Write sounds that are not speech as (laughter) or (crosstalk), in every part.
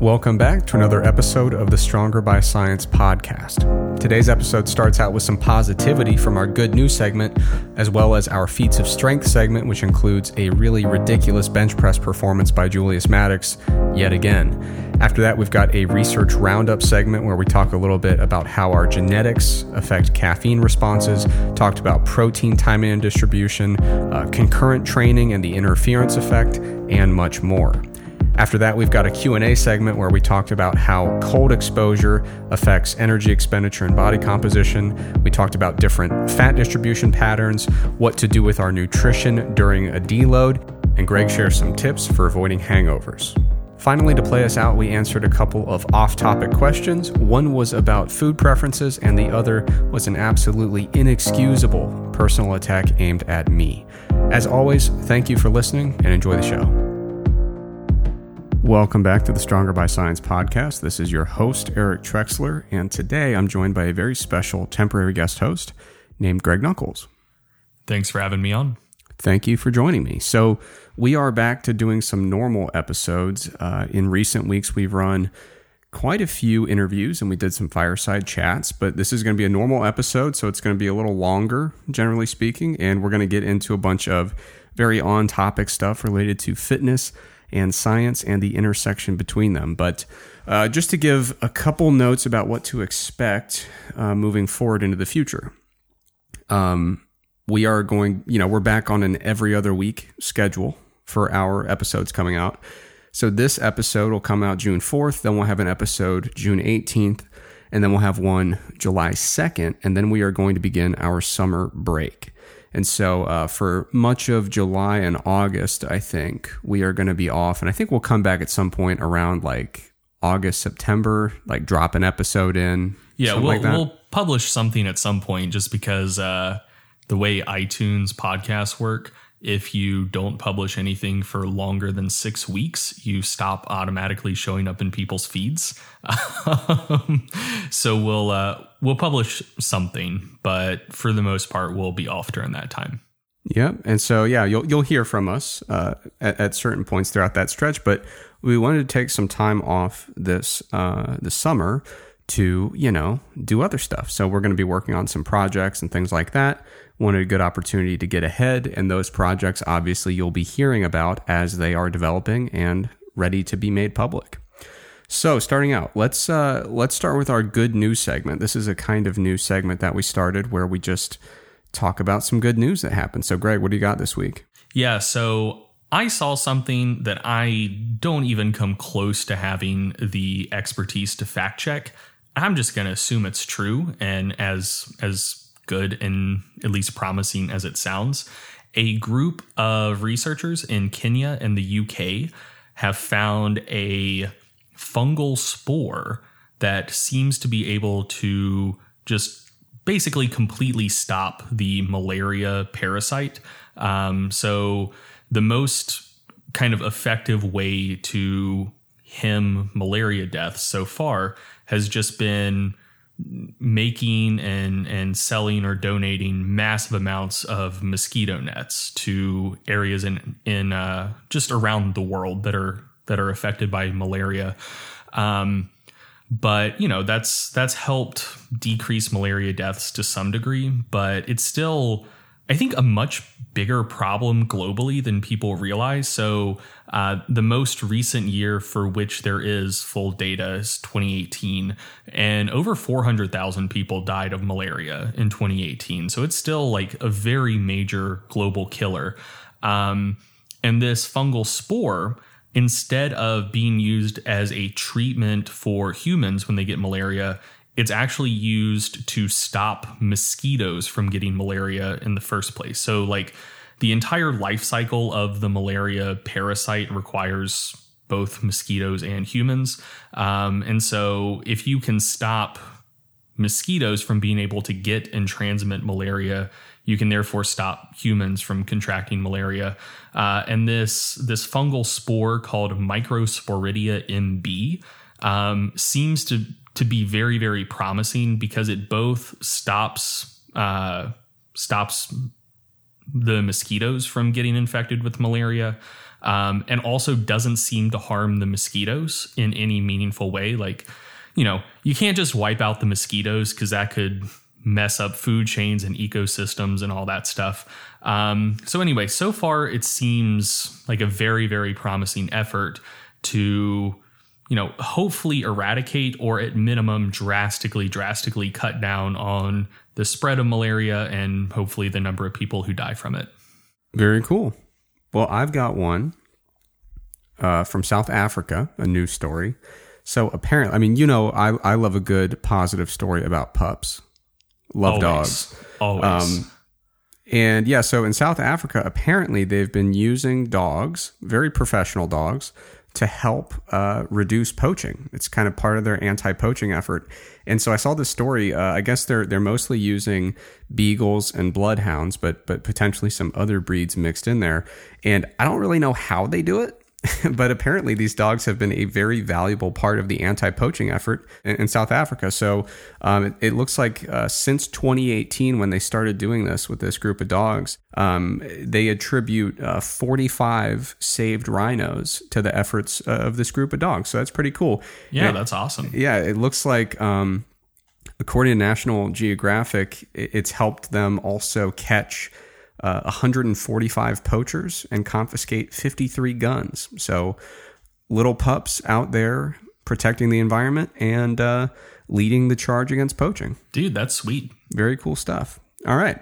Welcome back to another episode of the Stronger by Science podcast. Today's episode starts out with some positivity from our good news segment, as well as our feats of strength segment, which includes a really ridiculous bench press performance by Julius Maddox yet again. After that, we've got a research roundup segment where we talk a little bit about how our genetics affect caffeine responses, talked about protein timing and distribution, uh, concurrent training and the interference effect, and much more. After that, we've got a Q&A segment where we talked about how cold exposure affects energy expenditure and body composition. We talked about different fat distribution patterns, what to do with our nutrition during a deload, and Greg shares some tips for avoiding hangovers. Finally, to play us out, we answered a couple of off topic questions. One was about food preferences, and the other was an absolutely inexcusable personal attack aimed at me. As always, thank you for listening and enjoy the show. Welcome back to the Stronger by Science podcast. This is your host, Eric Trexler, and today I'm joined by a very special temporary guest host named Greg Nuckols. Thanks for having me on. Thank you for joining me. So, we are back to doing some normal episodes. Uh, in recent weeks, we've run quite a few interviews and we did some fireside chats, but this is going to be a normal episode, so it's going to be a little longer, generally speaking, and we're going to get into a bunch of very on topic stuff related to fitness and science and the intersection between them. But uh, just to give a couple notes about what to expect uh, moving forward into the future. Um, we are going, you know, we're back on an every other week schedule for our episodes coming out. So this episode will come out June 4th. Then we'll have an episode June 18th. And then we'll have one July 2nd. And then we are going to begin our summer break. And so uh, for much of July and August, I think we are going to be off. And I think we'll come back at some point around like August, September, like drop an episode in. Yeah, we'll, like we'll publish something at some point just because uh, the way iTunes podcasts work, if you don't publish anything for longer than six weeks, you stop automatically showing up in people's feeds. (laughs) So we'll uh, we'll publish something, but for the most part, we'll be off during that time. Yeah, and so yeah, you'll you'll hear from us uh, at, at, certain points throughout that stretch. But we wanted to take some time off this uh, this summer to you know do other stuff. So we're going to be working on some projects and things like that wanted a good opportunity to get ahead. And those projects, obviously, you'll be hearing about as they are developing and ready to be made public. So, starting out, let's uh, let's start with our good news segment. This is a kind of new segment that we started where we just talk about some good news that happened. So, Greg, what do you got this week? Yeah, so I saw something that I don't even come close to having the expertise to fact check. I'm just going to assume it's true, and as as good and at least promising as it sounds, a group of researchers in Kenya and the UK have found a fungal spore that seems to be able to just basically completely stop the malaria parasite. Um, so, the most kind of effective way to hem malaria deaths so far has just been making and and selling or donating massive amounts of mosquito nets to areas in in uh, just around the world that are that are affected by malaria. Um, but you know that's that's helped decrease malaria deaths to some degree, but it's still I think a much bigger problem globally than people realize. So, uh, the most recent year for which there is full data is 2018, and over 400,000 people died of malaria in 2018. So, it's still like a very major global killer. Um, and this fungal spore, instead of being used as a treatment for humans when they get malaria, it's actually used to stop mosquitoes from getting malaria in the first place. So, like, the entire life cycle of the malaria parasite requires both mosquitoes and humans. Um, and so, if you can stop mosquitoes from being able to get and transmit malaria, you can therefore stop humans from contracting malaria. Uh, and this this fungal spore called Microsporidia MB um, seems to to be very very promising because it both stops uh, stops the mosquitoes from getting infected with malaria um, and also doesn't seem to harm the mosquitoes in any meaningful way. Like, you know, you can't just wipe out the mosquitoes because that could mess up food chains and ecosystems and all that stuff. Um, so, anyway, so far it seems like a very, very promising effort to, you know, hopefully eradicate or at minimum drastically, drastically cut down on the spread of malaria and hopefully the number of people who die from it. Very cool. Well, I've got one uh, from South Africa, a news story. So apparently, I mean, you know, I, I love a good positive story about pups. Love Always. dogs. Always. Um, and yeah, so in South Africa, apparently they've been using dogs, very professional dogs, to help uh, reduce poaching. It's kind of part of their anti-poaching effort. And so I saw this story. Uh, I guess they're they're mostly using beagles and bloodhounds, but but potentially some other breeds mixed in there. And I don't really know how they do it. (laughs) but apparently these dogs have been a very valuable part of the anti-poaching effort in, in South Africa. So um, it, it, looks like uh, since 2018, when they started doing this with this group of dogs, um, they attribute uh, 45 saved rhinos to the efforts of this group of dogs. So that's pretty cool. Yeah, that's awesome. Yeah, it looks like. Um, according to National Geographic, it's helped them also catch uh, 145 poachers and confiscate 53 guns. So, little pups out there protecting the environment and uh, leading the charge against poaching. Dude, that's sweet. Very cool stuff. All right.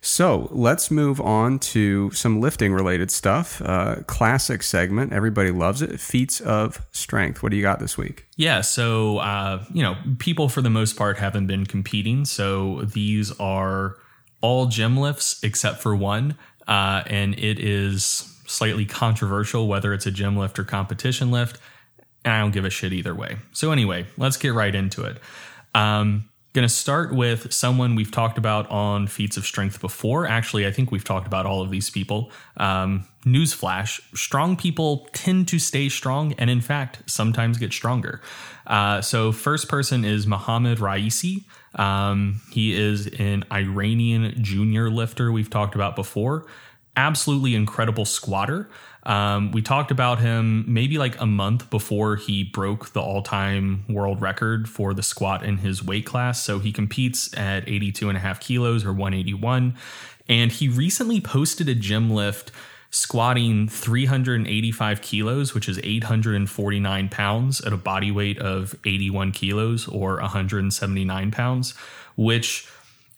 So let's move on to some lifting related stuff. Uh, classic segment. Everybody loves it. Feats of strength. What do you got this week? Yeah. So, uh, you know, people for the most part haven't been competing. So these are all gym lifts except for one, uh, and it is slightly controversial whether it's a gym lift or competition lift. And I don't give a shit either way. So anyway, let's get right into it. Um, Going to start with someone we've talked about on feats of strength before. Actually, I think we've talked about all of these people. Um, newsflash: strong people tend to stay strong, and in fact, sometimes get stronger. Uh, so, first person is Mohammad Raisi. Um, he is an Iranian junior lifter we've talked about before. Absolutely incredible squatter. Um, we talked about him maybe like a month before he broke the all time world record for the squat in his weight class. So he competes at 82 and a half kilos or 181. And he recently posted a gym lift squatting 385 kilos, which is 849 pounds at a body weight of 81 kilos or 179 pounds, which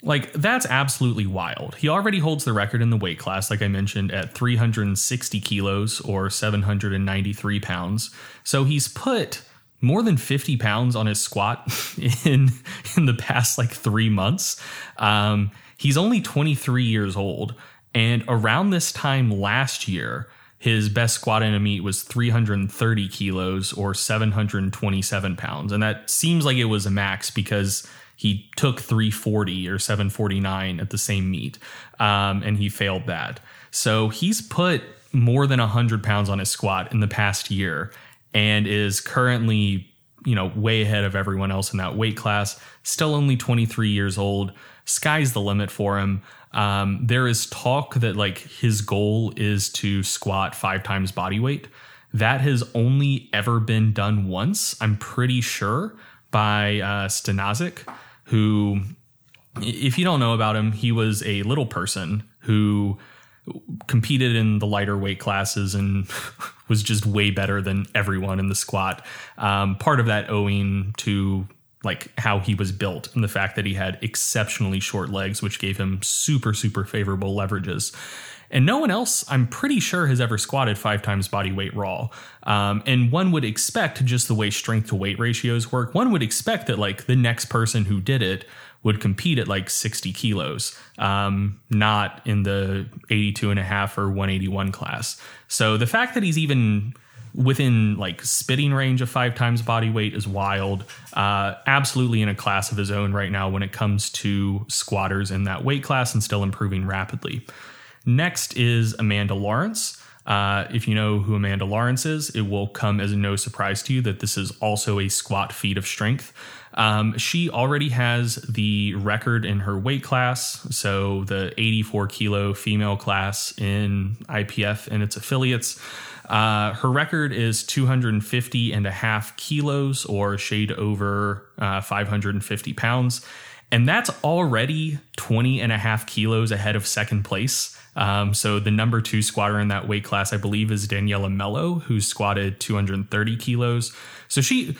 like that's absolutely wild. He already holds the record in the weight class, like I mentioned, at 360 kilos or 793 pounds. So he's put more than 50 pounds on his squat (laughs) in in the past like three months. Um, he's only 23 years old, and around this time last year, his best squat in a meet was 330 kilos or 727 pounds, and that seems like it was a max because he took 340 or 749 at the same meet, um, and he failed that. So he's put more than 100 pounds on his squat in the past year and is currently, you know, way ahead of everyone else in that weight class. Still only 23 years old. Sky's the limit for him. Um, there is talk that like his goal is to squat five times body weight. That has only ever been done once, I'm pretty sure, by uh, Stanaszek who, if you don't know about him, he was a little person who competed in the lighter weight classes and (laughs) was just way better than everyone in the squat. Um, part of that owing to like how he was built and the fact that he had exceptionally short legs, which gave him super, super favorable leverages. And no one else, I'm pretty sure, has ever squatted five times body weight raw. Um, and one would expect, just the way strength to weight ratios work, one would expect that like the next person who did it would compete at like 60 kilos, um, not in the 82 and a half or 181 class. So the fact that he's even within like spitting range of five times body weight is wild. Uh, absolutely in a class of his own right now when it comes to squatters in that weight class and still improving rapidly. Next is Amanda Lawrence. Uh, if you know who Amanda Lawrence is, it will come as no surprise to you that this is also a squat feat of strength. Um, she already has the record in her weight class, so the 84 kilo female class in IPF and its affiliates. Uh, her record is 250 and a half kilos or shade over uh, 550 pounds. And that's already 20 and a half kilos ahead of second place. Um, so the number two squatter in that weight class, I believe, is Daniela Mello, who squatted 230 kilos. So she,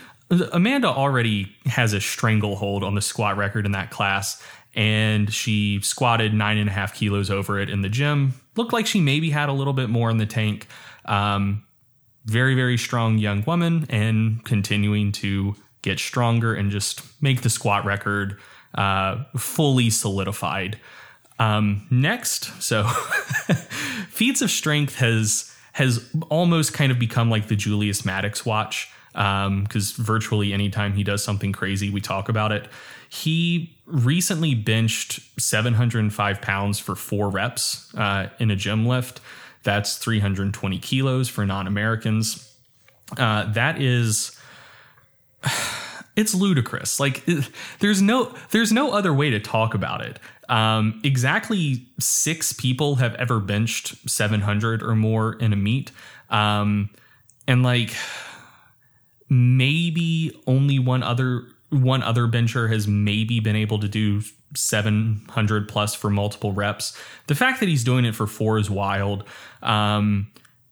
Amanda already has a stranglehold on the squat record in that class, and she squatted nine and a half kilos over it in the gym. Looked like she maybe had a little bit more in the tank. Um, very, very strong young woman and continuing to get stronger and just make the squat record uh, fully solidified. Um, next, so (laughs) feats of strength has has almost kind of become like the Julius Maddox watch because um, virtually anytime he does something crazy, we talk about it. He recently benched 705 pounds for four reps uh, in a gym lift. That's 320 kilos for non Americans. Uh, that is. (sighs) It's ludicrous. Like there's no there's no other way to talk about it. Um, exactly six people have ever benched 700 or more in a meet, um, and like maybe only one other one other bencher has maybe been able to do 700 plus for multiple reps. The fact that he's doing it for four is wild. Um,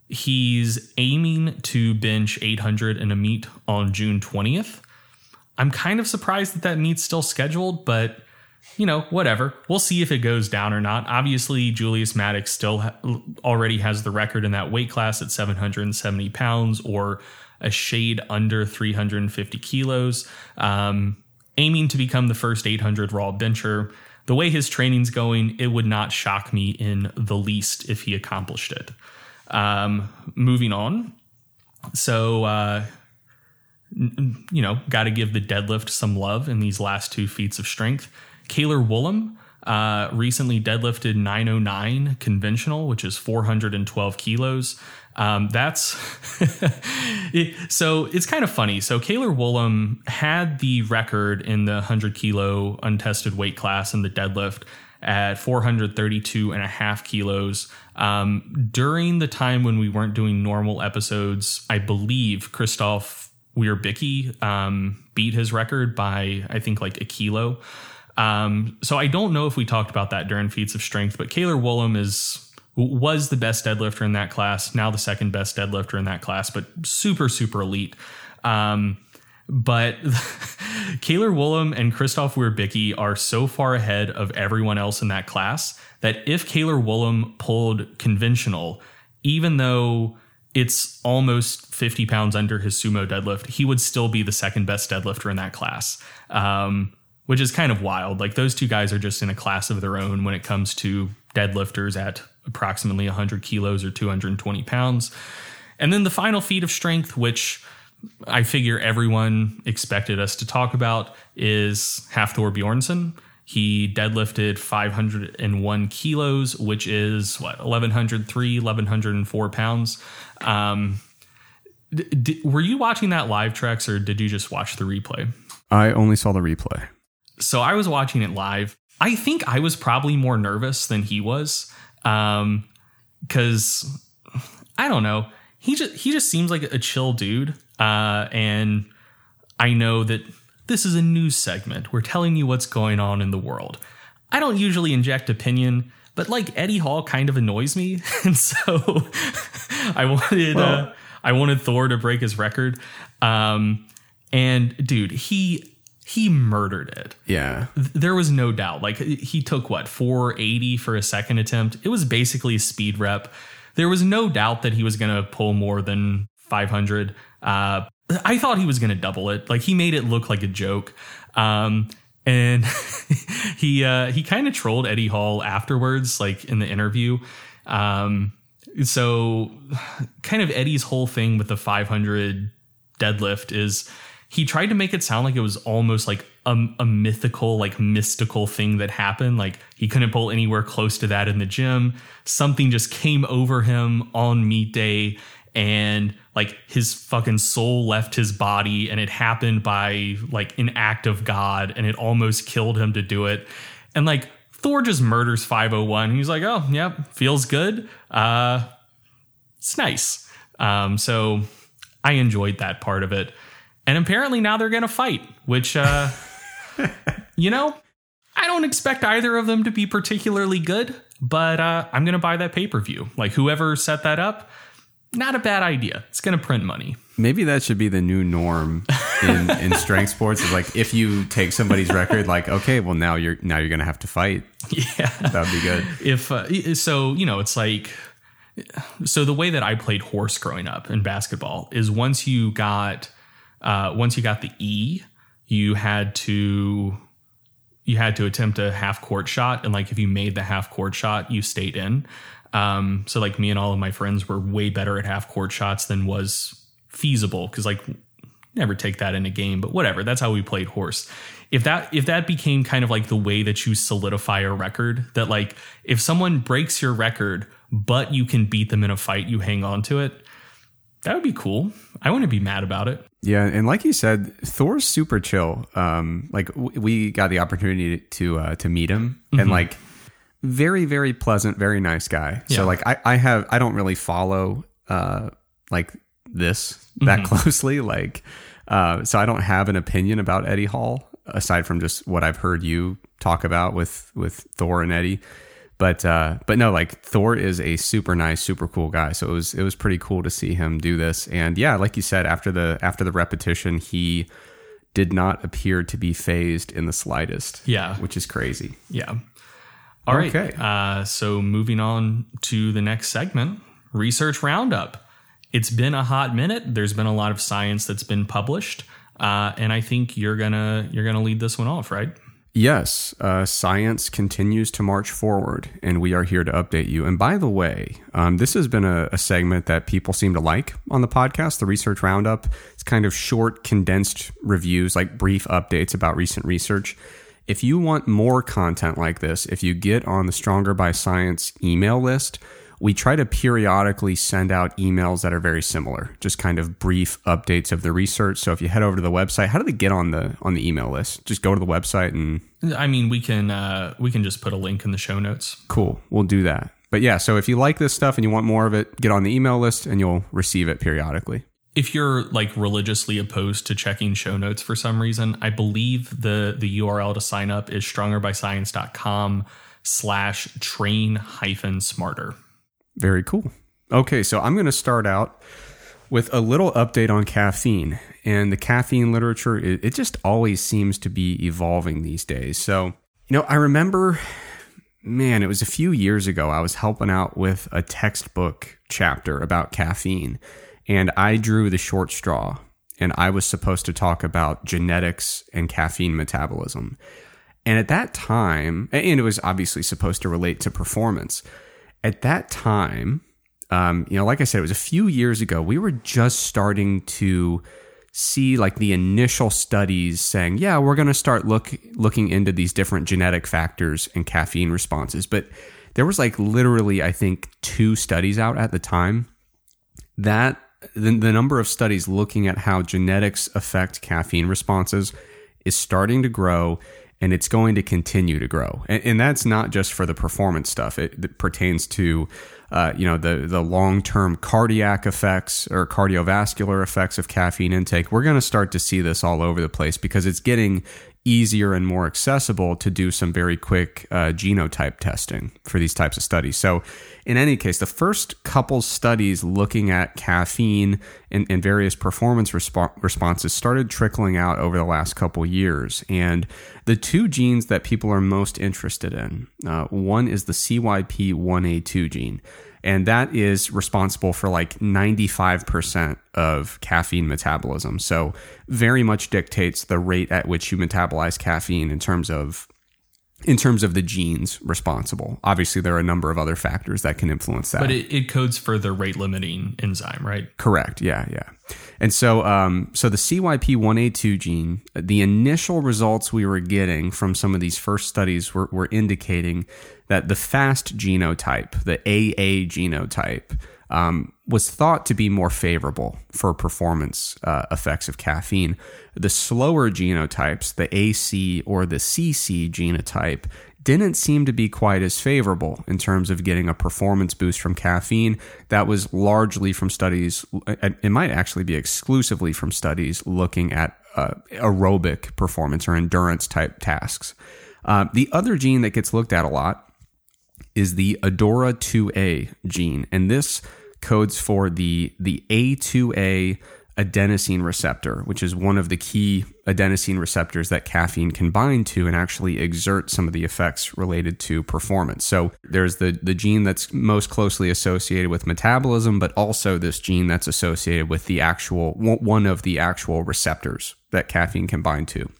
he's aiming to bench 800 in a meet on June 20th. I'm kind of surprised that that meet's still scheduled, but you know, whatever. We'll see if it goes down or not. Obviously, Julius Maddox still ha- already has the record in that weight class at 770 pounds or a shade under 350 kilos, um, aiming to become the first 800 raw bencher. The way his training's going, it would not shock me in the least if he accomplished it. Um, moving on. So, uh, you know, got to give the deadlift some love in these last two feats of strength. Cailer Woolam uh, recently deadlifted 909 conventional, which is 412 kilos. Um, that's (laughs) so it's kind of funny. So Cailer Woolam had the record in the 100 kilo untested weight class in the deadlift at 432 and a half kilos. Um, during the time when we weren't doing normal episodes, I believe Krzysztof Wierzbicki um, beat his record by, I think, like a kilo. Um, so I don't know if we talked about that during feats of strength, but Cailer Woolam is was the best deadlifter in that class, now the second best deadlifter in that class, but super, super elite. Um, but (laughs) Cailer Woolam and Krzysztof Wierzbicki are so far ahead of everyone else in that class that if Cailer Woolam pulled conventional, even though it's almost 50 pounds under his sumo deadlift, he would still be the second best deadlifter in that class. Um, which is kind of wild. Like those two guys are just in a class of their own when it comes to deadlifters at approximately 100 kilos or 220 pounds. And then the final feat of strength, which I figure everyone expected us to talk about, is Hafthor Bjornsson. He deadlifted 501 kilos, which is what 1103, 1104 pounds. Um, d- d- were you watching that live Trex, or did you just watch the replay? I only saw the replay. So I was watching it live. I think I was probably more nervous than he was. Um, cause I don't know. He just, he just seems like a chill dude. Uh, and I know that this is a news segment. We're telling you what's going on in the world. I don't usually inject opinion, but like Eddie Hall kind of annoys me. (laughs) And so (laughs) I wanted, well, uh, I wanted Thor to break his record. Um, and dude, he he murdered it. Yeah. There was no doubt. Like he took what, 480 for a second attempt. It was basically a speed rep. There was no doubt that he was going to pull more than 500. Uh, I thought he was going to double it. Like he made it look like a joke. Um, and (laughs) he uh, he kind of trolled Eddie Hall afterwards, like in the interview. Um, so (sighs) kind of Eddie's whole thing with the 500 deadlift is he tried to make it sound like it was almost like a, a, mythical, like mystical thing that happened. Like he couldn't pull anywhere close to that in the gym. Something just came over him on meet day and like his fucking soul left his body and it happened by like an act of God and it almost killed him to do it. And like Thor just murders 501. He's like, oh, yep, feels good. Uh, it's nice. Um, so I enjoyed that part of it. And apparently now they're going to fight, which, uh, (laughs) you know, I don't expect either of them to be particularly good, but uh, I'm going to buy that pay per view. Like whoever set that up, not a bad idea. It's going to print money. Maybe that should be the new norm in, in strength sports. Is like if you take somebody's record, like okay, well now you're now you're going to have to fight. Yeah, That'd be good. if uh, so you know it's like so the way that i played horse growing up in basketball is once you got uh, once you got the e you had to you had to attempt a half court shot. And like if you made the half court shot you stayed in. Um, so like me and all of my friends were way better at half court shots than was feasible. Because like never take that in a game but whatever. That's how we played horse. If that if that became kind of like the way that you solidify a record that like if someone breaks your record but you can beat them in a fight you hang on to it that would be cool. I wouldn't be mad about it Yeah, and like you said, Thor's super chill. Um, like w- we got the opportunity to uh, to meet him, and like very very pleasant, very nice guy. Yeah. So like I I have I don't really follow uh like this that closely, (laughs) like uh, so I don't have an opinion about Eddie Hall aside from just what I've heard you talk about with with Thor and Eddie. But uh, but no, like Thor is a super nice, super cool guy. So it was it was pretty cool to see him do this. And yeah, like you said, after the after the repetition, he did not appear to be phased in the slightest. Yeah. which is crazy. Yeah. All right. Okay. Uh, so moving on to the next segment, research roundup. It's been a hot minute. There's been a lot of science that's been published, uh, and I think you're gonna you're gonna lead this one off, right? Yes, uh, science continues to march forward, and we are here to update you. And by the way, um, this has been a, a segment that people seem to like on the podcast, the Research Roundup. It's kind of short, condensed reviews, like brief updates about recent research. If you want more content like this, if you get on the Stronger by Science email list, we try to periodically send out emails that are very similar, just kind of brief updates of the research. So if you head over to the website, how do they get on the on the email list? Just go to the website and I mean, we can uh, we can just put a link in the show notes. cool, we'll do that. But yeah, so if you like this stuff and you want more of it, get on the email list and you'll receive it periodically. If you're like religiously opposed to checking show notes for some reason, I believe the the URL to sign up is strongerbyscience.com slash train hyphen smarter. Very cool. Okay, so I'm going to start out with a little update on caffeine. And the caffeine literature, it, it just always seems to be evolving these days. So, you know, I remember, man, it was a few years ago, I was helping out with a textbook chapter about caffeine. And I drew the short straw. And I was supposed to talk about genetics and caffeine metabolism. And at that time, and it was obviously supposed to relate to performance. At that time, um, you know, like I said, it was a few years ago. We were just starting to see like the initial studies saying, yeah, we're going to start look looking into these different genetic factors and caffeine responses. But there was like literally, I think, two studies out at the time. That the, the number of studies looking at how genetics affect caffeine responses is starting to grow and it's going to continue to grow. And, and that's not just for the performance stuff. It, it pertains to, uh, you know, the the long term cardiac effects or cardiovascular effects of caffeine intake. We're going to start to see this all over the place because it's getting easier and more accessible to do some very quick uh, genotype testing for these types of studies. So, in any case, the first couple studies looking at caffeine and, and various performance respo- responses started trickling out over the last couple years. And the two genes that people are most interested in uh, one is the CYP1A2 gene. And that is responsible for like 95% of caffeine metabolism. So, very much dictates the rate at which you metabolize caffeine in terms of in terms of the genes responsible. Obviously, there are a number of other factors that can influence that. But it, it codes for the rate limiting enzyme, right? Correct. Yeah, yeah. And so, um, so the CYP1A2 gene, the initial results we were getting from some of these first studies were, were indicating that the fast genotype, the AA genotype, um, was thought to be more favorable for performance uh, effects of caffeine. The slower genotypes, the AC or the CC genotype, didn't seem to be quite as favorable in terms of getting a performance boost from caffeine. That was largely from studies, it might actually be exclusively from studies looking at uh, aerobic performance or endurance type tasks. Uh, the other gene that gets looked at a lot is the ADORA2A gene, and this codes for the the A2A adenosine receptor, which is one of the key adenosine receptors that caffeine can bind to and actually exert some of the effects related to performance. So there's the, the gene that's most closely associated with metabolism, but also this gene that's associated with the actual one of the actual receptors that caffeine can bind to.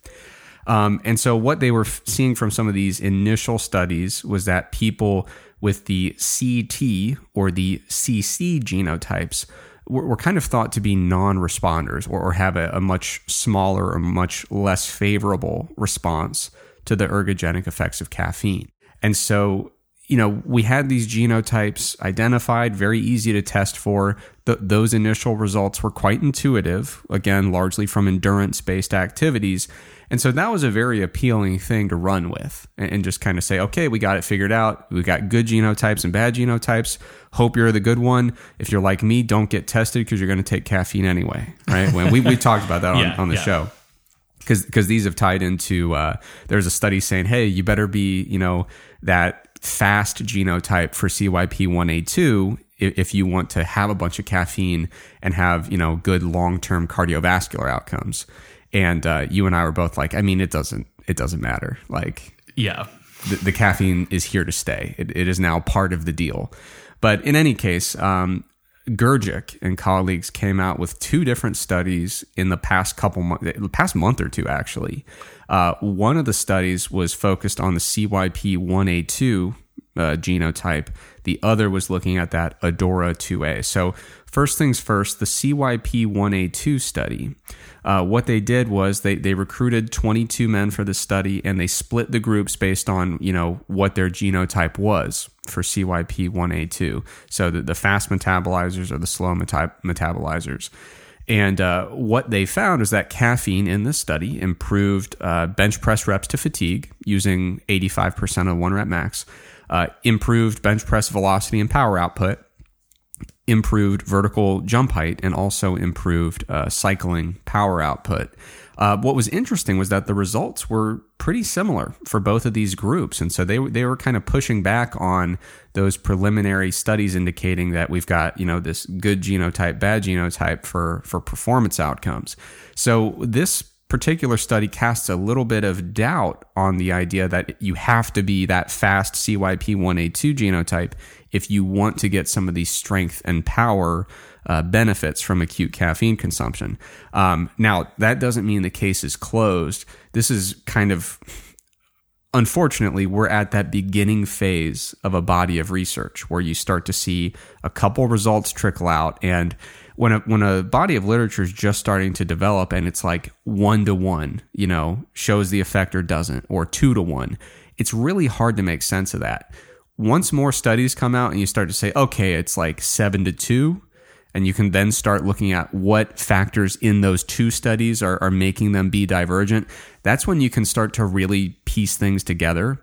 Um, and so what they were f- seeing from some of these initial studies was that people with the CT or the CC genotypes were, kind of thought to be non-responders or, or have a, a, much smaller or much less favorable response to the ergogenic effects of caffeine. And so, you know, we had these genotypes identified, very easy to test for. The, those initial results were quite intuitive, again, largely from endurance based activities. And so that was a very appealing thing to run with and, and just kind of say, okay, we got it figured out. We got good genotypes and bad genotypes. Hope you're the good one. If you're like me, don't get tested because you're going to take caffeine anyway, right? When we, we talked about that on, yeah, on the yeah. show because because these have tied into uh, there's a study saying hey you better be you know that fast genotype for CYP1A2 if, if you want to have a bunch of caffeine and have you know good long term cardiovascular outcomes and uh, you and I were both like, I mean, it doesn't it doesn't matter. Like, yeah, the, the caffeine is here to stay. It, it is now part of the deal. But in any case, um, Grgic and colleagues came out with two different studies in the past couple months, the past month or two actually. Uh, one of the studies was focused on the CYP1A2 uh, genotype. The other was looking at that ADORA2A. So first things first, the CYP1A2 study uh, what they did was they, they recruited 22 men for the study and they split the groups based on you know what their genotype was for CYP1A2. So the, the fast metabolizers or the slow meta- metabolizers. And uh, what they found is that caffeine in this study improved uh, bench press reps to fatigue using 85% of one rep max, uh, improved bench press velocity and power output, improved vertical jump height and also improved uh, cycling power output. Uh, what was interesting was that the results were pretty similar for both of these groups, and so they they were kind of pushing back on those preliminary studies indicating that we've got you know this good genotype, bad genotype for for performance outcomes. So this particular study casts a little bit of doubt on the idea that you have to be that fast CYP1A2 genotype if you want to get some of these strength and power uh, benefits from acute caffeine consumption. Um, now, that doesn't mean the case is closed. This is kind of, unfortunately, we're at that beginning phase of a body of research where you start to see a couple results trickle out. And when a, when a body of literature is just starting to develop and it's like one to one, you know, shows the effect or doesn't, or two to one, it's really hard to make sense of that once more studies come out and you start to say, okay, it's like seven to two, and you can then start looking at what factors in those two studies are, are making them be divergent, that's when you can start to really piece things together.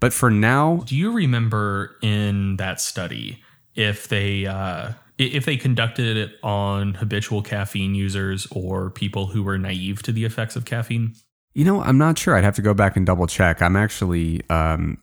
But for now, do you remember in that study if they uh, if they conducted it on habitual caffeine users or people who were naive to the effects of caffeine? You know, I'm not sure. I'd have to go back and double check. I'm actually um,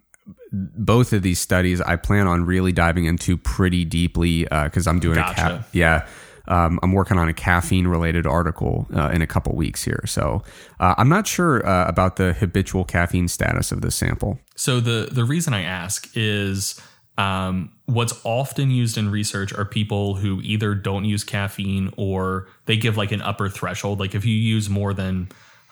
both of these studies I plan on really diving into pretty deeply because uh, I'm doing gotcha. a ca- yeah. Um, I'm working on a caffeine related article uh, in a couple weeks here. So uh, I'm not sure uh, about the habitual caffeine status of this sample. So the the reason I ask is um, what's often used in research are people who either don't use caffeine or they give like an upper threshold. Like if you use more than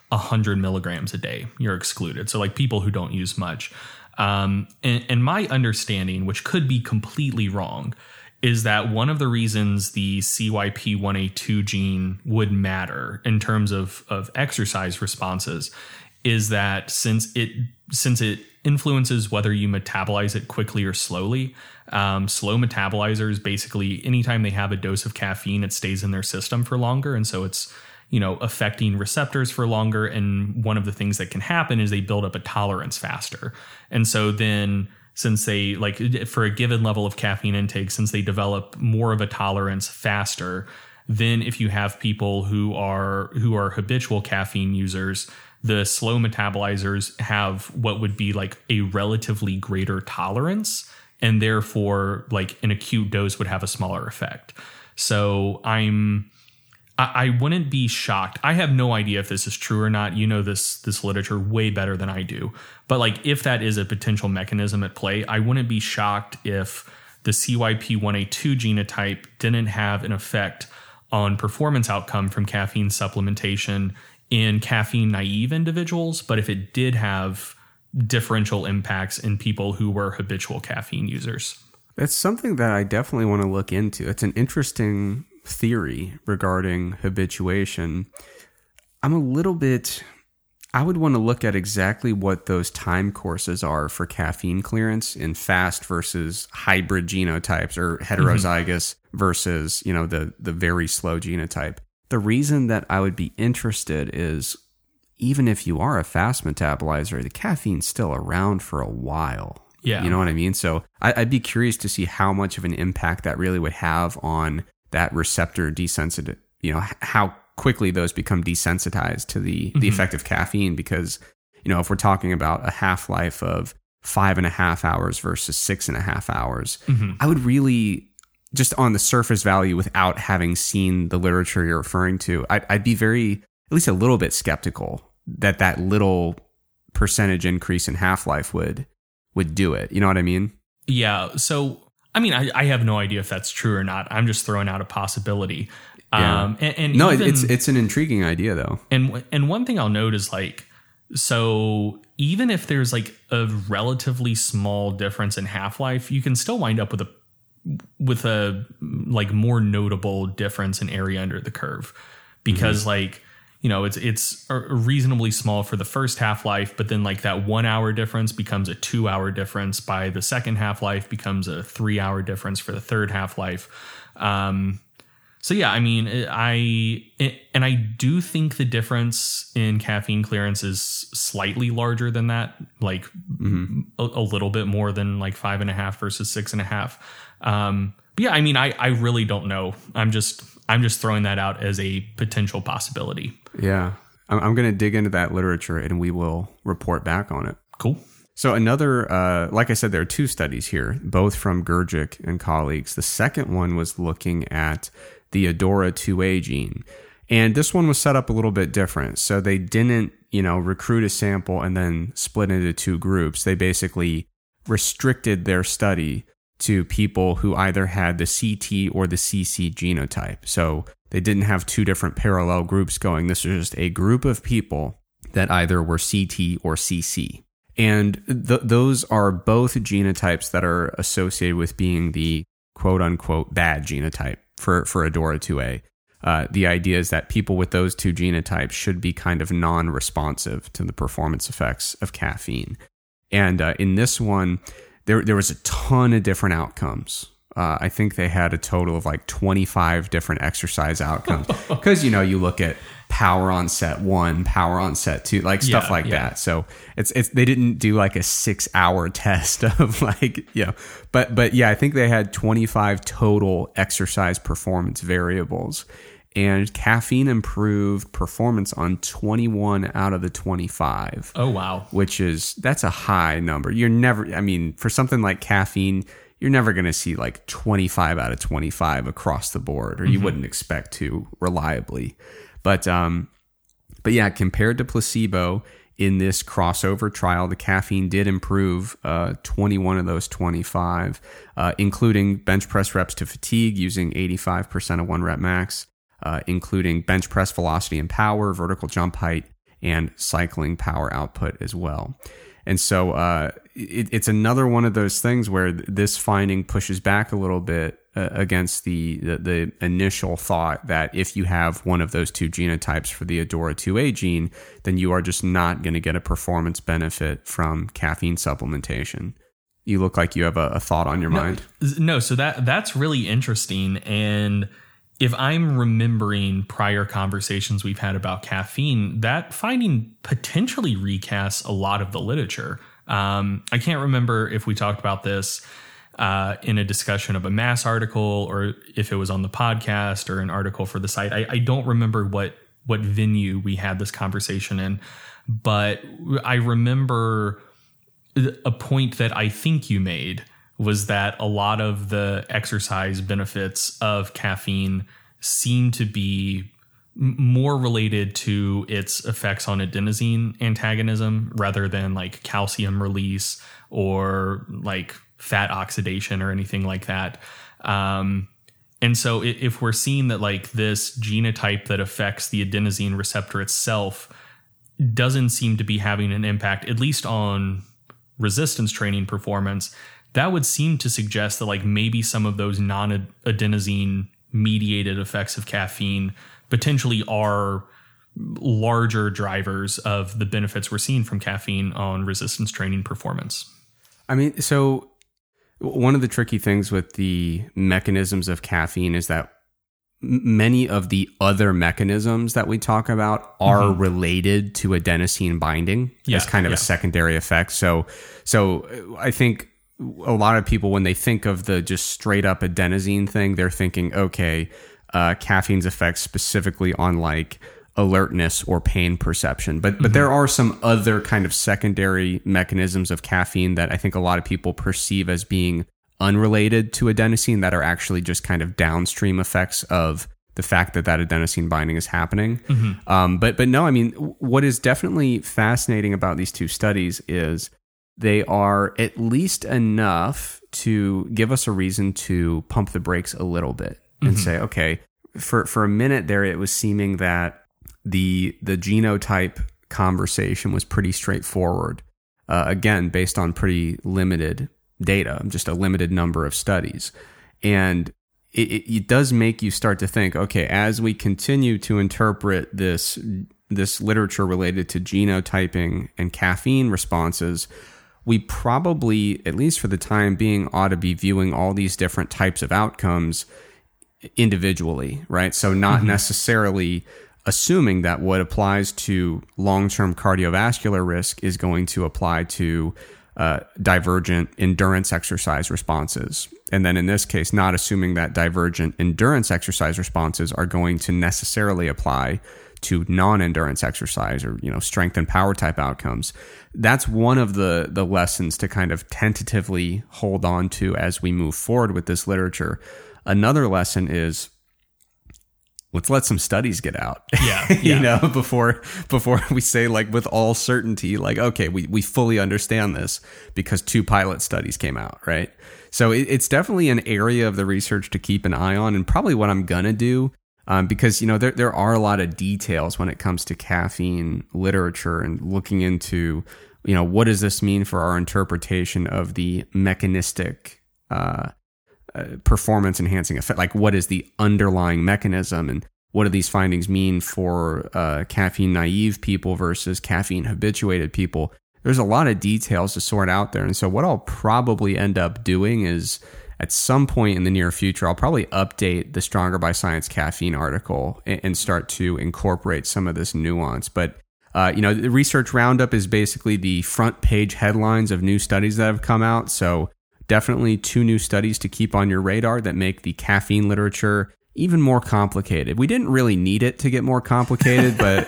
100 milligrams a day, you're excluded. So like people who don't use much. Um, and, and my understanding, which could be completely wrong, is that one of the reasons the CYP1A2 gene would matter in terms of, of exercise responses is that since it since it influences whether you metabolize it quickly or slowly, um, slow metabolizers basically anytime they have a dose of caffeine, it stays in their system for longer, and so it's you know, affecting receptors for longer. And one of the things that can happen is they build up a tolerance faster. And so then, since they like for a given level of caffeine intake, since they develop more of a tolerance faster, then if you have people who are who are habitual caffeine users, the slow metabolizers have what would be like a relatively greater tolerance and therefore like an acute dose would have a smaller effect. So I'm I, wouldn't be shocked. I have no idea if this is true or not. You know this this literature way better than I do. But like if that is a potential mechanism at play, I wouldn't be shocked if the CYP1A2 genotype didn't have an effect on performance outcome from caffeine supplementation in caffeine naive individuals, but if it did have differential impacts in people who were habitual caffeine users. That's something that I definitely want to look into. It's an interesting theory regarding habituation, I'm a little bit. I would want to look at exactly what those time courses are for caffeine clearance in fast versus hybrid genotypes or heterozygous mm-hmm. versus, you know, the the very slow genotype. The reason that I would be interested is even if you are a fast metabolizer, the caffeine's still around for a while. Yeah. You know what I mean? So I, would be curious to see how much of an impact that really would have on that receptor desensitive, you know, how quickly those become desensitized to the mm-hmm. the effect of caffeine because you know if we're talking about a half life of five and a half hours versus six and a half hours mm-hmm. i would really just on the surface value without having seen the literature you're referring to I'd, I'd be very at least a little bit skeptical that that little percentage increase in half life would would do it you know what i mean yeah so I mean, I, I have no idea if that's true or not. I'm just throwing out a possibility. Yeah. Um, and, and no, even, it's it's an intriguing idea though. And and one thing I'll note is like, so even if there's like a relatively small difference in half life, you can still wind up with a with a like more notable difference in area under the curve because mm-hmm. like you know it's it's reasonably small for the first half life but then like that one hour difference becomes a two hour difference by the second half life becomes a three hour difference for the third half life um, so yeah i mean i and i do think the difference in caffeine clearance is slightly larger than that like mm-hmm. a, a, little bit more than like five and a half versus six and a half. Um, but yeah i mean i i really don't know. I'm just i'm just throwing that out as a potential possibility yeah. I'm, I'm going to dig into that literature and we will report back on it. Cool. So, another, uh, like I said, there are two studies here, both from Grgic and colleagues. The second one was looking at the ADORA2A gene. And this one was set up a little bit different. So, they didn't, you know, recruit a sample and then split into two groups. They basically restricted their study to people who either had the CT or the CC genotype. So, they didn't have two different parallel groups going. This was just a group of people that either were CT or CC. And th- those are both genotypes that are associated with being the quote unquote bad genotype for, for ADORA2A. Uh, the idea is that people with those two genotypes should be kind of non responsive to the performance effects of caffeine. And uh, in this one, there, there was a ton of different outcomes uh, I think they had a total of like 25 different exercise outcomes (laughs) because you know you look at power on set one, power on set two, like stuff yeah, like yeah. that. So it's it's they didn't do like a six hour (laughs) test of like you know, but but yeah, I think they had 25 total exercise performance variables. And caffeine improved performance on 21 out of the 25. Oh, wow. Which is, that's a high number. You're never, I mean, for something like caffeine, you're never going to see like 25 out of 25 across the board, or you mm-hmm. wouldn't expect to reliably. But um, but yeah, compared to placebo in this crossover trial, the caffeine did improve uh, 21 of those 25, uh, including bench press reps to fatigue using 85% of one rep max, uh, including bench press velocity and power, vertical jump height, and cycling power output as well. And so uh, it, it's another one of those things where this finding pushes back a little bit uh, against the, the, the initial thought that if you have one of those two genotypes for the ADORA2A gene, then you are just not going to get a performance benefit from caffeine supplementation. You look like you have a, a thought on your no, mind. No, so that that's really interesting and if I'm remembering prior conversations we've had about caffeine, that finding potentially recasts a lot of the literature. Um, I can't remember if we talked about this uh, in a discussion of a MASS article or if it was on the podcast or an article for the site. I, I don't remember what what venue we had this conversation in, but I remember a point that I think you made was that a lot of the exercise benefits of caffeine seem to be more related to its effects on adenosine antagonism rather than like calcium release or like fat oxidation or anything like that. Um, and so if we're seeing that like this genotype that affects the adenosine receptor itself doesn't seem to be having an impact, at least on resistance training performance, that would seem to suggest that like maybe some of those non adenosine mediated effects of caffeine potentially are larger drivers of the benefits we're seeing from caffeine on resistance training performance. I mean, so one of the tricky things with the mechanisms of caffeine is that many of the other mechanisms that we talk about are mm-hmm. related to adenosine binding yeah, as kind of yeah. a secondary effect. So, so I think a lot of people when they think of the just straight up adenosine thing, they're thinking, okay, uh, caffeine's effects specifically on like alertness or pain perception. But but mm-hmm. there are some other kind of secondary mechanisms of caffeine that I think a lot of people perceive as being unrelated to adenosine that are actually just kind of downstream effects of the fact that that adenosine binding is happening. Mm-hmm. Um, but but no, I mean, what is definitely fascinating about these two studies is they are at least enough to give us a reason to pump the brakes a little bit and mm-hmm. say, okay, for for a minute there, it was seeming that the the genotype conversation was pretty straightforward. Uh, again, based on pretty limited data, just a limited number of studies, and it, it, does make you start to think. Okay, as we continue to interpret this this literature related to genotyping and caffeine responses, we probably, at least for the time being, ought to be viewing all these different types of outcomes individually, right? So not mm-hmm. necessarily assuming that what applies to long term cardiovascular risk is going to apply to uh, divergent endurance exercise responses. And then in this case, not assuming that divergent endurance exercise responses are going to necessarily apply to non-endurance exercise or you know strength and power type outcomes that's one of the the lessons to kind of tentatively hold on to as we move forward with this literature another lesson is let's let some studies get out. (laughs) Yeah. you know, before before we say like with all certainty, like, okay, we, we fully understand this because two pilot studies came out, right? So it, it's definitely an area of the research to keep an eye on and probably what I'm gonna do. Um, because you know there there are a lot of details when it comes to caffeine literature and looking into you know what does this mean for our interpretation of the mechanistic uh, uh, performance enhancing effect like what is the underlying mechanism and what do these findings mean for uh, caffeine naive people versus caffeine habituated people? There's a lot of details to sort out there. And so what i'll probably end up doing is at some point in the near future i'll probably update the stronger by science caffeine article and, start to incorporate some of this nuance but uh, you know, the research roundup is basically the front page headlines of new studies that have come out. So Definitely two new studies to keep on your radar that make the caffeine literature even more complicated. We didn't really need it to get more complicated, (laughs) but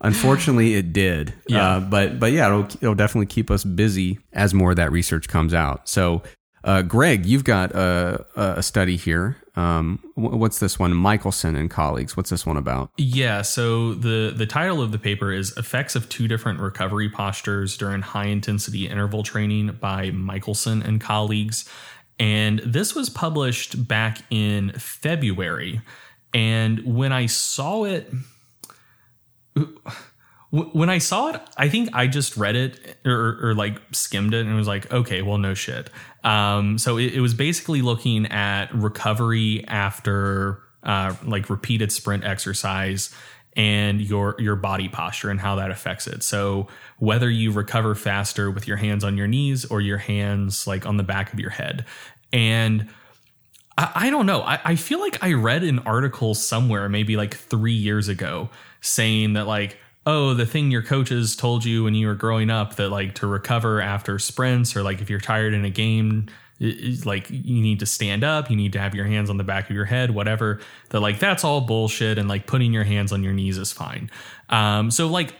unfortunately it did. Yeah. Uh, but but yeah, it'll, it'll definitely keep us busy as more of that research comes out. So uh, Greg, you've got a, a study here. Um, what's this one? Michaelson and colleagues. What's this one about? Yeah. So the the title of the paper is "Effects of Two Different Recovery Postures During High Intensity Interval Training" by Michaelson and colleagues, and this was published back in February. And when I saw it when I saw it, I think I just read it or, or like skimmed it and was like, okay, well, no shit. Um, so it, it, was basically looking at recovery after uh, like repeated sprint exercise and your your body posture and how that affects it. So whether you recover faster with your hands on your knees or your hands like on the back of your head, and I, I don't know. I, I feel like I read an article somewhere, maybe like three years ago, saying that like, oh, the thing your coaches told you when you were growing up that like to recover after sprints or like if you're tired in a game, like you need to stand up, you need to have your hands on the back of your head, whatever. That like that's all bullshit, and like putting your hands on your knees is fine. Um, so like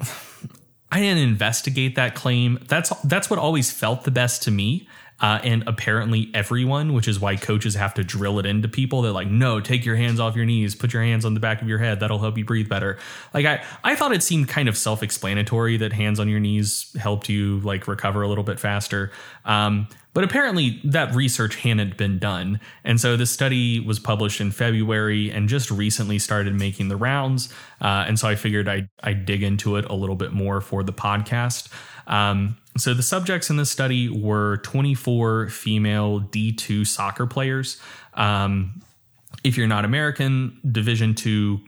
(sighs) I didn't investigate that claim. That's that's what always felt the best to me. Uh, and apparently everyone, which is why coaches have to drill it into people. They're like, no, take your hands off your knees, put your hands on the back of your head. That'll help you breathe better. Like I, I thought it seemed kind of self-explanatory that hands on your knees helped you like recover a little bit faster. Um, but apparently that research hadn't been done. And so this study was published in February and just recently started making the rounds. Uh, and so I figured I'd, I'd dig into it a little bit more for the podcast. Um, so the subjects in this study were 24 female D2 soccer players. Um, if you're not American, Division two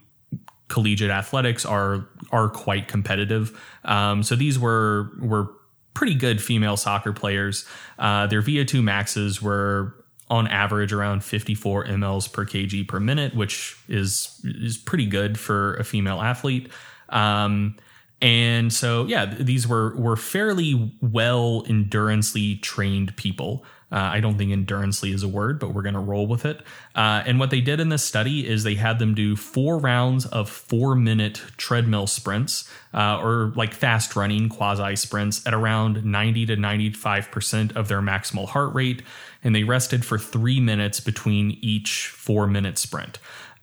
collegiate athletics are are quite competitive. Um, so these were were pretty good female soccer players. Uh, their VO2 maxes were on average around 54 mLs per kg per minute, which is is pretty good for a female athlete. Um, and so, yeah, these were were fairly well endurancely trained people. Uh, I don't think endurancely is a word, but we're going to roll with it. Uh, and what they did in this study is they had them do four rounds of four minute treadmill sprints uh, or like fast running quasi sprints at around 90 to 95% of their maximal heart rate. And they rested for three minutes between each four minute sprint.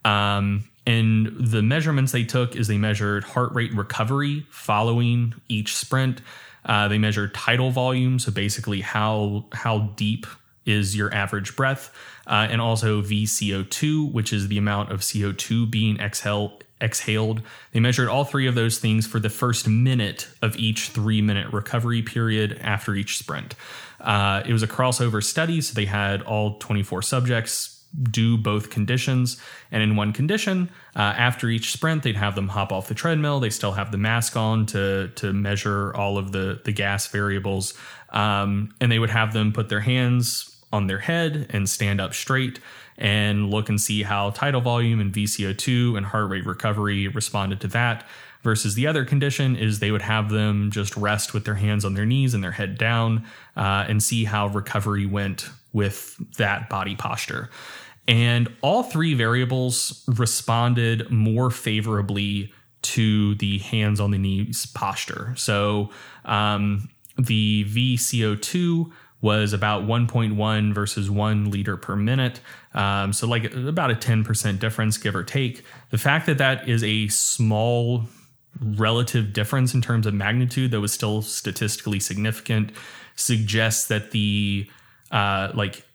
Um, and the measurements they took is they measured heart rate recovery following each sprint. Uh, they measured tidal volume, so basically how how deep is your average breath, uh, and also VCO2, which is the amount of CO2 being exhale, exhaled. They measured all three of those things for the first minute of each three minute recovery period after each sprint. Uh, it was a crossover study, so they had all 24 subjects do both conditions. And in one condition, uh, after each sprint, they'd have them hop off the treadmill. They still have the mask on to to measure all of the the gas variables, um, and they would have them put their hands on their head and stand up straight and look and see how tidal volume and VCO2 and heart rate recovery responded to that. Versus the other condition is they would have them just rest with their hands on their knees and their head down uh, and see how recovery went with that body posture. And all three variables responded more favorably to the hands on the knees posture. So um, the VCO2 was about 1.1 versus 1 liter per minute. Um, so, like about a 10% difference, give or take. The fact that that is a small relative difference in terms of magnitude that was still statistically significant suggests that the uh, like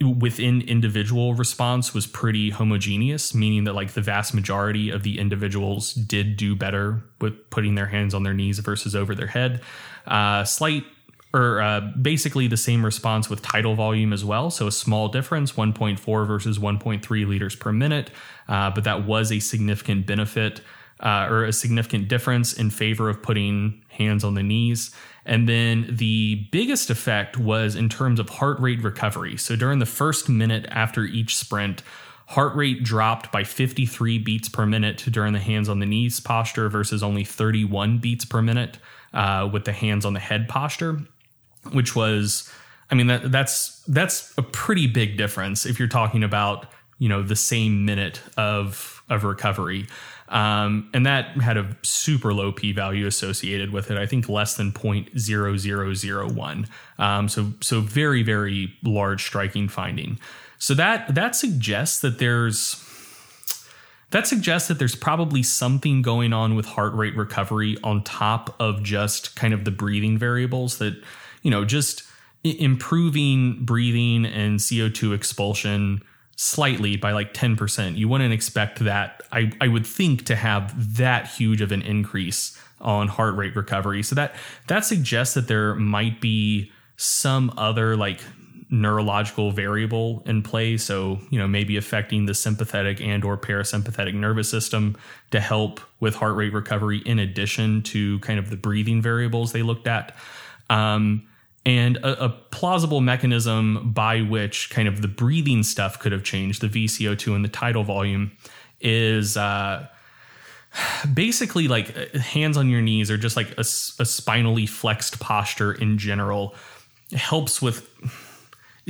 within individual response was pretty homogeneous, meaning that like the vast majority of the individuals did do better with putting their hands on their knees versus over their head. Uh, slight or uh, basically the same response with tidal volume as well. So a small difference, 1.4 versus 1.3 liters per minute, uh, but that was a significant benefit uh, or a significant difference in favor of putting hands on the knees. And then the biggest effect was in terms of heart rate recovery. So during the first minute after each sprint, heart rate dropped by 53 beats per minute during the hands on the knees posture versus only 31 beats per minute uh, with the hands on the head posture, which was, I mean, that, that's that's a pretty big difference if you're talking about you know the same minute of of recovery. Um, and that had a super low p value associated with it. I think less than 0.0001. Um, so so very very large striking finding. So that that suggests that there's that suggests that there's probably something going on with heart rate recovery on top of just kind of the breathing variables that you know just improving breathing and CO2 expulsion slightly by like 10%. You wouldn't expect that, I, I would think, to have that huge of an increase on heart rate recovery. So that that suggests that there might be some other like neurological variable in play so you know maybe affecting the sympathetic and or parasympathetic nervous system to help with heart rate recovery in addition to kind of the breathing variables they looked at um, And a, a, plausible mechanism by which kind of the breathing stuff could have changed, the VCO2 and the tidal volume, is uh, basically like hands on your knees or just like a, a spinally flexed posture in general helps with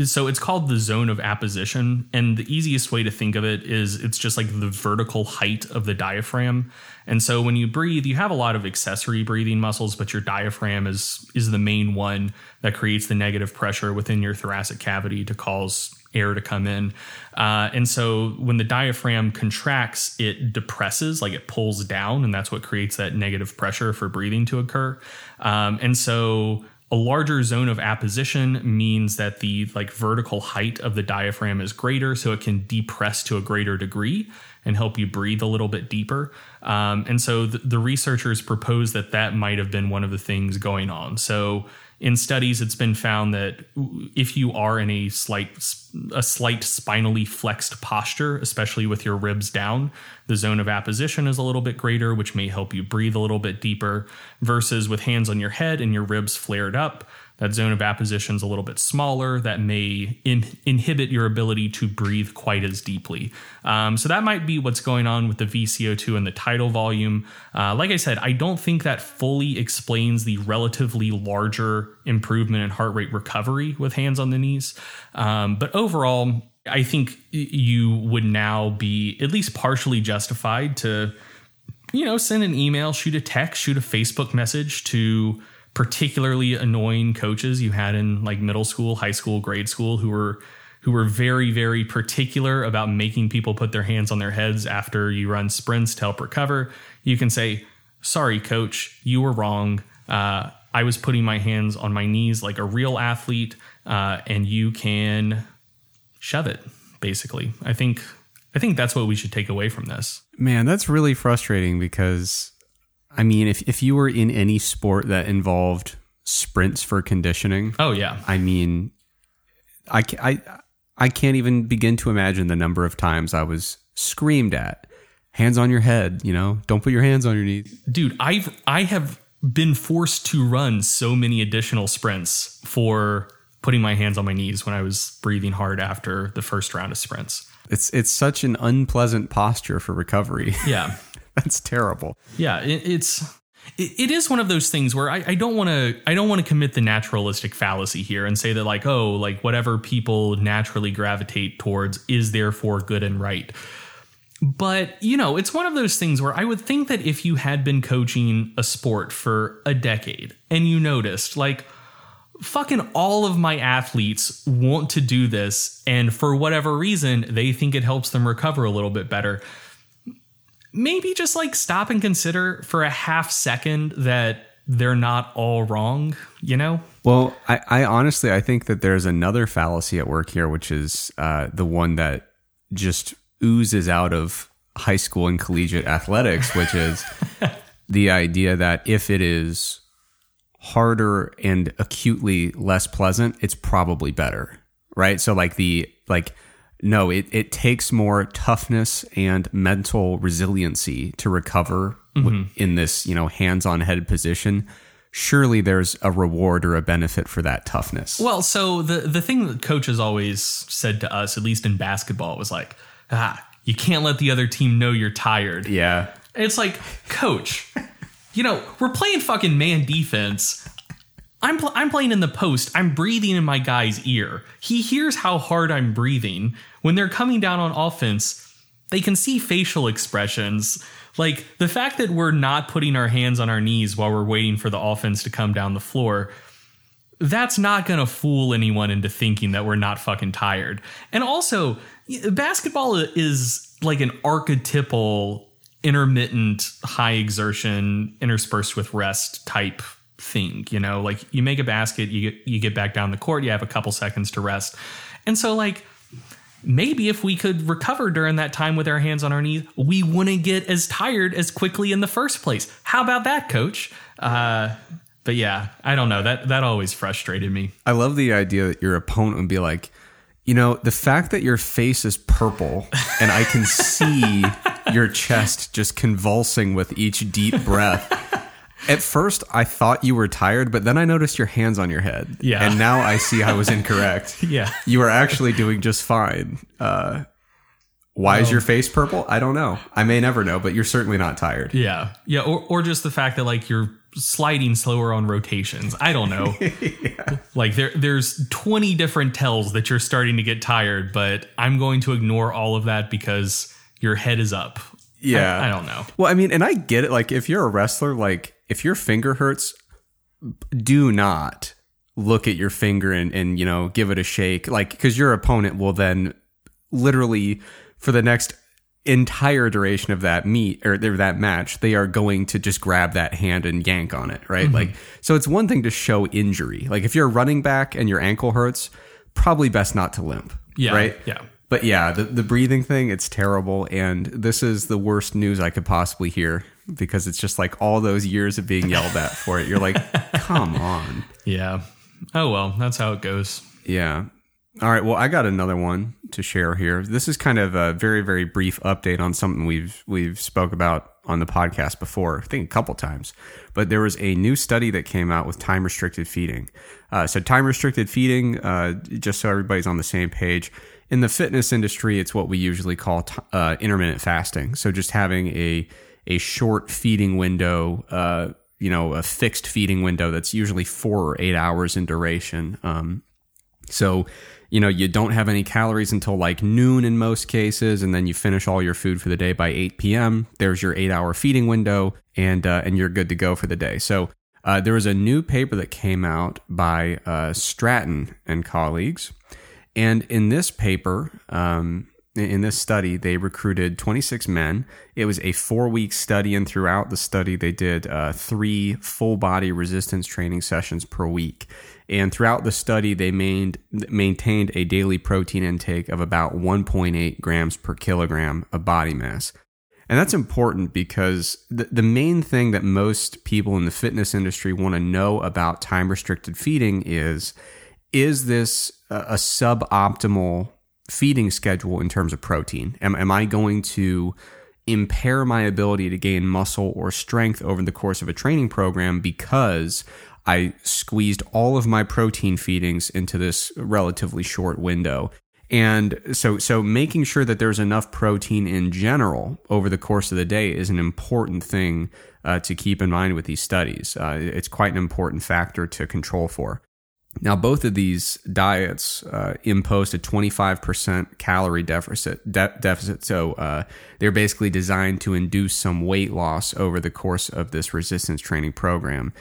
so it's called the zone of apposition and the easiest way to think of it is it's just like the vertical height of the diaphragm. And so when you breathe you have a lot of accessory breathing muscles but your diaphragm is is the main one that creates the negative pressure within your thoracic cavity to cause air to come in. Uh, and so when the diaphragm contracts it depresses like it pulls down and that's what creates that negative pressure for breathing to occur. Um, and so a larger zone of apposition means that the like vertical height of the diaphragm is greater, so it can depress to a greater degree and help you breathe a little bit deeper. Um, and so the, the researchers propose that that might have been one of the things going on. So in studies, it's been found that if you are in a slight a slight spinally flexed posture, especially with your ribs down, the zone of apposition is a little bit greater, which may help you breathe a little bit deeper. Versus with hands on your head and your ribs flared up, that zone of apposition is a little bit smaller. That may in, inhibit your ability to breathe quite as deeply. Um, so that might be what's going on with the VCO2 and the tidal volume. Uh, like I said, I don't think that fully explains the relatively larger improvement in heart rate recovery with hands on the knees. Um, but overall, I think you would now be at least partially justified to, you know, send an email, shoot a text, shoot a Facebook message to particularly annoying coaches you had in like middle school, high school, grade school who were who were very very particular about making people put their hands on their heads after you run sprints to help recover. You can say, "Sorry, coach, you were wrong. Uh, I was putting my hands on my knees like a real athlete, uh, and you can shove it." Basically, I think I think that's what we should take away from this. Man, that's really frustrating because I mean, if if you were in any sport that involved sprints for conditioning, oh yeah, I mean, I I I can't even begin to imagine the number of times I was screamed at. Hands on your head, you know. Don't put your hands on your knees, dude. I've I have been forced to run so many additional sprints for putting my hands on my knees when I was breathing hard after the first round of sprints. It's it's such an unpleasant posture for recovery. Yeah. (laughs) (laughs) That's terrible. Yeah, it, it's it, it is one of those things where I, I don't want to I don't want to commit the naturalistic fallacy here and say that like oh like whatever people naturally gravitate towards is therefore good and right. But, you know, it's one of those things where I would think that if you had been coaching a sport for a decade and you noticed, like, fucking all of my athletes want to do this, and for whatever reason, they think it helps them recover a little bit better maybe just like stop and consider for a half second that they're not all wrong, you know? Well, I, I honestly I think that there's another fallacy at work here, which is uh, the one that just oozes out of high school and collegiate athletics, which is (laughs) the idea that if it is harder and acutely less pleasant, it's probably better. Right. So like the like no, it, it takes more toughness and mental resiliency to recover mm-hmm. in this, you know, hands on head position. Surely there's a reward or a benefit for that toughness. Well, so the the thing that coaches always said to us, at least in basketball, was like, ah, you can't let the other team know you're tired. Yeah. It's like, coach, (laughs) you know, we're playing fucking man defense. I'm pl- I'm playing in the post. I'm breathing in my guy's ear. He hears how hard I'm breathing. When they're coming down on offense, they can see facial expressions. Like the fact that we're not putting our hands on our knees while we're waiting for the offense to come down the floor. That's not going to fool anyone into thinking that we're not fucking tired. And also, basketball is like an archetypal intermittent high exertion interspersed with rest type thing you know like you make a basket you get you get back down the court you have a couple seconds to rest. And so like maybe if we could recover during that time with our hands on our knees we wouldn't get as tired as quickly in the first place. How about that coach? Uh, but yeah i don't know. That that always frustrated me. I love the idea that your opponent would be like you know the fact that your face is purple and i can see (laughs) your chest just convulsing with each deep breath At first, I thought you were tired, but then I noticed your hands on your head. Yeah. And now I see I was incorrect. (laughs) Yeah. You are actually doing just fine. Uh, why is your face purple? I don't know. I may never know, but you're certainly not tired. Yeah. Yeah. Or, or just the fact that like you're sliding slower on rotations. I don't know. (laughs) Like there there's 20 different tells that you're starting to get tired, but I'm going to ignore all of that because your head is up. Yeah. I, I don't know. Well, I mean, and I get it. Like, if you're a wrestler, like, if your finger hurts, do not look at your finger and, and you know, give it a shake. Like, because your opponent will then literally, for the next entire duration of that meet or that match, they are going to just grab that hand and yank on it, right? Mm-hmm. Like, so it's one thing to show injury. Like, if you're a running back and your ankle hurts, probably best not to limp. Yeah. Right. Yeah. But yeah, the, the breathing thing, it's terrible. And this is the worst news I could possibly hear because it's just like all those years of being yelled at for it. You're like, (laughs) come on. Yeah. Oh well, that's how it goes. Yeah. All right. Well, I got another one to share here. This is kind of a very, very brief update on something we've we've spoke about on the podcast before. I think a couple times. But there was a new study that came out with time restricted feeding. Uh, so time restricted feeding, uh, just so everybody's on the same page. In the fitness industry, it's what we usually call t- uh, intermittent fasting. So just having a a short feeding window. Uh, you know, a fixed feeding window that's usually four or eight hours in duration. Um, so, you know, you don't have any calories until like noon in most cases, and then you finish all your food for the day by 8 p.m. There's your eight hour feeding window, and uh, and you're good to go for the day. So, uh, there was a new paper that came out by uh, Stratton and colleagues, and in this paper, um, in this study, they recruited 26 men. It was a four week study, and throughout the study, they did uh, three full body resistance training sessions per week. And throughout the study, they main, maintained a daily protein intake of about 1.8 grams per kilogram of body mass. And that's important because the, the main thing that most people in the fitness industry want to know about time restricted feeding is is this a, a suboptimal feeding schedule in terms of protein? Am, am I going to impair my ability to gain muscle or strength over the course of a training program because I squeezed all of my protein feedings into this relatively short window? And so, so making sure that there's enough protein in general over the course of the day is an important thing uh, to keep in mind with these studies. Uh, it's quite an important factor to control for. Now, both of these diets uh, imposed a 25% calorie deficit. De- deficit. So uh, they're basically designed to induce some weight loss over the course of this resistance training program.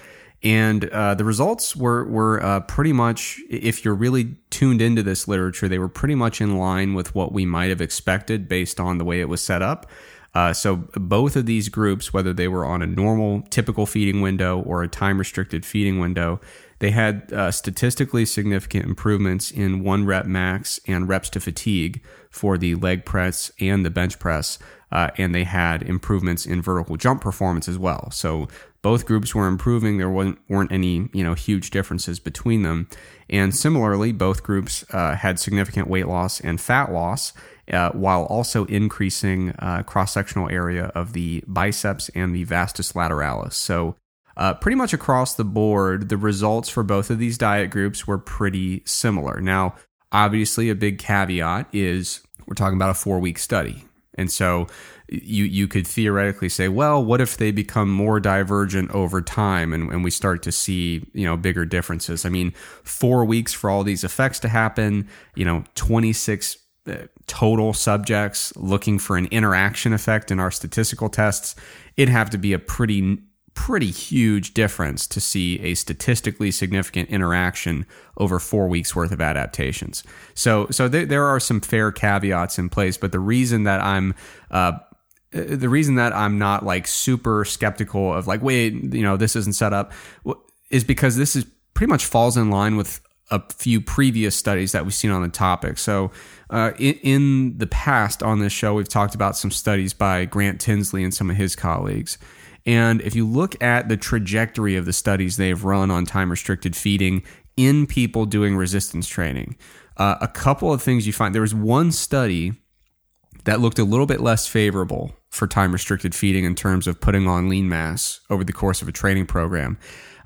And uh, the results were were uh, pretty much, if you're really tuned into this literature, they were pretty much in line with what we might have expected based on the way it was set up. Uh, so both of these groups, whether they were on a normal, typical feeding window or a time restricted feeding window, they had uh, statistically significant improvements in one rep max and reps to fatigue for the leg press and the bench press. Uh, and they had improvements in vertical jump performance as well. So both groups were improving. There wasn't, weren't any you know huge differences between them. And similarly, both groups uh, had significant weight loss and fat loss. Uh, while also increasing uh, cross sectional area of the biceps and the vastus lateralis. So, uh, pretty much across the board, the results for both of these diet groups were pretty similar. Now, obviously, a big caveat is we're talking about a four week study. And so you you could theoretically say, well, what if they become more divergent over time and, and we start to see, you know, bigger differences? I mean, four weeks for all these effects to happen, you know, 26 uh, total subjects looking for an interaction effect in our statistical tests, it'd have to be a pretty pretty huge difference to see a statistically significant interaction over four weeks worth of adaptations. So, so there, there are some fair caveats in place, but the reason that I'm, uh, the reason that I'm not like super skeptical of like, wait, you know, this isn't set up is because this is pretty much falls in line with a few previous studies that we've seen on the topic. So, uh, in, in, the past on this show, we've talked about some studies by Grant Tinsley and some of his colleagues. And if you look at the trajectory of the studies they've run on time restricted feeding in people doing resistance training, uh, a couple of things you find there was one study that looked a little bit less favorable for time restricted feeding in terms of putting on lean mass over the course of a training program.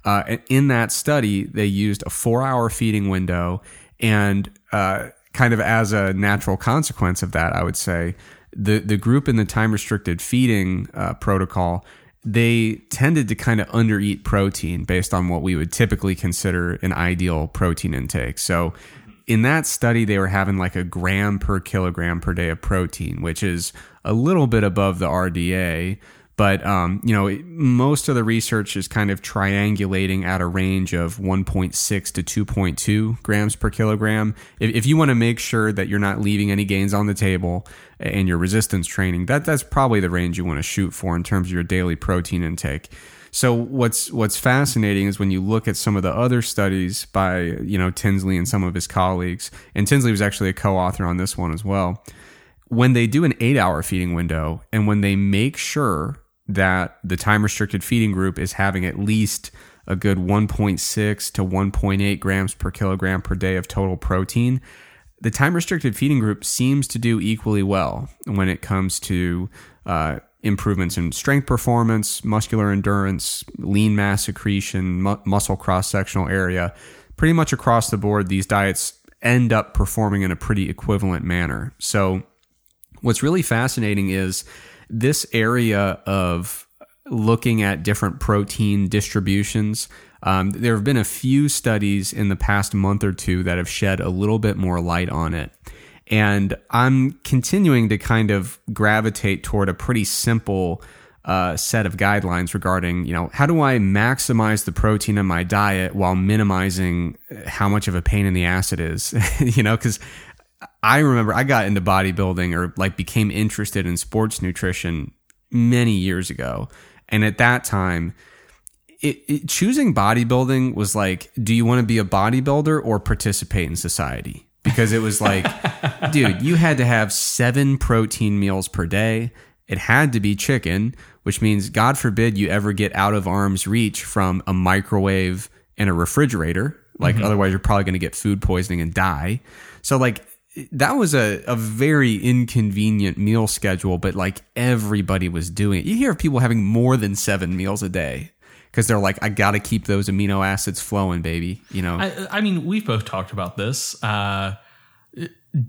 Uh, in that study, they used a four hour feeding window, and uh, kind of as a natural consequence of that, I would say the the group in the time restricted feeding uh, protocol they tended to kind of undereat protein based on what we would typically consider an ideal protein intake. So in that study, they were having like a gram per kilogram per day of protein, which is a little bit above the RDA. But um, you know, most of the research is kind of triangulating at a range of 1.6 to 2.2 grams per kilogram. If, if you want to make sure that you're not leaving any gains on the table in your resistance training, that that's probably the range you want to shoot for in terms of your daily protein intake. So what's what's fascinating is when you look at some of the other studies by you know Tinsley and some of his colleagues, and Tinsley was actually a co-author on this one as well. When they do an eight-hour feeding window, and when they make sure that the time restricted feeding group is having at least a good 1.6 to 1.8 grams per kilogram per day of total protein. The time restricted feeding group seems to do equally well when it comes to uh, improvements in strength performance, muscular endurance, lean mass secretion, mu- muscle cross sectional area. Pretty much across the board, these diets end up performing in a pretty equivalent manner. So, what's really fascinating is this area of looking at different protein distributions. Um, there have been a few studies in the past month or two that have shed a little bit more light on it. And I'm continuing to kind of gravitate toward a pretty simple uh, set of guidelines regarding, you know, how do I maximize the protein in my diet while minimizing how much of a pain in the ass it is? (laughs) you know, because I remember I got into bodybuilding or like became interested in sports nutrition many years ago. And at that time, it, it, choosing bodybuilding was like, do you want to be a bodybuilder or participate in society? Because it was like, (laughs) dude, you had to have seven protein meals per day. It had to be chicken, which means, God forbid, you ever get out of arm's reach from a microwave and a refrigerator. Like, mm-hmm. otherwise, you're probably going to get food poisoning and die. So, like, that was a, a very inconvenient meal schedule, but like everybody was doing it. You hear of people having more than seven meals a day because they're like, I got to keep those amino acids flowing, baby. You know, I, I mean, we've both talked about this. Uh,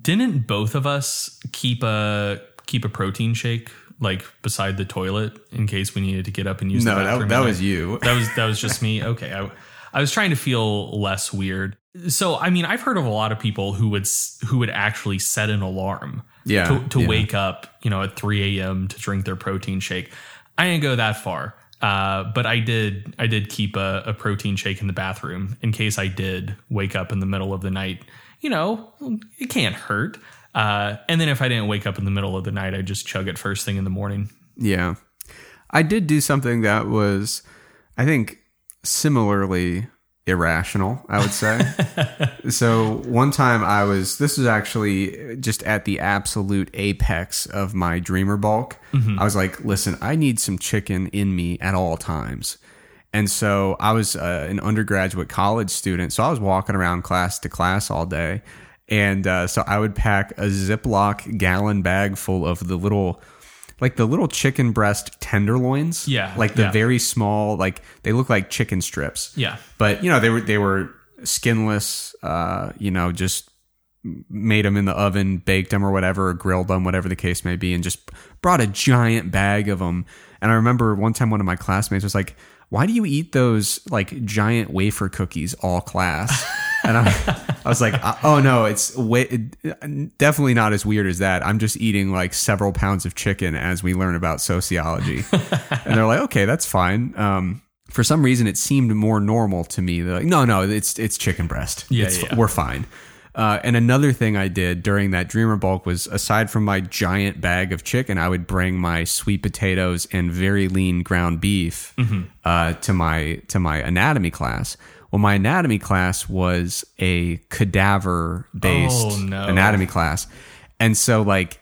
didn't both of us keep a keep a protein shake like beside the toilet in case we needed to get up and use no, the bathroom? That, that was you. That was that was just me. (laughs) Okay, I, I was trying to feel less weird. So, I mean, I've heard of a lot of people who would who would actually set an alarm, yeah, to, to yeah. wake up, you know, at 3 a.m. to drink their protein shake. I didn't go that far, uh, but I did. I did keep a, a protein shake in the bathroom in case I did wake up in the middle of the night. You know, it can't hurt. Uh, and then if I didn't wake up in the middle of the night, I just chug it first thing in the morning. Yeah, I did do something that was, I think, similarly irrational, I would say. (laughs) so one time I was, this was actually just at the absolute apex of my dreamer bulk. Mm-hmm. I was like, listen, I need some chicken in me at all times. And so I was uh, an undergraduate college student. So I was walking around class to class all day. And uh, so I would pack a Ziploc gallon bag full of the little like the little chicken breast tenderloins. Yeah. Like the yeah. very small, like they look like chicken strips. Yeah. But you know, they were they were skinless, uh, you know, just made them in the oven, baked them or whatever, or grilled them, whatever the case may be, and just brought a giant bag of them. And I remember one time one of my classmates was like, "Why do you eat those like giant wafer cookies all class?" (laughs) and I, I was like, uh, oh no, it's way, definitely not as weird as that. I'm just eating like several pounds of chicken as we learn about sociology. and they're like, okay, that's fine. Um, for some reason, it seemed more normal to me. They're like, no, no, it's it's chicken breast. Yeah, it's, yeah. we're fine. Uh, and another thing I did during that dreamer bulk was aside from my giant bag of chicken, I would bring my sweet potatoes and very lean ground beef mm-hmm. uh, to my to my anatomy class. Well, my anatomy class was a cadaver based oh, no. anatomy class. And so, like,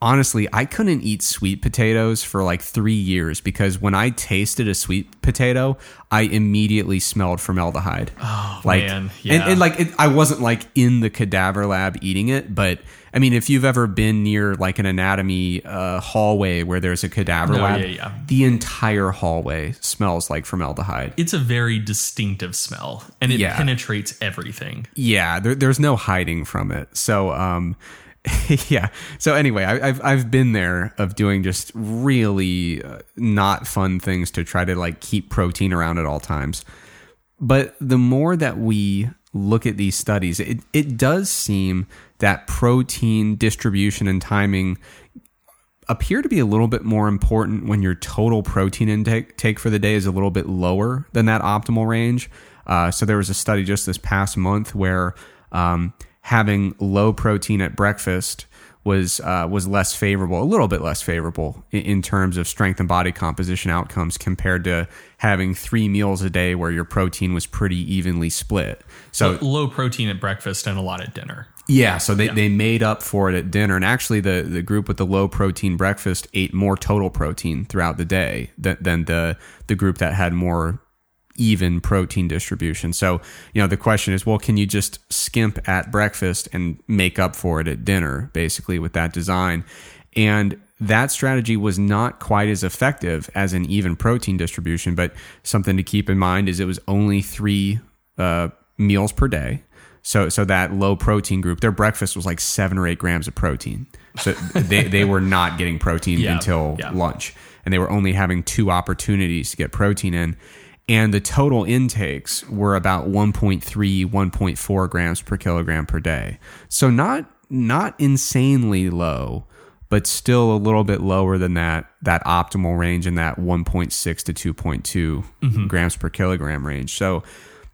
honestly, I couldn't eat sweet potatoes for like three years because when I tasted a sweet potato, I immediately smelled formaldehyde. Oh, like, man. Yeah. And, and like, it, I wasn't like in the cadaver lab eating it, but I mean, if you've ever been near like an anatomy uh, hallway where there's a cadaver Oh, lab, yeah, yeah. the entire hallway smells like formaldehyde. It's a very distinctive smell and it Yeah. penetrates everything. Yeah, there, there's no hiding from it. So, um, (laughs) yeah. So anyway, I, I've I've been there of doing just really uh, not fun things to try to like keep protein around at all times. But the more that we look at these studies, it it does seem that protein distribution and timing appear to be a little bit more important when your total protein intake take for the day is a little bit lower than that optimal range. Uh, so there was a study just this past month where um, having low protein at breakfast was uh, was less favorable, a little bit less favorable in, in terms of strength and body composition outcomes compared to having three meals a day where your protein was pretty evenly split. So Low protein at breakfast and a lot at dinner. yeah, so they, they made up for it at dinner. And actually, the, the group with the low protein breakfast ate more total protein throughout the day than, than the, the group that had more even protein distribution. So, you know, the question is well, can you just skimp at breakfast and make up for it at dinner, basically, with that design? And that strategy was not quite as effective as an even protein distribution. But something to keep in mind is it was only three uh, meals per day. So, so that low protein group, their breakfast was like seven or eight grams of protein. So (laughs) they, they were not getting protein Yeah, until yeah. lunch, and they were only having two opportunities to get protein in. And the total intakes were about 1.3, 1.4 grams per kilogram per day. So not not insanely low, but still a little bit lower than that that optimal range in that 1.6 to 2.2 grams per kilogram range. So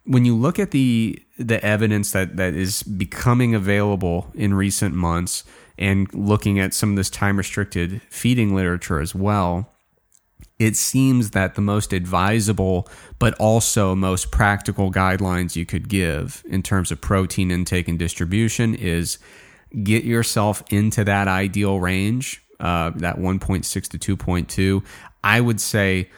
when you look at the the evidence that that is becoming available in recent months and looking at some of this time restricted feeding literature as well, it seems that the most advisable but also most practical guidelines you could give in terms of protein intake and distribution is get yourself into that ideal range, uh, that 1.6 to 2.2. I would say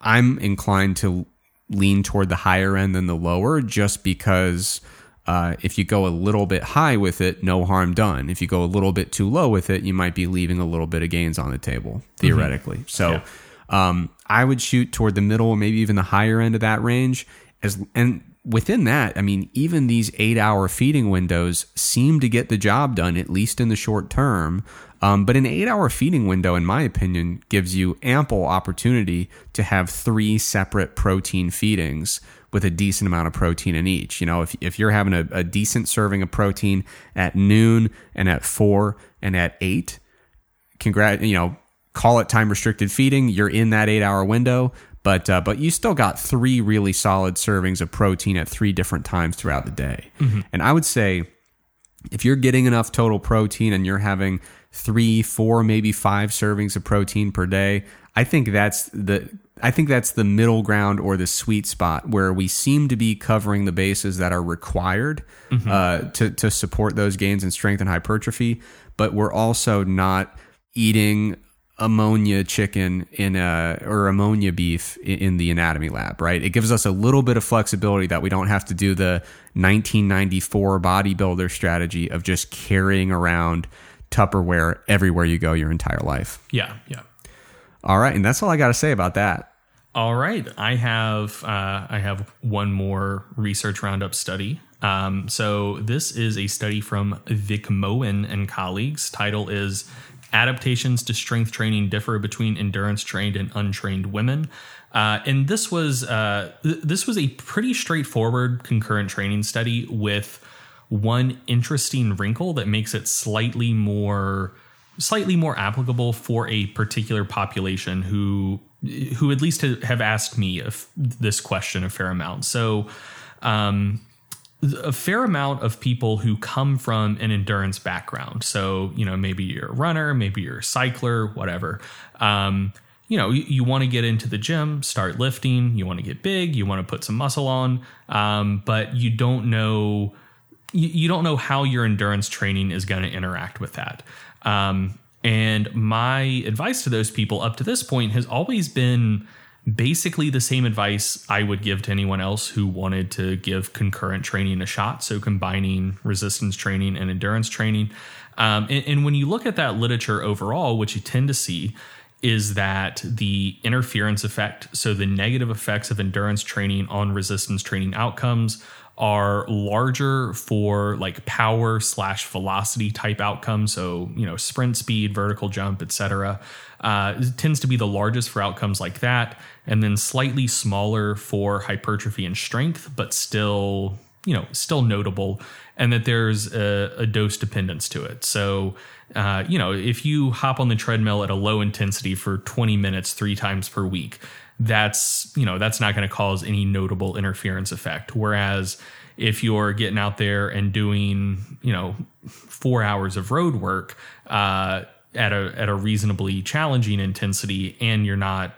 I'm inclined to lean toward the higher end than the lower just because uh, if you go a little bit high with it, no harm done. If you go a little bit too low with it, you might be leaving a little bit of gains on the table, theoretically. So um, I would shoot toward the middle maybe even the higher end of that range. As and within that, I mean, even these eight hour feeding windows seem to get the job done, at least in the short term. Um, but an eight hour feeding window, in my opinion, gives you ample opportunity to have three separate protein feedings with a decent amount of protein in each. You know, if, if you're having a, a decent serving of protein at noon and at four and at eight, congrat, you know, call it time restricted feeding. You're in that eight hour window, but uh, but you still got three really solid servings of protein at three different times throughout the day. And I would say if you're getting enough total protein and you're having three, four, maybe five servings of protein per day, I think that's the I think that's the middle ground or the sweet spot where we seem to be covering the bases that are required uh, to to support those gains in strength and hypertrophy, but we're also not eating ammonia chicken in a or ammonia beef in the anatomy lab, right? It gives us a little bit of flexibility that we don't have to do the 1994 bodybuilder strategy of just carrying around Tupperware everywhere you go your entire life. Yeah, yeah. All right, and that's all I got to say about that. All right, I have uh, I have one more research roundup study. Um, so this is a study from Vikmoen and colleagues. Title is "Adaptations to Strength Training Differ Between Endurance Trained and Untrained Women." Uh, and this was uh, th- this was a pretty straightforward concurrent training study with one interesting wrinkle that makes it slightly more slightly more applicable for a particular population who who at least have asked me this question a fair amount. So um a fair amount of people who come from an endurance background. So, you know, maybe you're a runner, maybe you're a cycler, whatever. Um, you know, you, you want to get into the gym, start lifting, you want to get big, you want to put some muscle on, um, but you don't know you, don't know how your endurance training is going to interact with that. Um, and my advice to those people up to this point has always been basically the same advice I would give to anyone else who wanted to give concurrent training a shot. So combining resistance training and endurance training. Um, and, and when you look at that literature overall, what you tend to see is that the interference effect, so the negative effects of endurance training on resistance training outcomes, are larger for like power slash velocity type outcomes. So, you know, sprint speed, vertical jump, etc. Uh, tends to be the largest for outcomes like that. And then slightly smaller for hypertrophy and strength, but still, you know, still notable. And that there's a, a dose dependence to it. So, uh, you know, if you hop on the treadmill at a low intensity for 20 minutes three times per week, that's you know that's not going to cause any notable interference effect whereas if you're getting out there and doing you know four hours of road work uh, at a at a reasonably challenging intensity and you're not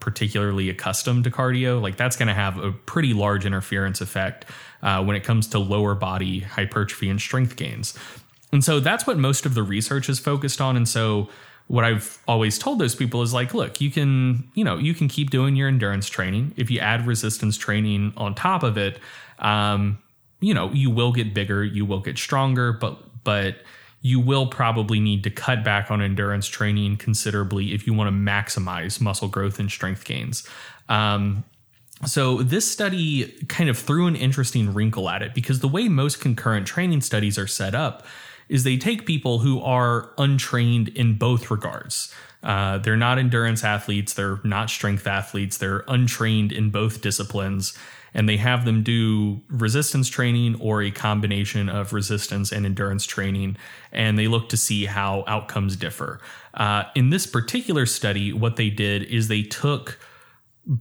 particularly accustomed to cardio like that's going to have a pretty large interference effect uh, when it comes to lower body hypertrophy and strength gains and so that's what most of the research is focused on and so what I've always told those people is like, look, you can, you know, you can keep doing your endurance training. If you add resistance training on top of it, um, you know, you will get bigger, you will get stronger, but but you will probably need to cut back on endurance training considerably if you want to maximize muscle growth and strength gains. Um, so this study kind of threw an interesting wrinkle at it because the way most concurrent training studies are set up is they take people who are untrained in both regards. Uh, they're not endurance athletes, they're not strength athletes, they're untrained in both disciplines, and they have them do resistance training or a combination of resistance and endurance training, and they look to see how outcomes differ. Uh, in this particular study, what they did is they took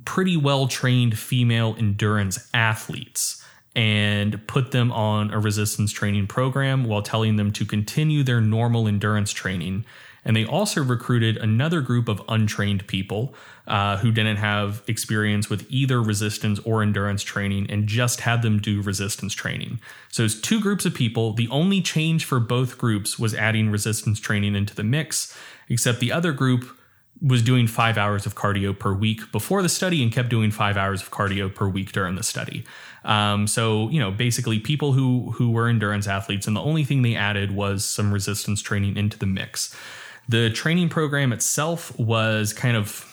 pretty well trained female endurance athletes and put them on a resistance training program while telling them to continue their normal endurance training. And they also recruited another group of untrained people uh, who didn't have experience with either resistance or endurance training and just had them do resistance training. So it's two groups of people. The only change for both groups was adding resistance training into the mix, except the other group was doing five hours of cardio per week before the study and kept doing five hours of cardio per week during the study. Um, so you know, basically, people who who were endurance athletes, and the only thing they added was some resistance training into the mix. The training program itself was kind of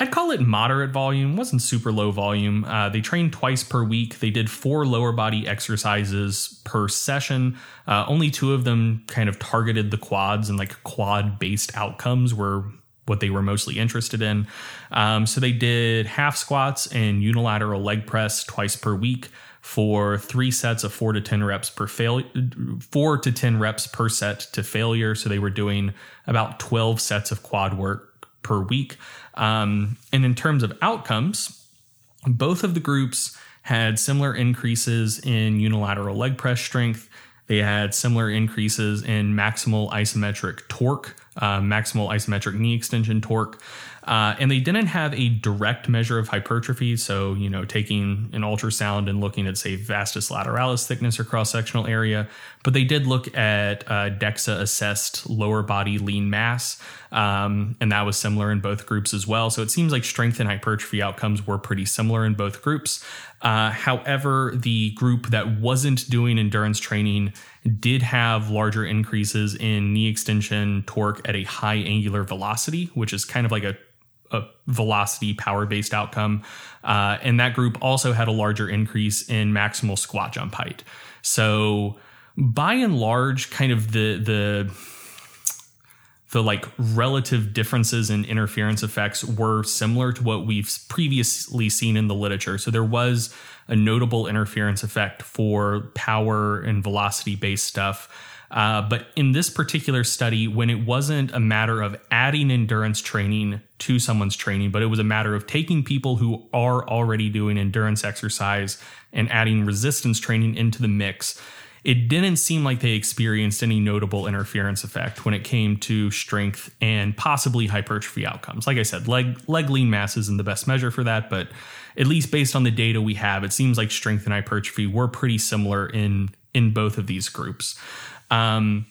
I'd call it moderate volume, wasn't super low volume. Uh, they trained twice per week. They did four lower body exercises per session. Uh, only two of them kind of targeted the quads and like quad based outcomes were what they were mostly interested in. Um, so they did half squats and unilateral leg press twice per week for three sets of four to 10 reps per fail, four to 10 reps per set to failure. So they were doing about 12 sets of quad work per week. Um, and in terms of outcomes, both of the groups had similar increases in unilateral leg press strength. They had similar increases in maximal isometric torque uh, maximal isometric knee extension torque. Uh, and they didn't have a direct measure of hypertrophy. So, you know, taking an ultrasound and looking at, say, vastus lateralis thickness or cross sectional area. But they did look at uh, DEXA assessed lower body lean mass. Um, and that was similar in both groups as well. So it seems like strength and hypertrophy outcomes were pretty similar in both groups. Uh, however, the group that wasn't doing endurance training did have larger increases in knee extension torque at a high angular velocity, which is kind of like a, a velocity power based outcome. Uh, and that group also had a larger increase in maximal squat jump height. So, by and large, kind of the the the like relative differences in interference effects were similar to what we've previously seen in the literature. So there was a notable interference effect for power and velocity based stuff. Uh, but in this particular study, when it wasn't a matter of adding endurance training to someone's training, but it was a matter of taking people who are already doing endurance exercise and adding resistance training into the mix, it didn't seem like they experienced any notable interference effect when it came to strength and possibly hypertrophy outcomes. Like I said, leg leg lean mass isn't the best measure for that, but at least based on the data we have, it seems like strength and hypertrophy were pretty similar in in both of these groups. Um,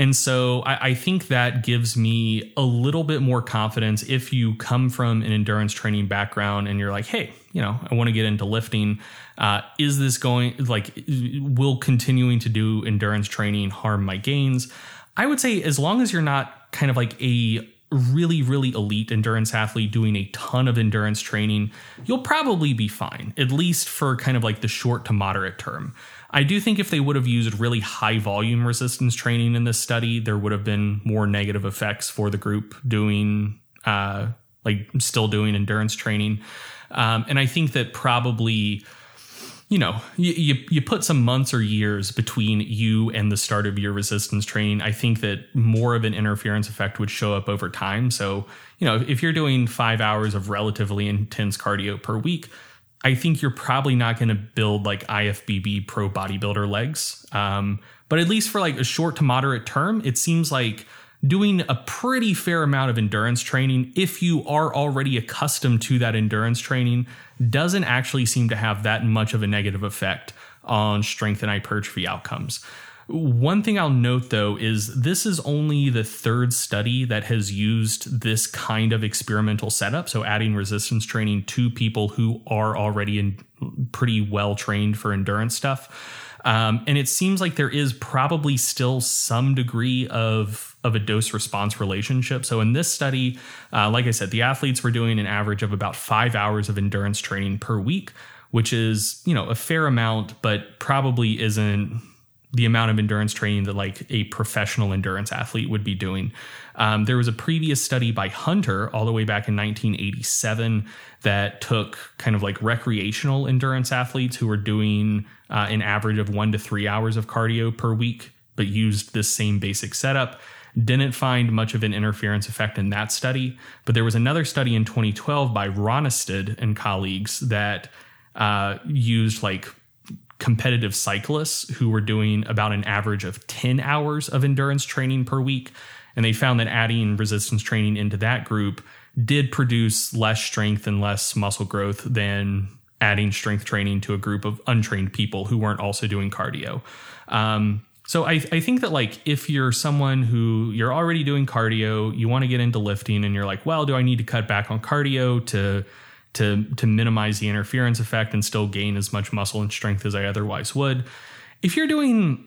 And so I, I, think that gives me a little bit more confidence if you come from an endurance training background and you're like, hey, you know, I want to get into lifting. Uh, is this going like will continuing to do endurance training harm my gains? I would say as long as you're not kind of like a really, really elite endurance athlete doing a ton of endurance training, you'll probably be fine, at least for kind of like the short to moderate term. I do think if they would have used really high volume resistance training in this study, there would have been more negative effects for the group doing, uh, like still doing endurance training. Um, and I think that probably, you know, you, you, you put some months or years between you and the start of your resistance training. I think that more of an interference effect would show up over time. So, you know, if you're doing five hours of relatively intense cardio per week, I think you're probably not going to build like IFBB pro bodybuilder legs. Um, but at least for like a short to moderate term, it seems like doing a pretty fair amount of endurance training, if you are already accustomed to that endurance training, doesn't actually seem to have that much of a negative effect on strength and hypertrophy outcomes. One thing I'll note though is this is only the third study that has used this kind of experimental setup. So, adding resistance training to people who are already in pretty well trained for endurance stuff. Um, and it seems like there is probably still some degree of of a dose response relationship. So in this study, uh, like I said, the athletes were doing an average of about five hours of endurance training per week, which is you know a fair amount, but probably isn't the amount of endurance training that like a professional endurance athlete would be doing. Um, there was a previous study by Hunter all the way back in 1987 that took kind of like recreational endurance athletes who were doing uh, an average of one to three hours of cardio per week, but used this same basic setup. Didn't find much of an interference effect in that study, but there was another study in 2012 by Ronnestad and colleagues that uh, used like competitive cyclists who were doing about an average of 10 hours of endurance training per week. And they found that adding resistance training into that group did produce less strength and less muscle growth than adding strength training to a group of untrained people who weren't also doing cardio. Um, so I, I think that like if you're someone who you're already doing cardio, you want to get into lifting, and you're like, well, do I need to cut back on cardio to to to minimize the interference effect and still gain as much muscle and strength as I otherwise would. If you're doing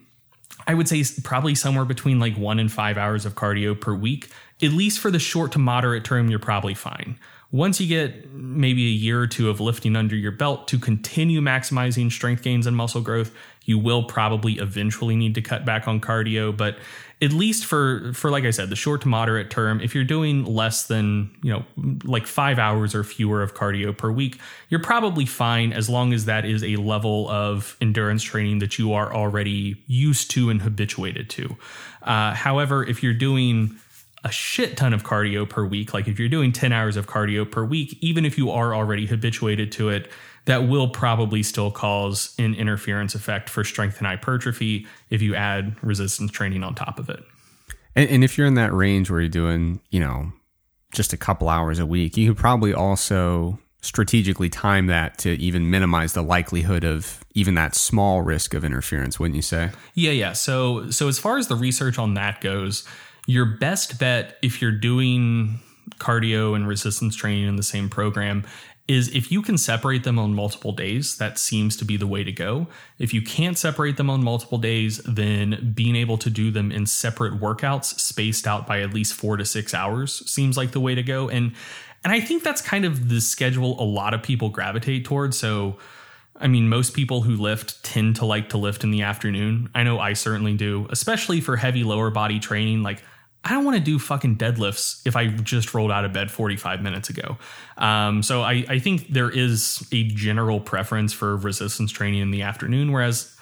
I would say probably somewhere between like 1 and 5 hours of cardio per week, at least for the short to moderate term you're probably fine. Once you get maybe a year or two of lifting under your belt to continue maximizing strength gains and muscle growth, you will probably eventually need to cut back on cardio, but at least for for like I said, the short to moderate term, if you're doing less than, you know, like 5 hours or fewer of cardio per week, you're probably fine as long as that is a level of endurance training that you are already used to and habituated to. Uh, however, if you're doing a shit ton of cardio per week, like if you're doing 10 hours of cardio per week, even if you are already habituated to it, that will probably still cause an interference effect for strength and hypertrophy if you add resistance training on top of it. And, and if you're in that range where you're doing, you know, just a couple hours a week, you could probably also strategically time that to even minimize the likelihood of even that small risk of interference, wouldn't you say? Yeah, yeah. So so as far as the research on that goes, your best bet if you're doing cardio and resistance training in the same program is if you can separate them on multiple days, that seems to be the way to go. If you can't separate them on multiple days, then being able to do them in separate workouts spaced out by at least 4 to 6 hours seems like the way to go. And and I think that's kind of the schedule a lot of people gravitate towards. So I mean, most people who lift tend to like to lift in the afternoon. I know I certainly do, especially for heavy lower body training. Like I don't want to do fucking deadlifts if I just rolled out of bed 45 minutes ago. Um, so I, I think there is a general preference for resistance training in the afternoon, whereas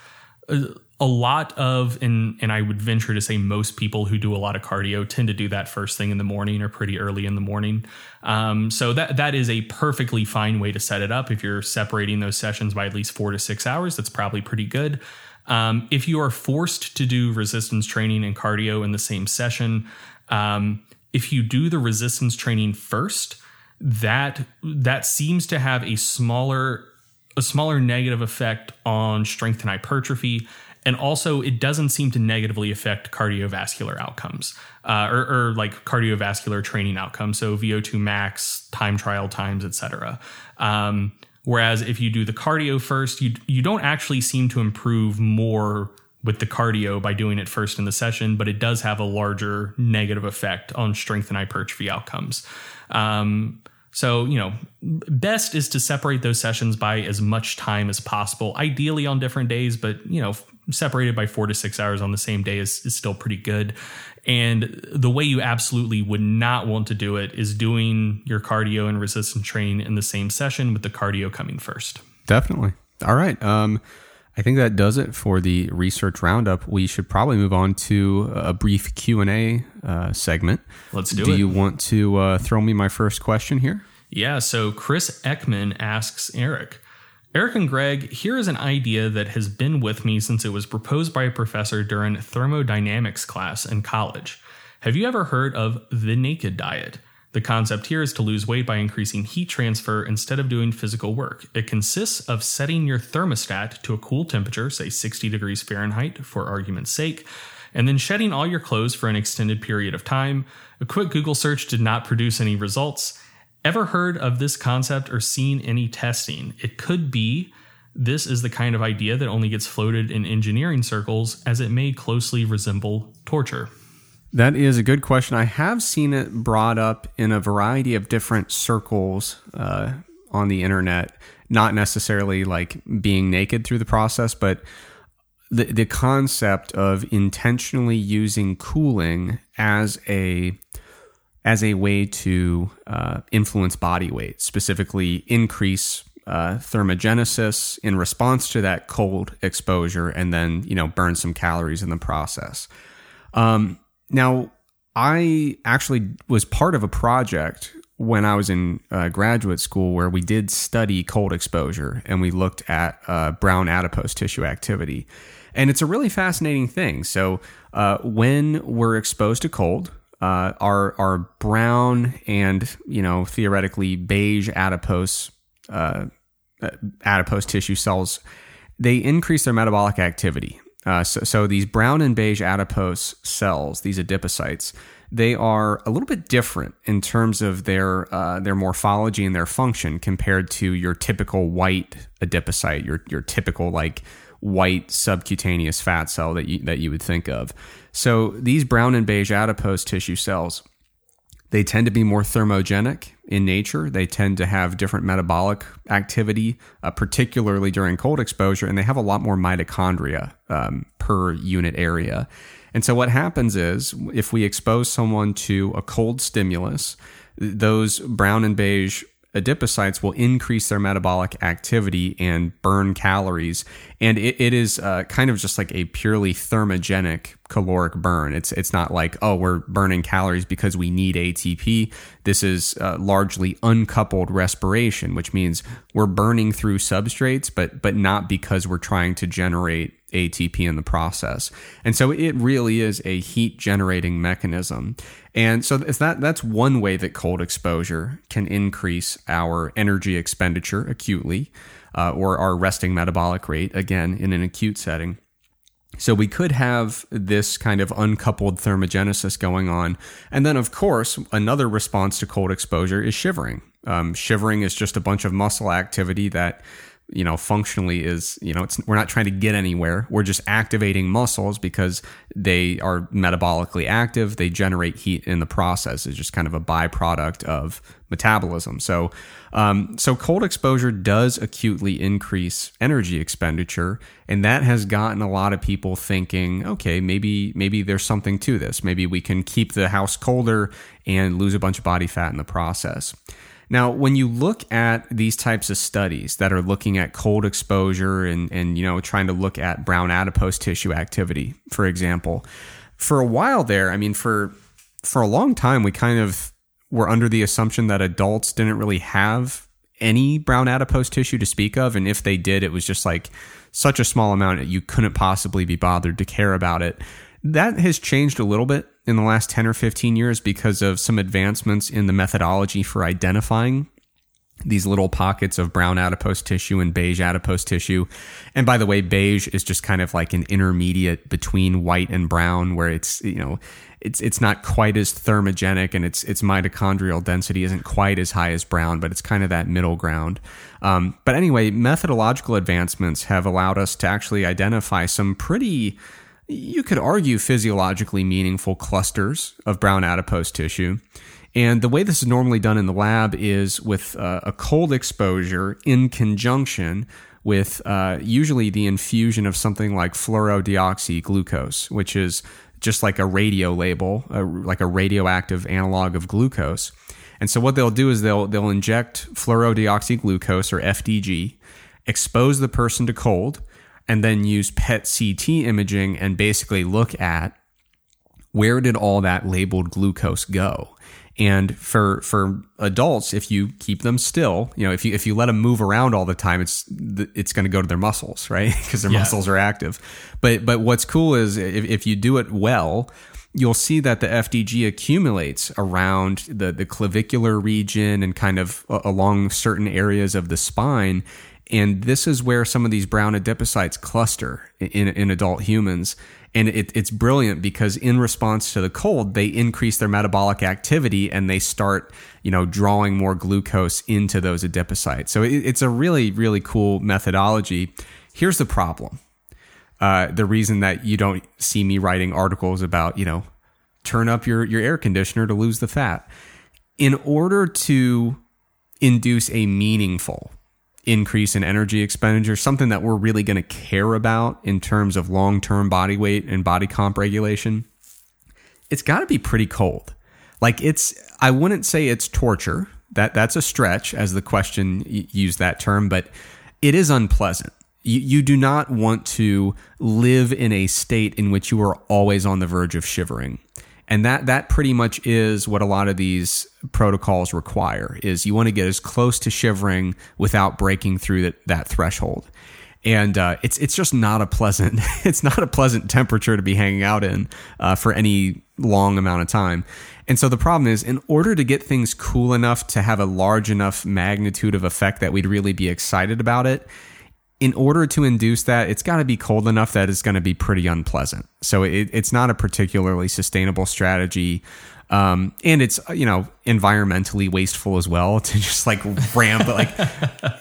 a, a lot of, and, and I would venture to say most people who do a lot of cardio tend to do that first thing in the morning or pretty early in the morning. Um, so that, that is a perfectly fine way to set it up. If you're separating those sessions by at least four to six hours, that's probably pretty good. Um, if you are forced to do resistance training and cardio in the same session, um, if you do the resistance training first, that that seems to have a smaller a smaller negative effect on strength and hypertrophy. And also it doesn't seem to negatively affect cardiovascular outcomes uh, or, or, like cardiovascular training outcomes. So vo2 max time trial times etc um, whereas if you do the cardio first you you don't actually seem to improve more with the cardio by doing it first in the session but it does have a larger negative effect on strength and hypertrophy outcomes um, so, you know, best is to separate those sessions by as much time as possible, ideally on different days, but, you know, separated by four to six hours on the same day is, is still pretty good. And the way you absolutely would not want to do it is doing your cardio and resistance training in the same session with the cardio coming first. Definitely. All right. Um, I think that does it for the research roundup. We should probably move on to a brief Q and A uh, segment. Let's do, do it. Do you want to uh, throw me my first question here? Yeah. So Chris Ekman asks Eric. Eric and Greg, here is an idea that has been with me since it was proposed by a professor during thermodynamics class in college. Have you ever heard of the naked diet? The concept here is to lose weight by increasing heat transfer instead of doing physical work. It consists of setting your thermostat to a cool temperature, say 60 degrees Fahrenheit for argument's sake, and then shedding all your clothes for an extended period of time. A quick Google search did not produce any results. Ever heard of this concept or seen any testing? It could be this is the kind of idea that only gets floated in engineering circles as it may closely resemble torture. That is a good question. I have seen it brought up in a variety of different circles uh, on the internet, not necessarily like being naked through the process, but the, the concept of intentionally using cooling as a as a way to uh, influence body weight, specifically increase uh, thermogenesis in response to that cold exposure, and then you know burn some calories in the process. Um, now, I actually was part of a project when I was in uh, graduate school where we did study cold exposure and we looked at uh, brown adipose tissue activity. And it's a really fascinating thing. So, uh, when we're exposed to cold, uh, our our brown and you know theoretically beige adipose uh, adipose tissue cells they increase their metabolic activity. Uh, so, so, these brown and beige adipose cells, these adipocytes, they are a little bit different in terms of their uh, their morphology and their function compared to your typical white adipocyte, your your typical like white subcutaneous fat cell that you that you would think of. So these brown and beige adipose tissue cells, they tend to be more thermogenic in nature. They tend to have different metabolic activity, uh, particularly during cold exposure, and they have a lot more mitochondria um, per unit area. And so, what happens is if we expose someone to a cold stimulus, those brown and beige adipocytes will increase their metabolic activity and burn calories. And it, it is uh, kind of just like a purely thermogenic caloric burn. It's it's not like oh we're burning calories because we need ATP. This is uh, largely uncoupled respiration, which means we're burning through substrates, but but not because we're trying to generate ATP in the process. And so it really is a heat generating mechanism. And so that that's one way that cold exposure can increase our energy expenditure acutely uh, or our resting metabolic rate again in an acute setting. So we could have this kind of uncoupled thermogenesis going on. And then, of course, another response to cold exposure is shivering. Um, shivering is just a bunch of muscle activity that you know functionally is you know we're not trying to get anywhere. We're just activating muscles because they are metabolically active. They generate heat in the process. It's just kind of a byproduct of metabolism. So um, so cold exposure does acutely increase energy expenditure and that has gotten a lot of people thinking okay maybe maybe there's something to this. Maybe we can keep the house colder and lose a bunch of body fat in the process now, when you look at these types of studies that are looking at cold exposure and, and you know trying to look at brown adipose tissue activity, for example, for a while there, I mean, for for a long time, we kind of were under the assumption that adults didn't really have any brown adipose tissue to speak of, and if they did, it was just like such a small amount that you couldn't possibly be bothered to care about it. That has changed a little bit in the last 10 or 15 years because of some advancements in the methodology for identifying these little pockets of brown adipose tissue and beige adipose tissue. And by the way, beige is just kind of like an intermediate between white and brown where it's, you know, it's it's not quite as thermogenic and its its mitochondrial density isn't quite as high as brown, but it's kind of that middle ground. Um, but anyway, methodological advancements have allowed us to actually identify some pretty you could argue physiologically meaningful clusters of brown adipose tissue. And the way this is normally done in the lab is with uh, a cold exposure in conjunction with uh, usually the infusion of something like fluorodeoxyglucose, which is just like a radio label, a, like a radioactive analog of glucose. And so what they'll do is they'll they'll inject fluorodeoxyglucose or FDG, expose the person to cold, and then use PET CT imaging and basically look at where did all that labeled glucose go. And for for adults, if you keep them still, you know, if you if you let them move around all the time, it's it's going to go to their muscles, (laughs) right? Because their yeah. muscles are active. But but what's cool is if, if you do it well, you'll see that the FDG accumulates around the the clavicular region and kind of along certain areas of the spine. And this is where some of these brown adipocytes cluster in, in adult humans. And it, it's brilliant because in response to the cold, they increase their metabolic activity and they start, you know, drawing more glucose into those adipocytes. So it, it's a really, really cool methodology. Here's the problem. Uh, the reason that you don't see me writing articles about, you know, turn up your, your air conditioner to lose the fat. In order to induce a meaningful increase in energy expenditure, something that we're really going to care about in terms of long term body weight and body comp regulation, it's got to be pretty cold. Like it's, I wouldn't say it's torture. That that's a stretch, as the question used that term, but it is unpleasant. You, you do not want to live in a state in which you are always on the verge of shivering and that that pretty much is what a lot of these protocols require is you want to get as close to shivering without breaking through that, that threshold. And uh, it's it's just not a pleasant (laughs) it's not a pleasant temperature to be hanging out in uh, for any long amount of time. And so the problem is in order to get things cool enough to have a large enough magnitude of effect that we'd really be excited about it in order to induce that, it's got to be cold enough that it's going to be pretty unpleasant. So it, it's not a particularly sustainable strategy. Um, and it's you know environmentally wasteful as well (laughs) to just like ramp like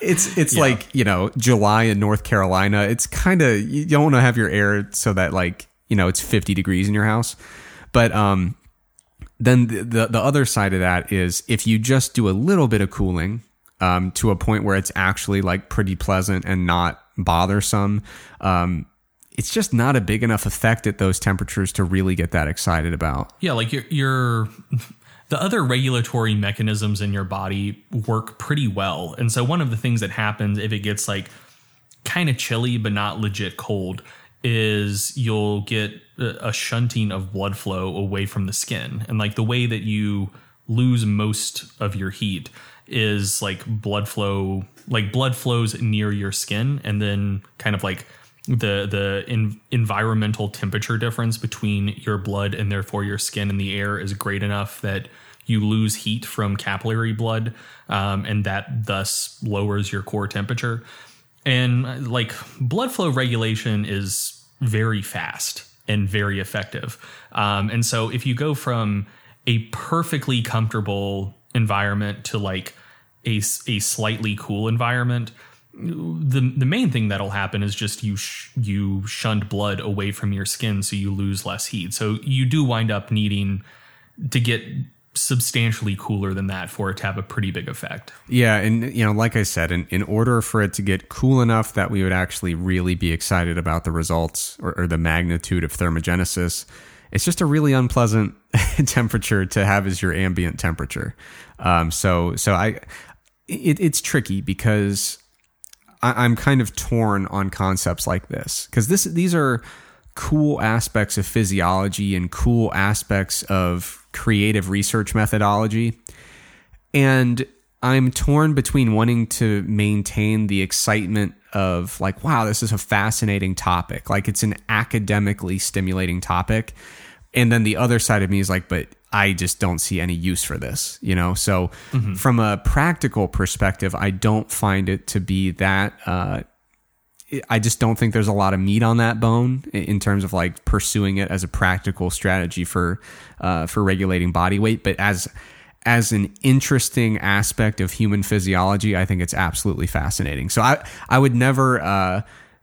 it's it's yeah. like you know July in North Carolina it's kind of you don't want to have your air so that like you know it's 50 degrees in your house but um then the, the, the other side of that is if you just do a little bit of cooling um, to a point where it's actually like pretty pleasant and not bothersome. Um, it's just not a big enough effect at those temperatures to really get that excited about. Yeah, like your your the other regulatory mechanisms in your body work pretty well. And so one of the things that happens if it gets like kind of chilly but not legit cold is you'll get a shunting of blood flow away from the skin. And like the way that you lose most of your heat is like blood flow like blood flows near your skin and then kind of like the the in, environmental temperature difference between your blood and therefore your skin and the air is great enough that you lose heat from capillary blood um, and that thus lowers your core temperature. And like blood flow regulation is very fast and very effective. Um, and so if you go from a perfectly comfortable environment to like a, a slightly cool environment, the the main thing that'll happen is just you sh- you shunt blood away from your skin, so you lose less heat. So you do wind up needing to get substantially cooler than that for it to have a pretty big effect. Yeah, and you know, like I said, in, in order for it to get cool enough that we would actually really be excited about the results or, or the magnitude of thermogenesis, it's just a really unpleasant (laughs) temperature to have as your ambient temperature. Um, so so I it, it's tricky because I, am kind of torn on concepts like this because this these are cool aspects of physiology and cool aspects of creative research methodology, and I'm torn between wanting to maintain the excitement of like, wow, this is a fascinating topic, like it's an academically stimulating topic, and then the other side of me is like, but I just don't see any use for this, you know? So, from a practical perspective, I don't find it to be that, uh, I just don't think there's a lot of meat on that bone in terms of like pursuing it as a practical strategy for, uh, for regulating body weight. But as, as an interesting aspect of human physiology, I think it's absolutely fascinating. So I, I would never, uh,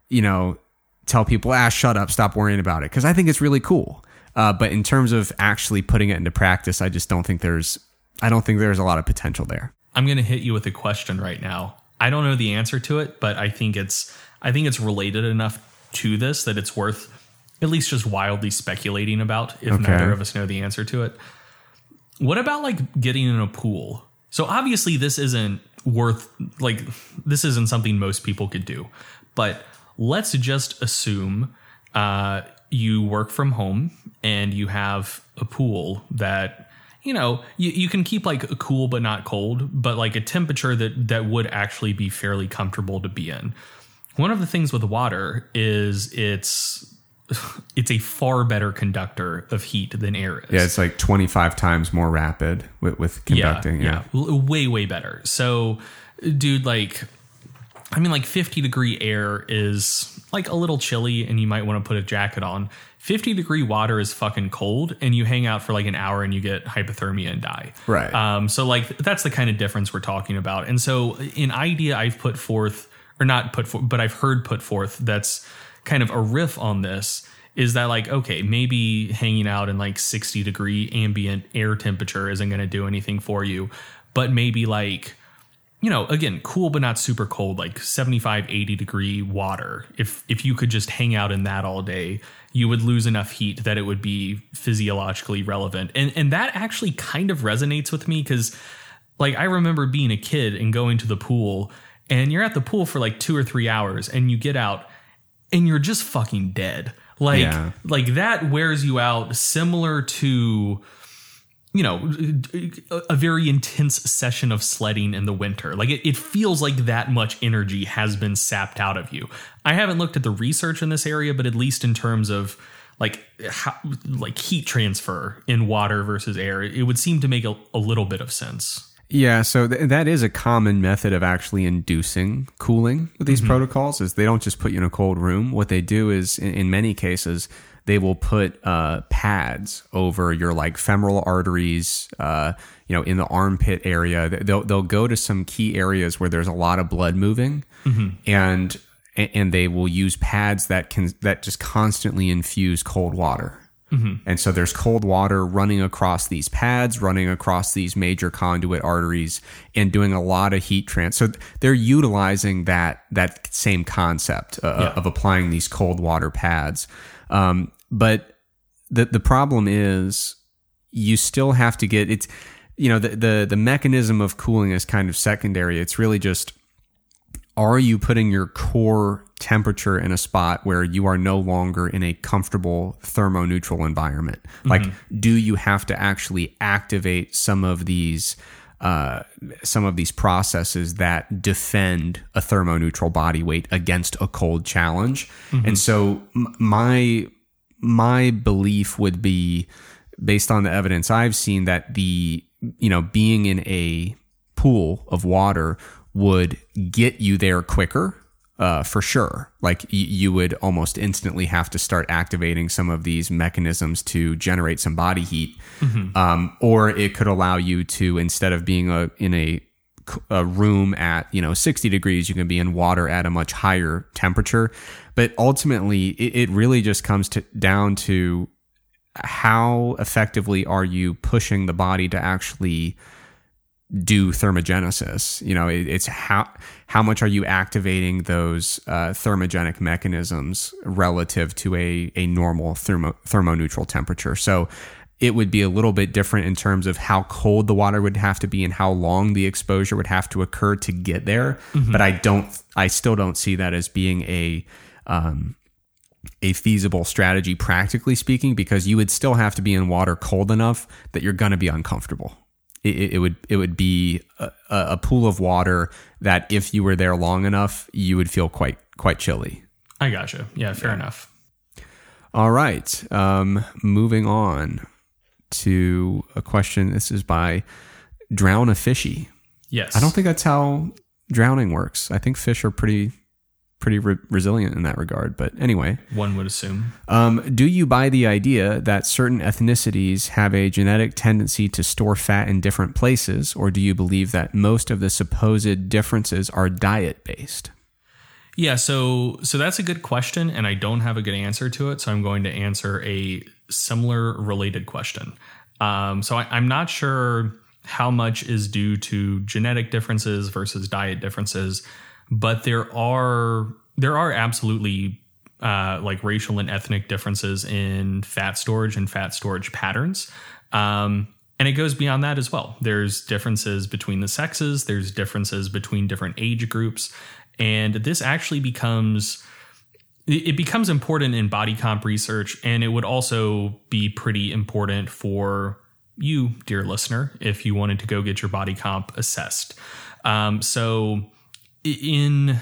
you know, tell people, ah, shut up, stop worrying about it, because I think it's really cool. Uh, but in terms of actually putting it into practice, I just don't think there's, I don't think there's a lot of potential there. I'm going to hit you with a question right now. I don't know the answer to it, but I think it's I think it's related enough to this that it's worth at least just wildly speculating about if Okay. neither of us know the answer to it. What about like getting in a pool? So obviously this isn't worth like this isn't something most people could do. But let's just assume uh, you work from home and you have a pool that you know you, you can keep like cool but not cold, but like a temperature that that would actually be fairly comfortable to be in. One of the things with water is it's (laughs) it's a far better conductor of heat than air is. Yeah, it's like 25 times more rapid with, with conducting. Yeah. yeah, L- way way better. So, dude, like, I mean, like, fifty degree air is like a little chilly, and you might want to put a jacket on. Fifty degree water is fucking cold, and you hang out for like an hour, and you get hypothermia and die. Right. Um. So, like, that's the kind of difference we're talking about. And so, an idea I've put forth, or not put forth, but I've heard put forth, that's kind of a riff on this is that like okay maybe hanging out in like 60 degree ambient air temperature isn't going to do anything for you but maybe like you know again cool but not super cold like 75 80 degree water if if you could just hang out in that all day you would lose enough heat that it would be physiologically relevant and and that actually kind of resonates with me cuz like I remember being a kid and going to the pool and you're at the pool for like 2 or 3 hours and you get out and you're just fucking dead. Like Yeah. like that wears you out similar to you know a, very intense session of sledding in the winter. Like it, it feels like that much energy has been sapped out of you. I haven't looked at the research in this area, but at least in terms of like how, like heat transfer in water versus air, it would seem to make a, a little bit of sense. Yeah, so th- that is a common method of actually inducing cooling with these mm-hmm. protocols. Is they don't just put you in a cold room. What they do is, in, in many cases, they will put uh, pads over your like femoral arteries, uh, you know, in the armpit area. They'll they'll go to some key areas where there's a lot of blood moving, and and they will use pads that can that just constantly infuse cold water. And so there's cold water running across these pads, running across these major conduit arteries, and doing a lot of heat trans. So they're utilizing that that same concept uh, Yeah. of applying these cold water pads. Um, but the the problem is you still have to get it's you know the the the mechanism of cooling is kind of secondary. It's really just are you putting your core temperature in a spot where you are no longer in a comfortable thermoneutral environment? Like, do you have to actually activate some of these? Uh, some of these processes that defend a thermoneutral body weight against a cold challenge, and so m- my my belief would be based on the evidence I've seen that the you know being in a pool of water would get you there quicker uh, for sure. Like y- you would almost instantly have to start activating some of these mechanisms to generate some body heat. Um, or it could allow you to instead of being a, in a a room at you know 60 degrees you can be in water at a much higher temperature but ultimately it, it really just comes to down to how effectively are you pushing the body to actually do thermogenesis? You know it, it's how how much are you activating those uh, thermogenic mechanisms relative to a a normal thermo, thermoneutral temperature? So it would be a little bit different in terms of how cold the water would have to be and how long the exposure would have to occur to get there. But i don't i still don't see that as being a um, a feasible strategy practically speaking because you would still have to be in water cold enough that you're going to be uncomfortable it, it would it would be a, a pool of water that if you were there long enough you would feel quite quite chilly I gotcha. Yeah, fair enough. all right um moving on to a question. This is by Drown a Fishy. Yes. I don't think that's how drowning works. I think fish are pretty pretty re- resilient in that regard. But anyway, one would assume. Um, do you buy the idea that certain ethnicities have a genetic tendency to store fat in different places, or do you believe that most of the supposed differences are diet based? Yeah, so so that's a good question, and I don't have a good answer to it. So I'm going to answer a similar related question. Um, so I, I'm not sure how much is due to genetic differences versus diet differences, but there are there are absolutely uh, like racial and ethnic differences in fat storage and fat storage patterns. Um, and it goes beyond that as well. There's differences between the sexes, there's differences between different age groups. And this actually becomes it becomes important in body comp research and it would also be pretty important for you dear listener if you wanted to go get your body comp assessed um, so in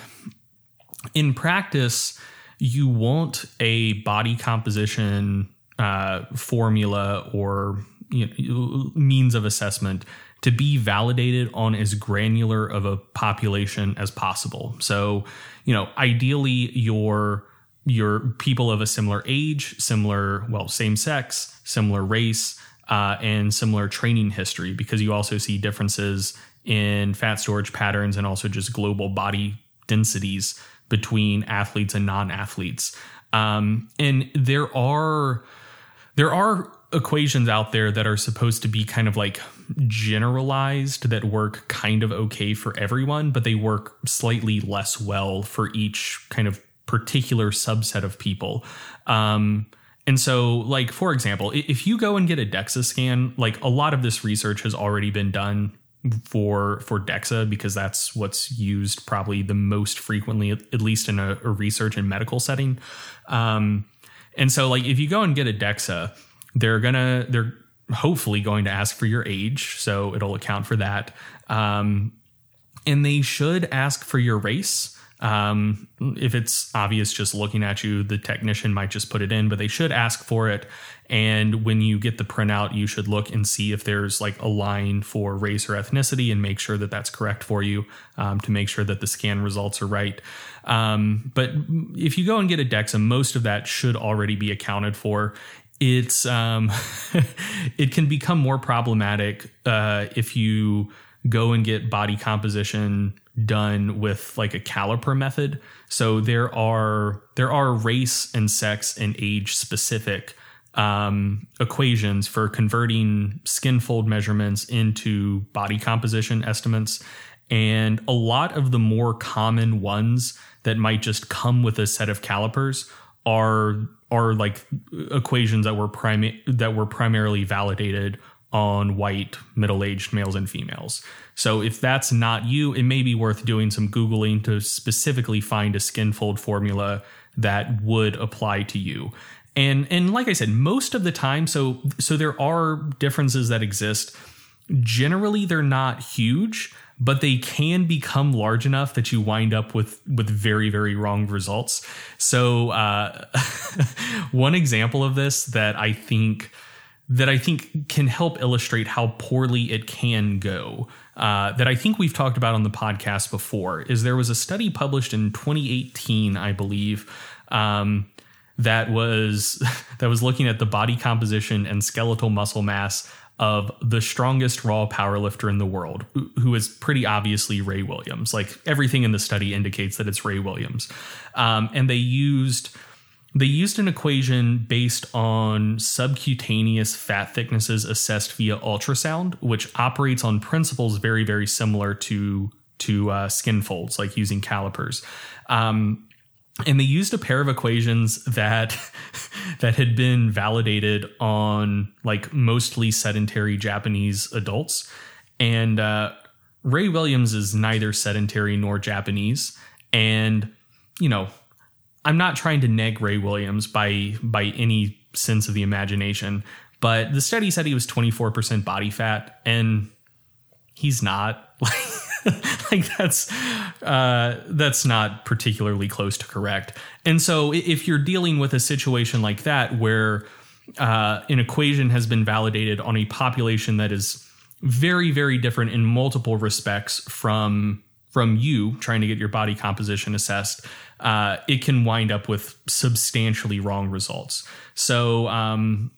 in practice you want a body composition uh, formula or you know, means of assessment to be validated on as granular of a population as possible. So, you know, ideally your your people of a similar age, similar, well, same sex, similar race, uh, and similar training history, because you also see differences in fat storage patterns and also just global body densities between athletes and non-athletes. Um, and there are there are equations out there that are supposed to be kind of like generalized that work kind of okay for everyone, but they work slightly less well for each kind of particular subset of people. Um, and so, like, for example, if you go and get a DEXA scan, like a lot of this research has already been done for for DEXA because that's what's used probably the most frequently, at least in a, a research and medical setting. Um, and so, like, if you go and get a DEXA, they're gonna they're hopefully going to ask for your age, so it'll account for that. Um, and they should ask for your race. Um, if it's obvious just looking at you, the technician might just put it in, but they should ask for it. And when you get the printout, you should look and see if there's like a line for race or ethnicity and make sure that that's correct for you um, to make sure that the scan results are right. Um, but if you go and get a DEXA, most of that should already be accounted for it's um, (laughs) it can become more problematic uh, if you go and get body composition done with like a caliper method. So there are there are race and sex and age specific um, equations for converting skin fold measurements into body composition estimates. And a lot of the more common ones that might just come with a set of calipers are are like equations that were primi- that were primarily validated on white middle-aged males and females. So if that's not you, it may be worth doing some googling to specifically find a skin fold formula that would apply to you. And and like I said, most of the time so so there are differences that exist. Generally they're not huge, but they can become large enough that you wind up with with very very wrong results. So uh, (laughs) one example of this that I think that I think can help illustrate how poorly it can go. Uh, that I think we've talked about on the podcast before is there was a study published in 2018, I believe, um, that was (laughs) that was looking at the body composition and skeletal muscle mass of the strongest raw powerlifter in the world, who is pretty obviously Ray Williams. Like everything in the study indicates that it's Ray Williams, um, and they used they used an equation based on subcutaneous fat thicknesses assessed via ultrasound, which operates on principles very very similar to to uh, skin folds, like using calipers. Um, and they used a pair of equations that (laughs) that had been validated on like mostly sedentary Japanese adults, and uh, Ray Williams is neither sedentary nor Japanese, and you know, I'm not trying to neg Ray Williams by by any sense of the imagination, but the study said he was 24% body fat, and he's not. (laughs) like that's uh, that's not particularly close to correct. And so if you're dealing with a situation like that where uh, an equation has been validated on a population that is very, very different in multiple respects from from you trying to get your body composition assessed, uh, it can wind up with substantially wrong results. So, um,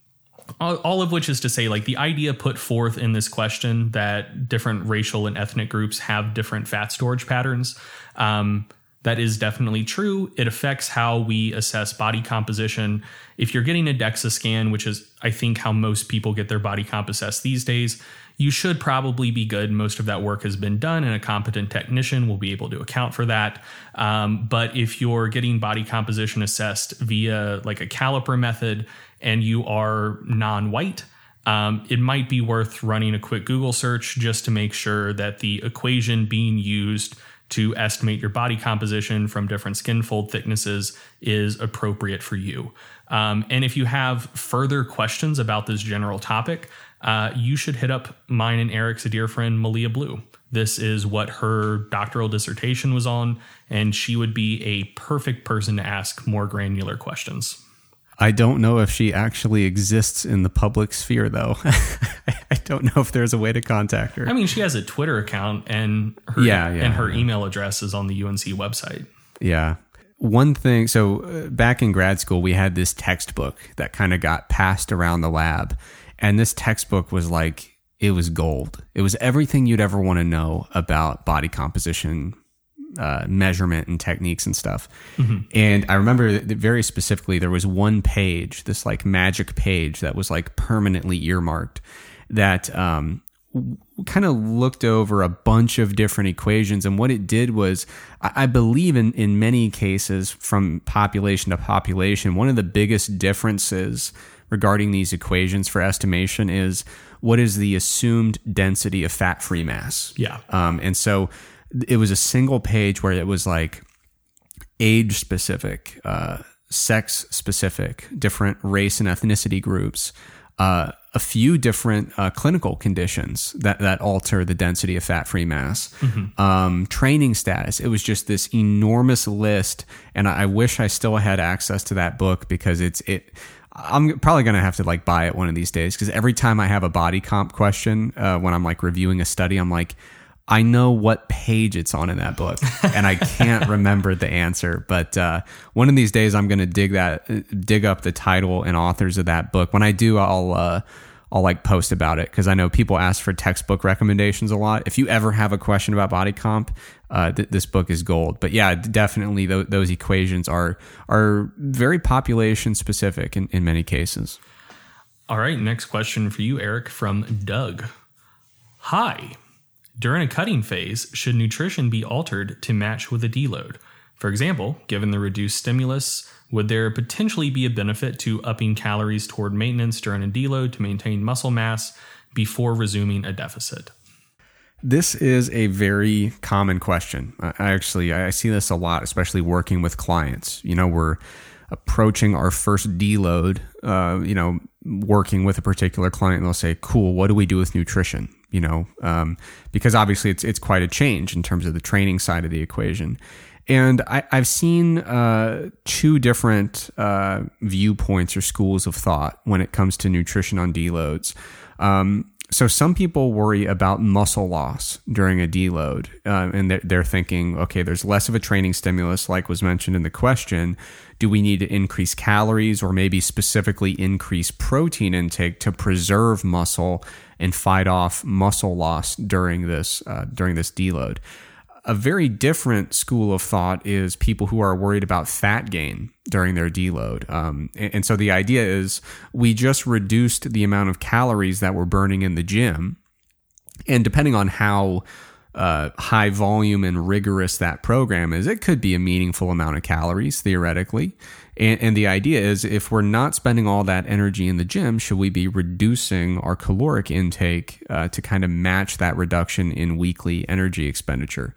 all, of which is to say, like the idea put forth in this question that different racial and ethnic groups have different fat storage patterns. Um, that is definitely true. It affects how we assess body composition. If you're getting a DEXA scan, which is, I think, how most people get their body comp assessed these days, you should probably be good. Most of that work has been done, and a competent technician will be able to account for that. Um, but if you're getting body composition assessed via like a caliper method and you are non white, um, it might be worth running a quick Google search just to make sure that the equation being used to estimate your body composition from different skin fold thicknesses is appropriate for you. Um, and if you have further questions about this general topic, uh, you should hit up mine and Eric's dear friend, Malia Blue. This is what her doctoral dissertation was on, and she would be a perfect person to ask more granular questions. I don't know if she actually exists in the public sphere, though. (laughs) I don't know if there's a way to contact her. I mean, she has a Twitter account, and her yeah, yeah and her email address is on the UNC website. Yeah. One thing, so uh, back in grad school, we had this textbook that kind of got passed around the lab, and this textbook was like, it was gold. It was everything you'd ever want to know about body composition, uh, measurement, and techniques and stuff. Mm-hmm. And I remember very specifically, there was one page, this like magic page that was like permanently earmarked that um, kind of looked over a bunch of different equations. And what it did was, I believe in, in many cases, from population to population, one of the biggest differences regarding these equations for estimation is what is the assumed density of fat free mass. Yeah. Um, and so it was a single page where it was like age specific, uh, sex specific, different race and ethnicity groups, uh, a few different uh, clinical conditions that, that alter the density of fat free mass, mm-hmm. um, training status. It was just this enormous list. And I, I wish I still had access to that book because it's, it, I'm probably gonna have to like buy it one of these days because every time I have a body comp question uh, when I'm like reviewing a study, I'm like, I know what page it's on in that book, (laughs) and I can't remember the answer. But uh, one of these days, I'm gonna dig that, dig up the title and authors of that book. When I do, I'll uh, I'll like post about it because I know people ask for textbook recommendations a lot. If you ever have a question about body comp, uh, th- this book is gold. But yeah, definitely th- those equations are are very population specific in, in many cases. All right, next question for you, Eric, from Doug. Hi. During a cutting phase, should nutrition be altered to match with a deload? For example, given the reduced stimulus, would there potentially be a benefit to upping calories toward maintenance during a deload to maintain muscle mass before resuming a deficit? This is a very common question. I actually I see this a lot, especially working with clients. You know, we're approaching our first deload. Uh, you know, working with a particular client, and they'll say, "Cool, what do we do with nutrition?" You know, um, because obviously it's it's quite a change in terms of the training side of the equation. And I, have seen uh, two different uh, viewpoints or schools of thought when it comes to nutrition on deloads. Um, so some people worry about muscle loss during a deload, uh, and they're, they're, thinking, okay, there's less of a training stimulus, like was mentioned in the question. Do we need to increase calories or maybe specifically increase protein intake to preserve muscle and fight off muscle loss during this uh, during this deload? A very different school of thought is people who are worried about fat gain during their deload. Um, and, and so the idea is we just reduced the amount of calories that we're burning in the gym. And depending on how uh, high volume and rigorous that program is, it could be a meaningful amount of calories theoretically. And, and, the idea is if we're not spending all that energy in the gym, should we be reducing our caloric intake uh, to kind of match that reduction in weekly energy expenditure?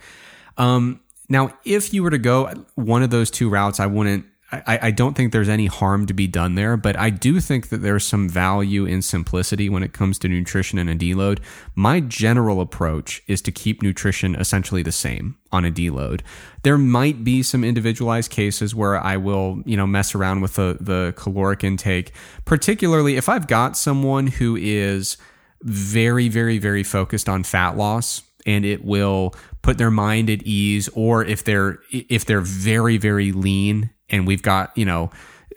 Um, now, if you were to go one of those two routes, I wouldn't. I, I don't think there's any harm to be done there, but I do think that there's some value in simplicity when it comes to nutrition and a deload. My general approach is to keep nutrition essentially the same on a deload. There might be some individualized cases where I will, you know, mess around with the, the caloric intake, particularly if I've got someone who is very, very, very focused on fat loss and it will put their mind at ease or if they're if they're very very lean and we've got, you know,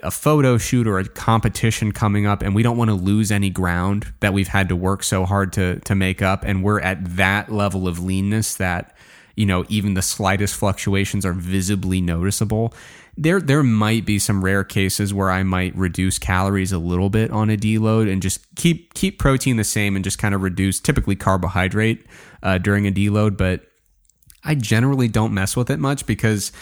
a photo shoot or a competition coming up and we don't want to lose any ground that we've had to work so hard to to make up. And we're at that level of leanness that you know even the slightest fluctuations are visibly noticeable. There there might be some rare cases where I might reduce calories a little bit on a deload and just keep keep protein the same and just kind of reduce typically carbohydrate uh, during a deload but I generally don't mess with it much because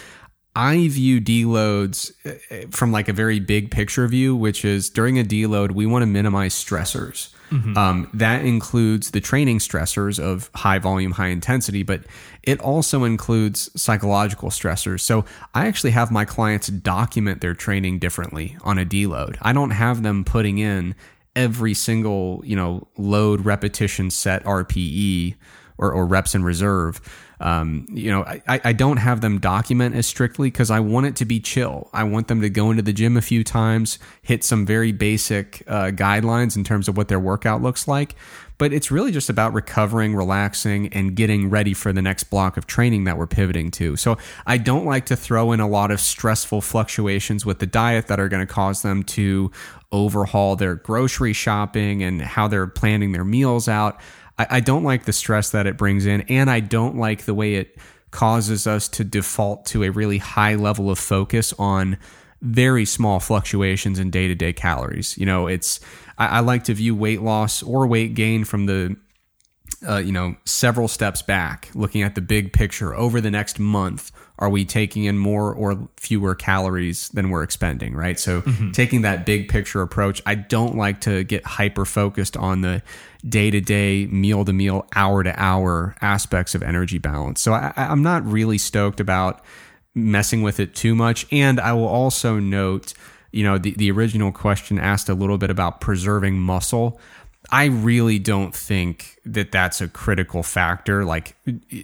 I view deloads uh, from like a very big picture view, which is during a deload, we want to minimize stressors. Mm-hmm. Um, that includes the training stressors of high volume, high intensity, but it also includes psychological stressors. So I actually have my clients document their training differently on a deload. I don't have them putting in every single, you know, load repetition set RPE or, or reps in reserve. Um, you know, I, I don't have them document as strictly because I want it to be chill. I want them to go into the gym a few times, hit some very basic uh, guidelines in terms of what their workout looks like. But it's really just about recovering, relaxing, and getting ready for the next block of training that we're pivoting to. So I don't like to throw in a lot of stressful fluctuations with the diet that are going to cause them to overhaul their grocery shopping and how they're planning their meals out. I, I don't like the stress that it brings in, and I don't like the way it causes us to default to a really high level of focus on very small fluctuations in day to day calories. You know, it's I, I, like to view weight loss or weight gain from the uh, you know several steps back, looking at the big picture over the next month. Are we taking in more or fewer calories than we're expending? Right. So mm-hmm. taking that big picture approach, I don't like to get hyper focused on the day to day, meal to meal, hour to hour aspects of energy balance. So I, I'm not really stoked about messing with it too much. And I will also note, you know, the, the original question asked a little bit about preserving muscle. I really don't think that that's a critical factor. Like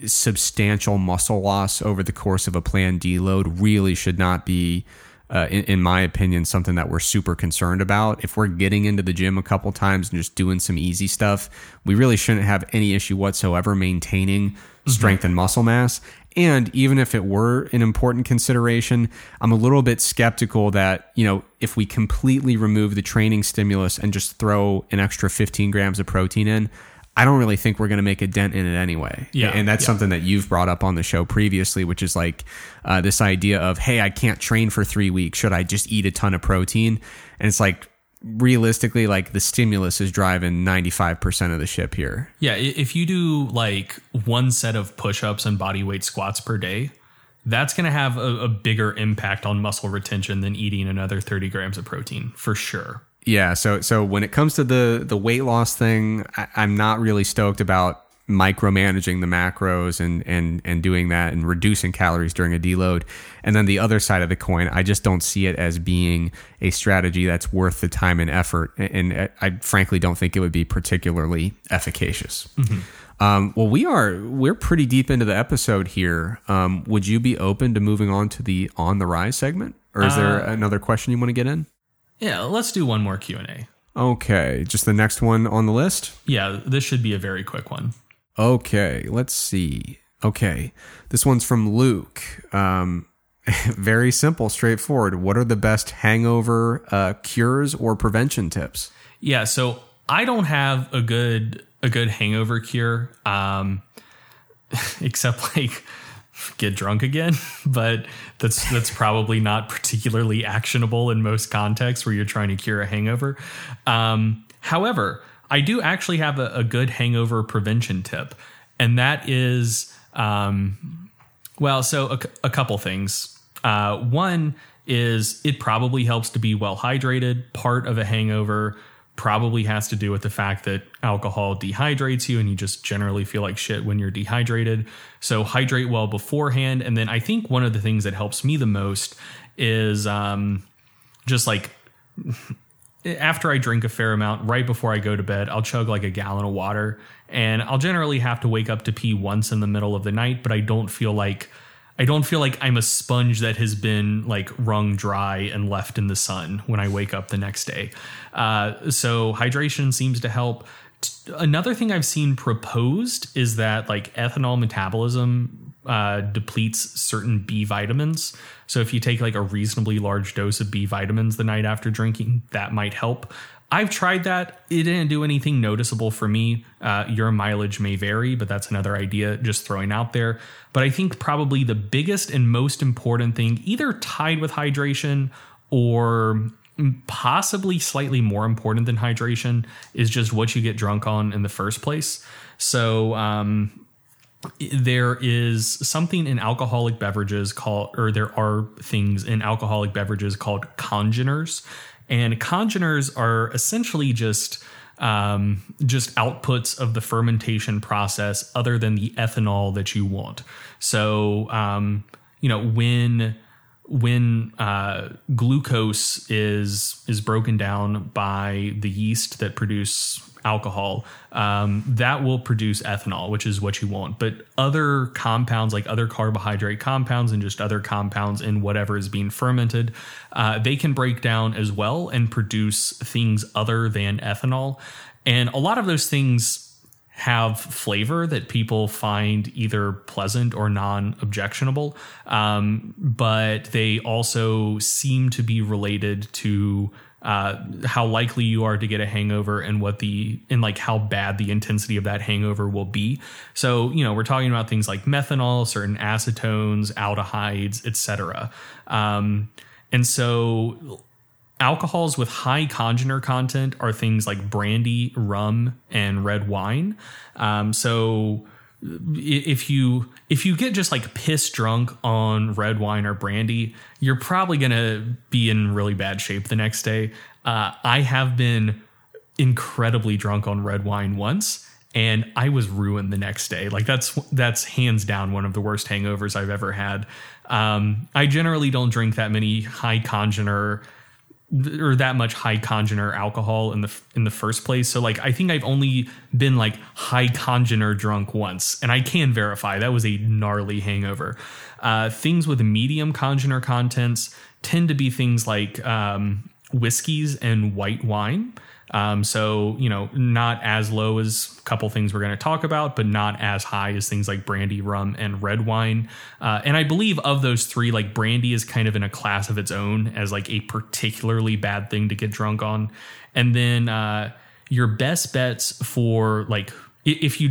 substantial muscle loss over the course of a planned deload really should not be uh, in, in, my opinion, something that we're super concerned about. If we're getting into the gym a couple times and just doing some easy stuff, we really shouldn't have any issue whatsoever maintaining mm-hmm. strength and muscle mass. And even if it were an important consideration, I'm a little bit skeptical that, you know, if we completely remove the training stimulus and just throw an extra 15 grams of protein in, I don't really think we're going to make a dent in it anyway. Yeah, and that's yeah. something that you've brought up on the show previously, which is like uh, this idea of, hey, I can't train for three weeks. Should I just eat a ton of protein? And it's like realistically, like the stimulus is driving ninety five percent of the ship here. Yeah, if you do like one set of push ups and body weight squats per day, that's going to have a, a bigger impact on muscle retention than eating another thirty grams of protein for sure. Yeah, so so when it comes to the the weight loss thing, I, I'm not really stoked about micromanaging the macros and and and doing that and reducing calories during a deload. And then the other side of the coin, I just don't see it as being a strategy that's worth the time and effort. And I frankly don't think it would be particularly efficacious. Mm-hmm. Um, well, we are we're pretty deep into the episode here. Um, would you be open to moving on to the on the rise segment, or is uh, there another question you want to get in? Yeah, let's do one more Q&A. Okay, just the next one on the list? Yeah, this should be a very quick one. Okay, let's see. Okay, this one's from Luke. Um, (laughs) very simple, straightforward. What are the best hangover uh, cures or prevention tips? Yeah, so I don't have a good a good hangover cure, um, (laughs) except like get drunk again, (laughs) but that's that's probably not particularly actionable in most contexts where you're trying to cure a hangover. Um, however, I do actually have a, a, good hangover prevention tip, and that is, um, well, so a, a couple things. Uh, one is it probably helps to be well hydrated. Part of a hangover probably has to do with the fact that alcohol dehydrates you and you just generally feel like shit when you're dehydrated. So hydrate well beforehand. And then I think one of the things that helps me the most is um, just like (laughs) after I drink a fair amount, right before I go to bed, I'll chug like a gallon of water. And I'll generally have to wake up to pee once in the middle of the night, but I don't feel like I don't feel like I'm a sponge that has been like wrung dry and left in the sun when I wake up the next day. Uh, so hydration seems to help. Another thing I've seen proposed is that like ethanol metabolism uh, depletes certain B vitamins. So if you take like a reasonably large dose of B vitamins the night after drinking, that might help. I've tried that. It didn't do anything noticeable for me. Uh, your mileage may vary, but that's another idea just throwing out there. But I think probably the biggest and most important thing, either tied with hydration or possibly slightly more important than hydration, is just what you get drunk on in the first place. So, um, there is something in alcoholic beverages called, or there are things in alcoholic beverages called congeners. And congeners are essentially just um, just outputs of the fermentation process other than the ethanol that you want. So, um, you know, when when uh, glucose is is broken down by the yeast that produce alcohol, um, that will produce ethanol, which is what you want. But other compounds, like other carbohydrate compounds and just other compounds in whatever is being fermented, uh, they can break down as well and produce things other than ethanol. And a lot of those things have flavor that people find either pleasant or non objectionable. Um, but they also seem to be related to uh, how likely you are to get a hangover and what the and like how bad the intensity of that hangover will be. So you know we're talking about things like methanol, certain acetones, aldehydes, etc. Um, and so alcohols with high congener content are things like brandy, rum, and red wine. Um, so if you if you get just like piss drunk on red wine or brandy, you're probably gonna be in really bad shape the next day. Uh, I have been incredibly drunk on red wine once, and I was ruined the next day. Like that's that's hands down one of the worst hangovers I've ever had. Um, I generally don't drink that many high congener or that much high congener alcohol in the in the first place. So like I think I've only been like high congener drunk once, and I can verify that was a gnarly hangover. Uh, things with medium congener contents tend to be things like um, whiskeys and white wine. Um, so, you know, not as low as a couple things we're going to talk about, but not as high as things like brandy, rum, and red wine. Uh, and I believe of those three, like brandy is kind of in a class of its own as like a particularly bad thing to get drunk on. And then uh, your best bets for like, if you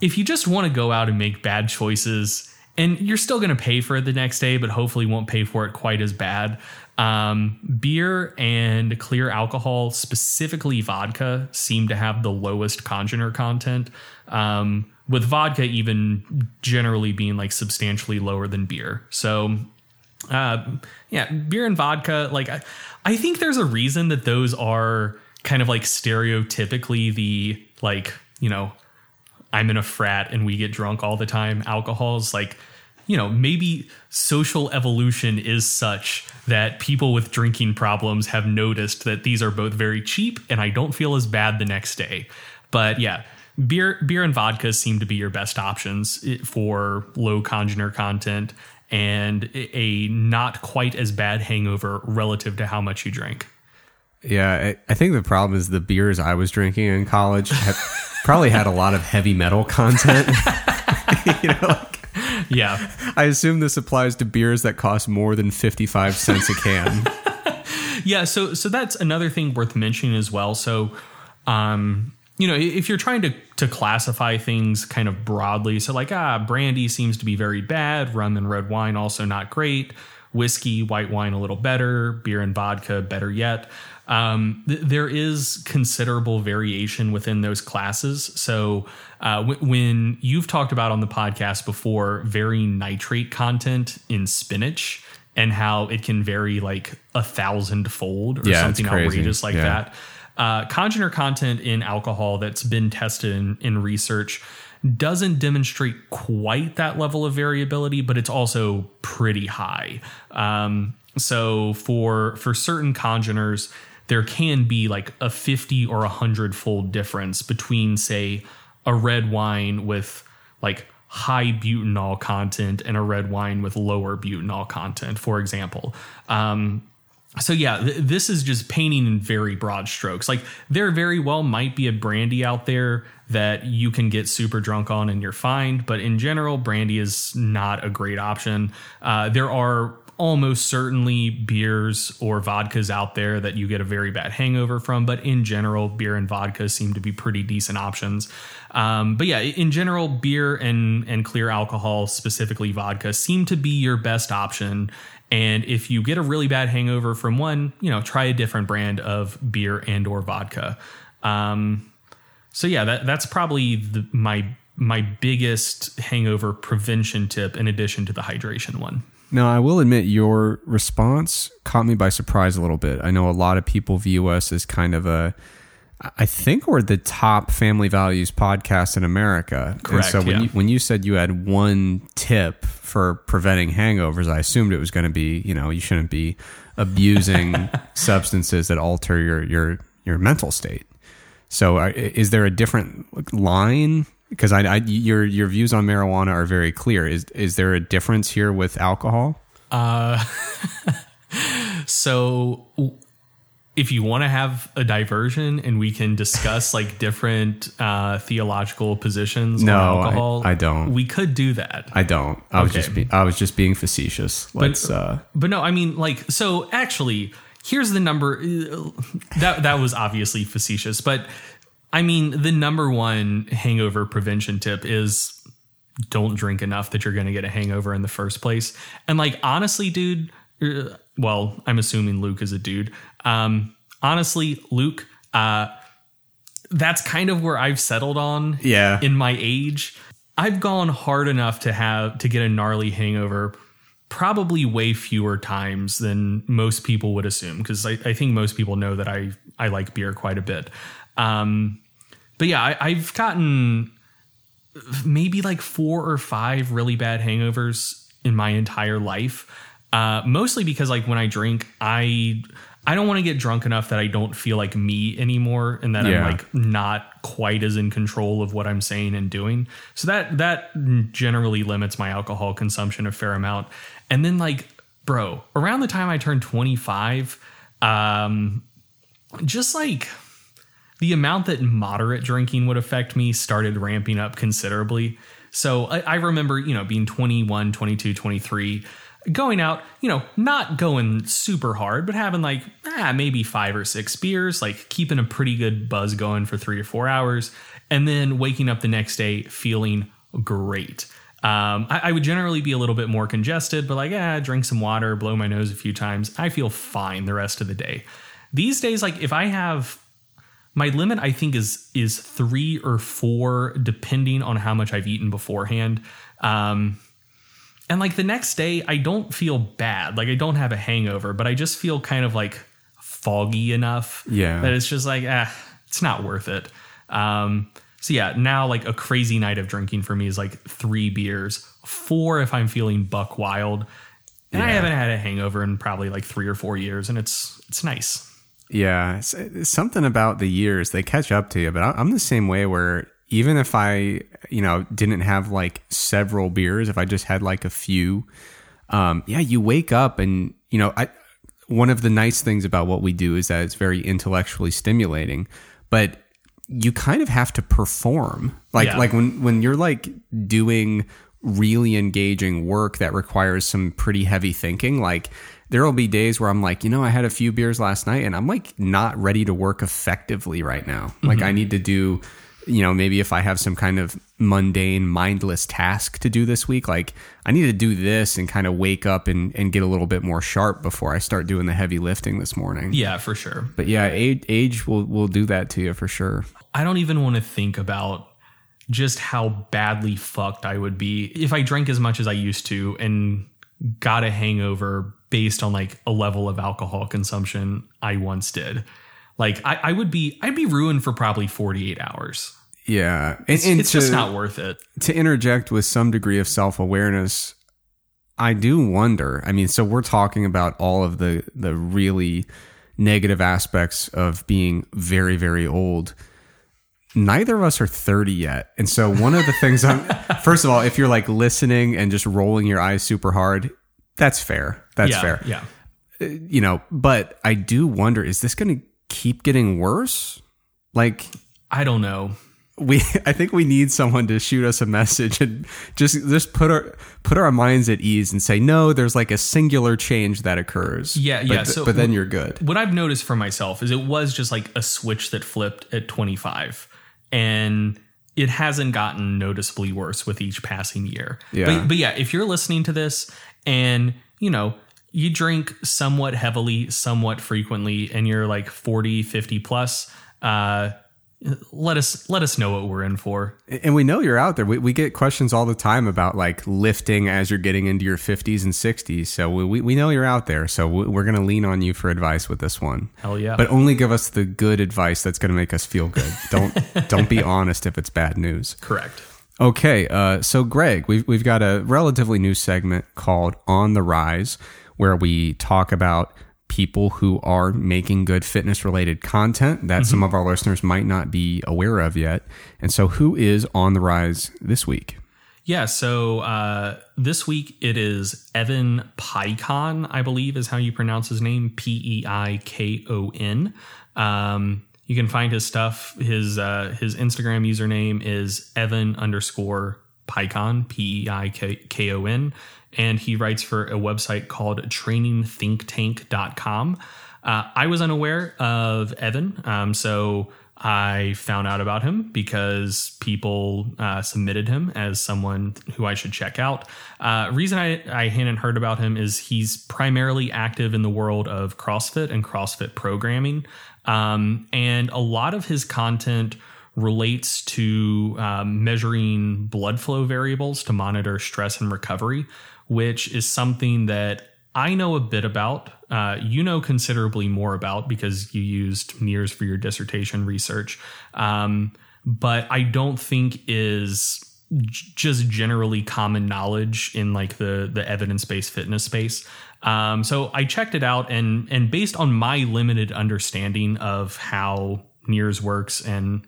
if you just want to go out and make bad choices and you're still going to pay for it the next day, but hopefully won't pay for it quite as bad. Um, beer and clear alcohol, specifically vodka, seem to have the lowest congener content. Um, with vodka even generally being like substantially lower than beer. So, uh, yeah, beer and vodka, like I, I think there's a reason that those are kind of like stereotypically the like you know I'm in a frat and we get drunk all the time. Alcohol's like you know, maybe social evolution is such that people with drinking problems have noticed that these are both very cheap and I don't feel as bad the next day. But yeah, beer beer and vodka seem to be your best options eh, for low congener content and a not quite as bad hangover relative to how much you drink. Yeah, I think the problem is the beers I was drinking in college probably had a lot of heavy metal content. (laughs) you know, like (laughs) yeah. I assume this applies to beers that cost more than 55 cents a can. (laughs) yeah, so so that's another thing worth mentioning as well. So um you know, if you're trying to to classify things kind of broadly, so like ah, brandy seems to be very bad, rum and red wine also not great, whiskey, white wine a little better, beer and vodka better yet. Um, th- there is considerable variation within those classes. So uh, w- when you've talked about on the podcast before, varying nitrate content in spinach and how it can vary like a thousand fold or yeah, something outrageous like yeah. that. Uh, congener content in alcohol that's been tested in, in research doesn't demonstrate quite that level of variability, but it's also pretty high. Um, so for for certain congeners, there can be like a 50 or a 100 fold difference between say a red wine with like high butanol content and a red wine with lower butanol content, for example. Um, so yeah, th- this is just painting in very broad strokes. Like there very well might be a brandy out there that you can get super drunk on and you're fine, but in general, brandy is not a great option. Uh, there are almost certainly beers or vodkas out there that you get a very bad hangover from, but in general, beer and vodka seem to be pretty decent options. Um, but yeah, in general, beer and and clear alcohol, specifically vodka, seem to be your best option. And if you get a really bad hangover from one, you know, try a different brand of beer and or vodka. Um, so yeah, that that's probably the, my my biggest hangover prevention tip in addition to the hydration one. Now, I will admit your response caught me by surprise a little bit. I know a lot of people view us as kind of a I think we're the top family values podcast in America. Correct. And so when yeah. you when you said you had one tip for preventing hangovers, I assumed it was going to be, you know, you shouldn't be abusing (laughs) substances that alter your your your mental state. So, uh, is there a different line? Because I, I, your your views on marijuana are very clear. Is is there a difference here with alcohol? Uh, (laughs) so if you want to have a diversion and we can discuss like different uh, theological positions No, on alcohol, I don't. We could do that. I don't. I was just be, I was just being facetious. Let's. uh, But no, I mean, like, so actually, here's the number. uh, That that was obviously facetious, but I mean, the number one hangover prevention tip is don't drink enough that you're going to get a hangover in the first place. And like, honestly, dude, uh, well, I'm assuming Luke is a dude. Um, honestly, Luke, uh, that's kind of where I've settled on Yeah. in my age. I've gone hard enough to have to get a gnarly hangover probably way fewer times than most people would assume because I, I think most people know that I I like beer quite a bit. Um, but yeah, I, I've gotten maybe like four or five really bad hangovers in my entire life. Uh, mostly because like when I drink, I I don't want to get drunk enough that I don't feel like me anymore, and that Yeah. I'm like not quite as in control of what I'm saying and doing. So that that generally limits my alcohol consumption a fair amount. And then like, bro, around the time I turned 25, um, just like the amount that moderate drinking would affect me started ramping up considerably. So I, I remember, you know, being 21, 22, 23, going out, you know, not going super hard, but having like ah, maybe five or six beers, like keeping a pretty good buzz going for three or four hours, and then waking up the next day feeling great. Um, I, I would generally be a little bit more congested, but like, ah, drink some water, blow my nose a few times. I feel fine the rest of the day. These days, like if I have my limit i think is is three or four depending on how much i've eaten beforehand. Um and like the next day i don't feel bad. Like i don't have a hangover but i just feel kind of like foggy enough Yeah. that it's just like ah it's not worth it. Um so yeah now like a crazy night of drinking for me is like three beers. Four if i'm feeling buck wild. And i haven't had a hangover in probably like three or four years and it's it's nice Yeah, something about the years they catch up to you. But I- I'm the same way where even if I, you know, didn't have like several beers, if I just had like a few, um, yeah, you wake up and you know, I. One of the nice things about what we do is that it's very intellectually stimulating, but you kind of have to perform. Like Yeah. like when when you're like doing really engaging work that requires some pretty heavy thinking, like there will be days where I'm like, you know, I had a few beers last night and I'm like not ready to work effectively right now. Like I mm-hmm. need to do, you know, maybe if I have some kind of mundane, mindless task to do this week, like I need to do this and kind of wake up and, and get a little bit more sharp before I start doing the heavy lifting this morning. yeah for sure But yeah, age, age will will do that to you for sure. I don't even want to think about just how badly fucked I would be if I drank as much as I used to and got a hangover based on like a level of alcohol consumption I once did. Like I, I would be I'd be ruined for probably 48 hours. Yeah, and, It's, and it's to, just not worth it. to interject with some degree of self awareness. I do wonder. I mean, so we're talking about all of the the really negative aspects of being very very old. Neither of us are 30 yet. And so one of the things I'm (laughs) first of all, if you're like listening and just rolling your eyes super hard, that's fair. That's yeah, fair. Yeah. Uh, you know, but I do wonder is this going to keep getting worse? Like I don't know. we (laughs) I think we need someone to shoot us a message and just just put our put our minds at ease and say no there's like a singular change that occurs. Yeah, but, yeah, so- but then you're good. What I've noticed for myself is it was just like a switch that flipped at 25 and it hasn't gotten noticeably worse with each passing year. Yeah. But, but yeah, if you're listening to this and, you know, you drink somewhat heavily, somewhat frequently, and you're like 40, 50 plus, uh, let us let us know what we're in for. And we know you're out there. We, we get questions all the time about like lifting as you're getting into your 50s and 60s. So we, we, know you're out there. So we, we're going to lean on you for advice with this one. Hell yeah. But only give us the good advice that's going to make us feel good. Don't (laughs) don't be honest if it's bad news. Correct. Okay, uh, so Greg, we've we've got a relatively new segment called On the Rise, where we talk about people who are making good fitness related content that some of our listeners might not be aware of yet. And so, who is on the rise this week? Yeah, so uh, this week it is Evan Peikon, I believe is how you pronounce his name, P E I K O N. Um, you can find his stuff. His uh, his Instagram username is Evan underscore Peikon, P E I K O N, and he writes for a website called trainingthinktank.com. Uh, I was unaware of Evan, um, so I found out about him because people uh, submitted him as someone who I should check out. Uh, reason I, I hadn't heard about him is he's primarily active in the world of CrossFit and CrossFit programming. Um, and a lot of his content relates to um, measuring blood flow variables to monitor stress and recovery, which is something that I know a bit about. Uh, you know considerably more about because you used NIRS for your dissertation research, um, but I don't think is just generally common knowledge in like the the evidence based fitness space. Um, so I checked it out, and and based on my limited understanding of how NIRS works and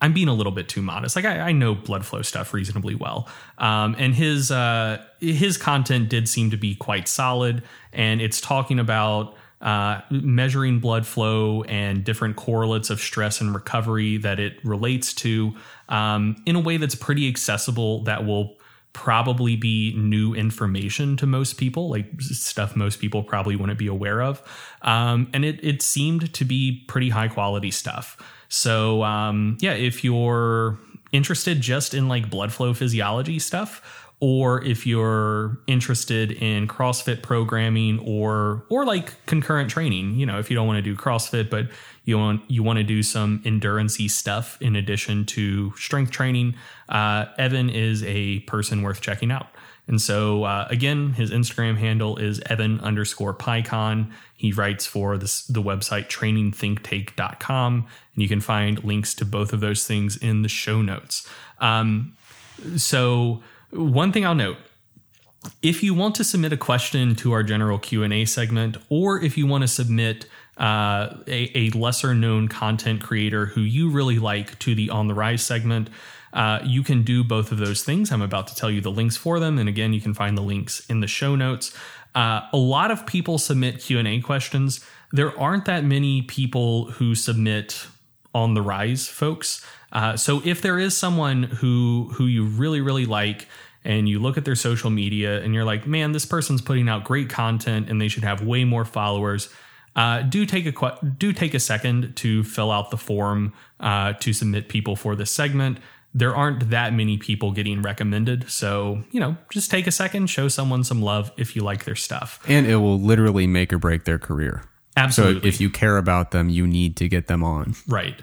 I'm being a little bit too modest. Like I, I know blood flow stuff reasonably well, um, and his uh, his content did seem to be quite solid, and it's talking about uh, measuring blood flow and different correlates of stress and recovery that it relates to um, in a way that's pretty accessible. That will probably be new information to most people, like stuff most people probably wouldn't be aware of, um, and it it seemed to be pretty high quality stuff. So um, yeah, if you're interested just in like blood flow physiology stuff, or if you're interested in CrossFit programming or or like concurrent training, you know, if you don't want to do CrossFit but you want you want to do some endurancey stuff in addition to strength training, uh, Evan is a person worth checking out. And so, uh, again, his Instagram handle is Evan underscore Peikon. He writes for this, the website trainingthinktank.com, and you can find links to both of those things in the show notes. Um, so, one thing I'll note if you want to submit a question to our general q&a segment or if you want to submit uh, a, a lesser known content creator who you really like to the on the rise segment uh, you can do both of those things. I'm about to tell you the links for them and again you can find the links in the show notes. Uh, a lot of people submit q&a questions. There aren't that many people who submit on the rise folks uh, so if there is someone who who you really really like and you look at their social media and you're like, man, this person's putting out great content and they should have way more followers. Uh, do take a que- do take a second to fill out the form uh, to submit people for this segment. There aren't that many people getting recommended, so you know, just take a second, show someone some love if you like their stuff. And it will literally make or break their career. Absolutely. So Absolutely, if you care about them, you need to get them on. Right.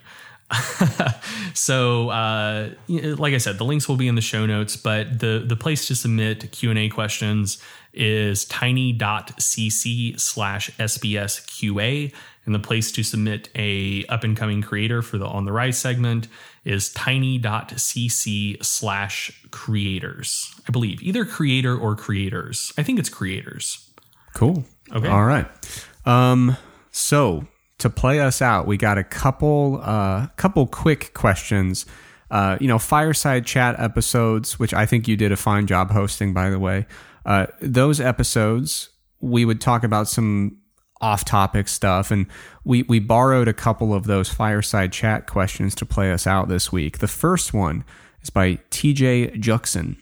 (laughs) so, uh, like I said, the links will be in the show notes, but the the place to submit Q and A questions is tiny.cc slash sbsqa, and the place to submit a up and coming creator for the on the rise segment is tiny.cc slash creators. I believe either creator or creators. I think it's creators. Cool. Okay. All right. Um. So to play us out, we got a couple uh, couple quick questions. Uh, you know, fireside chat episodes, which I think you did a fine job hosting, by the way. Uh, those episodes, we would talk about some off-topic stuff, and we we borrowed a couple of those fireside chat questions to play us out this week. The first one is by T.J. Juxon.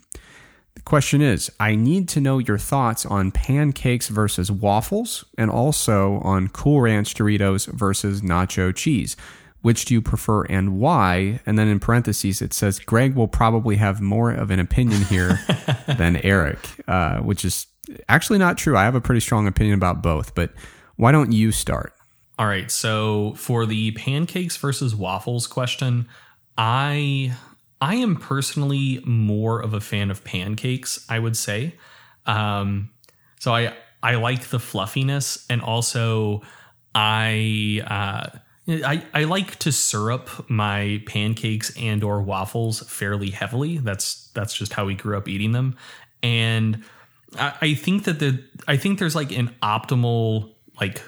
The question is I need to know your thoughts on pancakes versus waffles and also on Cool Ranch Doritos versus nacho cheese. Which do you prefer and why? And then in parentheses, it says Greg will probably have more of an opinion here (laughs) than Eric, uh, which is actually not true. I have a pretty strong opinion about both, but why don't you start? All right. So for the pancakes versus waffles question, I I am personally more of a fan of pancakes, I would say. Um, so I I like the fluffiness and also I uh, I, I like to syrup my pancakes and or waffles fairly heavily. That's that's just how we grew up eating them. And I, I think that the I think there's like an optimal like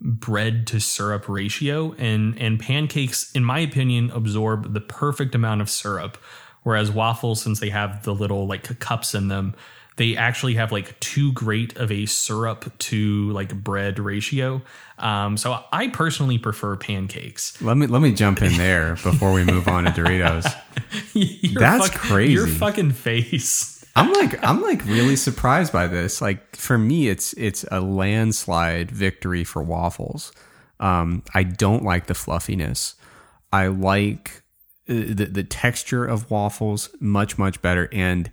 bread to syrup ratio and and pancakes in my opinion absorb the perfect amount of syrup whereas waffles since they have the little like cups in them they actually have like too great of a syrup to like bread ratio. Um, so i personally prefer pancakes. Let me let me jump in there before we move on to doritos. (laughs) That's fuck, crazy. your fucking face I'm like I'm like really surprised by this. Like for me, it's it's a landslide victory for waffles. Um, I don't like the fluffiness. I like uh, the the texture of waffles much much better, and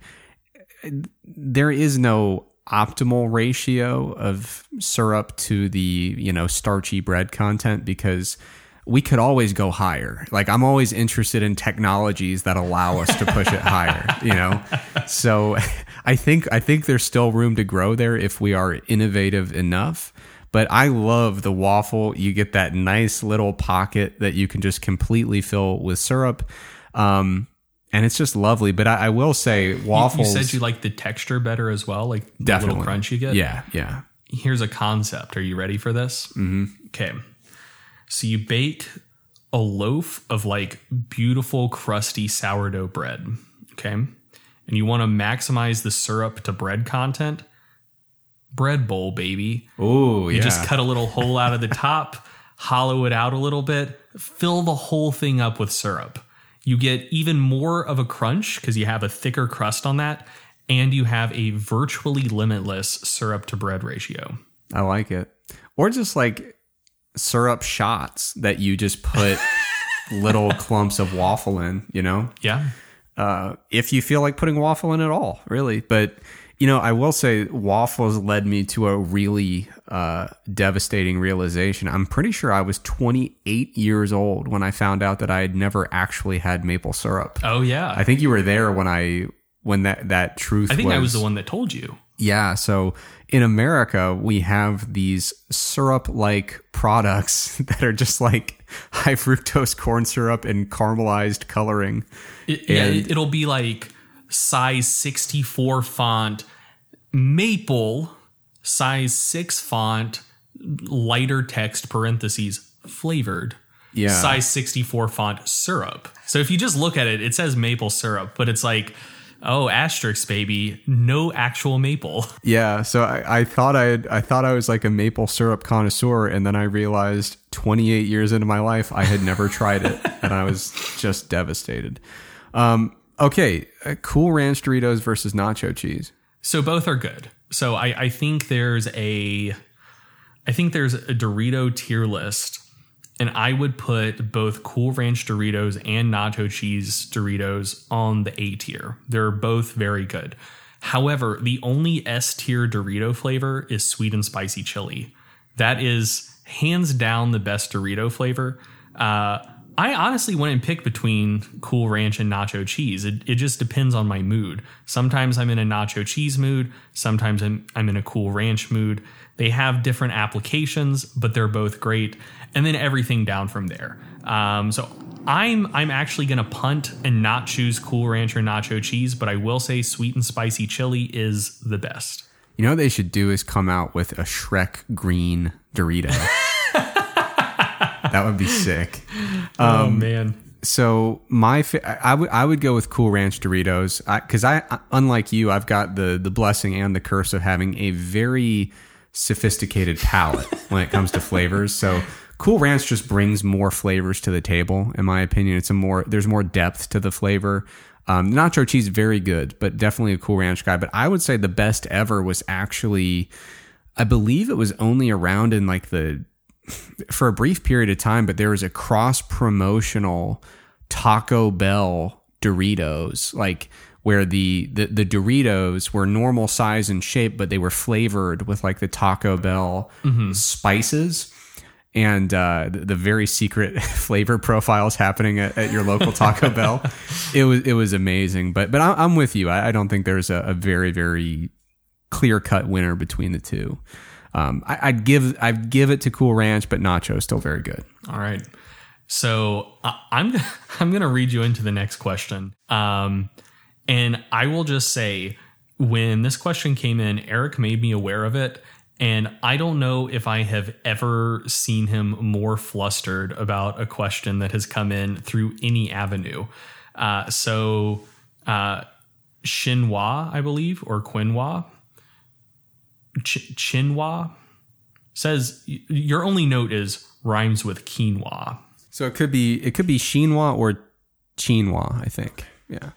there is no optimal ratio of syrup to the you know starchy bread content because we could always go higher. Like I'm always interested in technologies that allow us to push it higher, (laughs) you know? So I think I think there's still room to grow there if we are innovative enough. But I love the waffle. You get that nice little pocket that you can just completely fill with syrup. Um, and it's just lovely. But I, I will say, waffles. You, you, said you like the texture better as well, like the definitely. little crunch you get. Yeah, yeah. Here's a concept. Are you ready for this? Mm-hmm. Okay. So you bake a loaf of like beautiful crusty sourdough bread. Okay. And you want to maximize the syrup to bread content. Bread bowl, baby. Oh, yeah. You just cut a little hole out of the (laughs) top, hollow it out a little bit, fill the whole thing up with syrup. You get even more of a crunch because you have a thicker crust on that, and you have a virtually limitless syrup to bread ratio. I like it. Or just like syrup shots that you just put (laughs) little clumps of waffle in, you know? Yeah. Uh, if you feel like putting waffle in at all, really. But, you know, I will say waffles led me to a really uh, devastating realization. I'm pretty sure I was 28 years old when I found out that I had never actually had maple syrup. Oh, yeah. I think you were there when I when that that truth I think was, I was the one that told you. Yeah, so in America, we have these syrup like products (laughs) that are just like (laughs) high fructose corn syrup and caramelized coloring. It, and yeah, it'll be like size 64 font, maple, size 6 font, lighter text parentheses, flavored. Yeah. Size 64 font syrup. So if you just look at it, it says maple syrup, but it's like oh asterisk baby. No actual maple. (laughs) Yeah so I, I, thought i i thought i was like a maple syrup connoisseur and then i realized 28 years into my life i had never tried it (laughs) and i was just devastated. Um, okay uh, cool ranch doritos versus nacho cheese. So both are good. So i i think there's a i think there's a dorito tier list and I would put both Cool Ranch Doritos and Nacho Cheese Doritos on the A tier. They're both very good. However, the only S tier Dorito flavor is sweet and spicy chili. That is hands down the best Dorito flavor. Uh, I honestly wouldn't pick between Cool Ranch and nacho cheese. It, it just depends on my mood. Sometimes I'm in a nacho cheese mood. Sometimes I'm, I'm in a Cool Ranch mood. They have different applications, but they're both great. And then everything down from there. Um, so I'm I'm actually gonna punt and not choose Cool Ranch or nacho cheese, but I will say sweet and spicy chili is the best. You know what they should do is come out with a Shrek green Dorito. that would be sick. (laughs) oh man. So my fa- I would I would go with Cool Ranch Doritos because I, I unlike you I've got the the blessing and the curse of having a very sophisticated palate when it comes to flavors. So Cool Ranch just brings more flavors to the table. In my opinion, it's a more there's more depth to the flavor. Um, nacho cheese very good, but definitely a Cool Ranch guy. But I would say the best ever was actually, I believe it was only around in like the (sighs) for a brief period of time, but there was a cross promotional Taco Bell Doritos, like where the, the the Doritos were normal size and shape, but they were flavored with like the Taco Bell spices and uh, the, the very secret (laughs) flavor profiles happening at, at your local Taco Bell. (laughs) It was it was amazing. But but I, I'm with you. I, I don't think there's a, a very very clear cut winner between the two. Um, I, I'd give I'd give it to Cool Ranch, but Nacho is still very good. All right. So uh, I'm (laughs) I'm going to read you into the next question. Um, and I will just say, when this question came in, Eric made me aware of it, and I don't know if I have ever seen him more flustered about a question that has come in through any avenue. Uh, so, uh, Xinhua, I believe, or Quinhua, Ch- Chinhua says your only note is rhymes with quinoa. So it could be it could be Shinwa or Chinwa. I think. Yeah.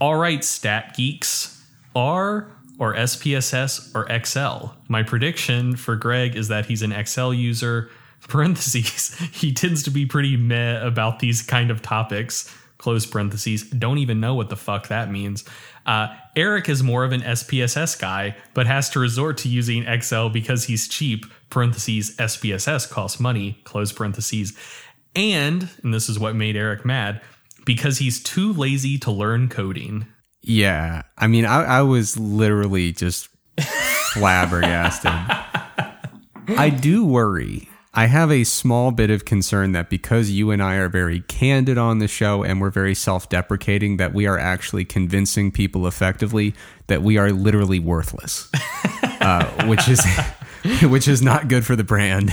All right, stat geeks. R or SPSS or Excel. My prediction for Greg is that he's an Excel user. (laughs) Parentheses. He tends to be pretty meh about these kind of topics. Close parentheses. Don't even know what the fuck that means. Uh, Eric is more of an SPSS guy, but has to resort to using Excel because he's cheap. Parentheses. SPSS costs money. Close parentheses. And, and this is what made Eric mad, because he's too lazy to learn coding. Yeah. I mean, I, I was literally just flabbergasted. I do worry. I have a small bit of concern that because you and I are very candid on the show and we're very self deprecating, that we are actually convincing people effectively that we are literally worthless, uh, which is (laughs) which is not good for the brand.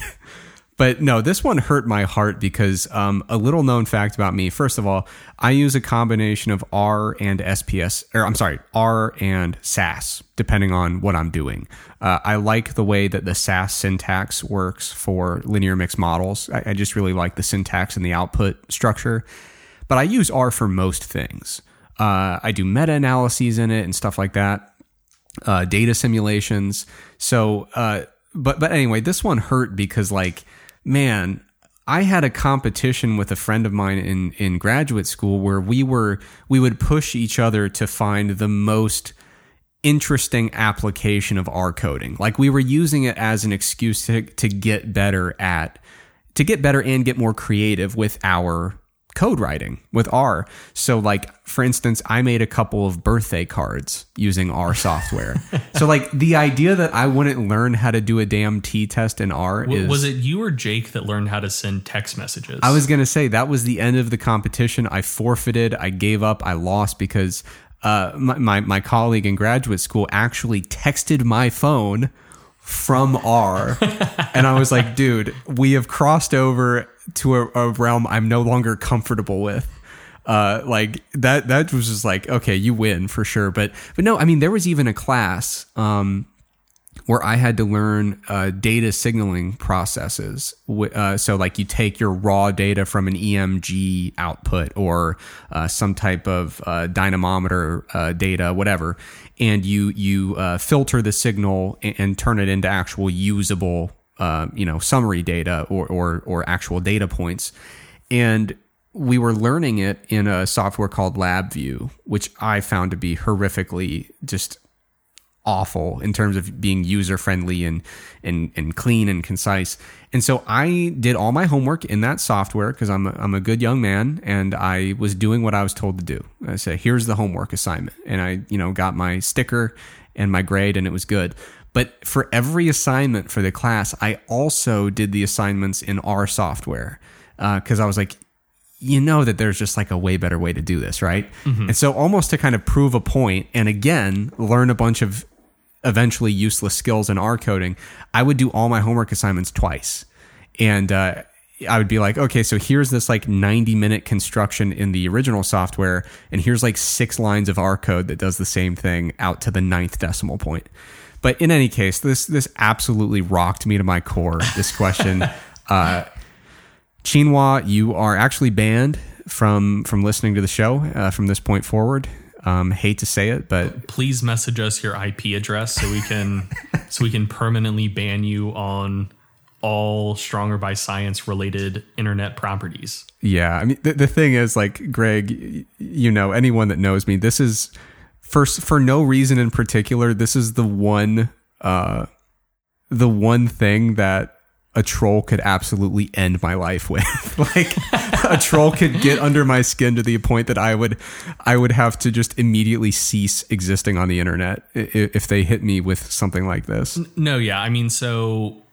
But no, this one hurt my heart because um, a little known fact about me. First of all, I use a combination of R and SPS, or I'm sorry, R and SAS, depending on what I'm doing. Uh, I like the way that the SAS syntax works for linear mixed models. I, I just really like the syntax and the output structure. But I use R for most things. Uh, I do meta analyses in it and stuff like that uh, data simulations. So, uh, but but anyway, this one hurt because like, man, I had a competition with a friend of mine in in graduate school where we were we would push each other to find the most interesting application of R coding. Like we were using it as an excuse to to get better at to get better and get more creative with our code writing with R. So like for instance, I made a couple of birthday cards using R software. (laughs) so like the idea that I wouldn't learn how to do a damn T test in R W- is was it you or Jake that learned how to send text messages? I was gonna say that was the end of the competition. I forfeited. I gave up. I lost because uh, my, my my colleague in graduate school actually texted my phone from R, (laughs) and I was like, dude, we have crossed over to a, a realm I'm no longer comfortable with. Uh, like that that was just like okay, you win for sure. But but no, I mean there was even a class. Um, where I had to learn uh, data signaling processes. Uh, so, like, you take your raw data from an EMG output or uh, some type of uh, dynamometer uh, data, whatever, and you you filter the signal and, and turn it into actual usable, uh, you know, summary data or, or or actual data points. And we were learning it in a software called LabVIEW, which I found to be horrifically just awful in terms of being user friendly and and and clean and concise. And so I did all my homework in that software because I'm a, I'm a good young man and I was doing what I was told to do. I said, "Here's the homework assignment," and I you know got my sticker and my grade, and it was good. But for every assignment for the class, I also did the assignments in R software because uh, I was like, you know that there's just like a way better way to do this, right? Mm-hmm. And so almost to kind of prove a point and again learn a bunch of eventually useless skills in R coding, I would do all my homework assignments twice. And uh, I would be like, okay, so here's this like 90 minute construction in the original software, and here's like six lines of R code that does the same thing out to the ninth decimal point. But in any case, this this absolutely rocked me to my core. This question, (laughs) uh, Chinua, you are actually banned from from listening to the show uh, from this point forward. Um, hate to say it, but please message us your IP address so we can (laughs) so we can permanently ban you on all stronger by science related internet properties. Yeah, I mean the, the thing is like Greg, you know, anyone that knows me, this is for for no reason in particular. This is the one uh the one thing that a troll could absolutely end my life with. (laughs) like a troll could get under my skin to the point that I would I would have to just immediately cease existing on the internet if they hit me with something like this. No, yeah. I mean, so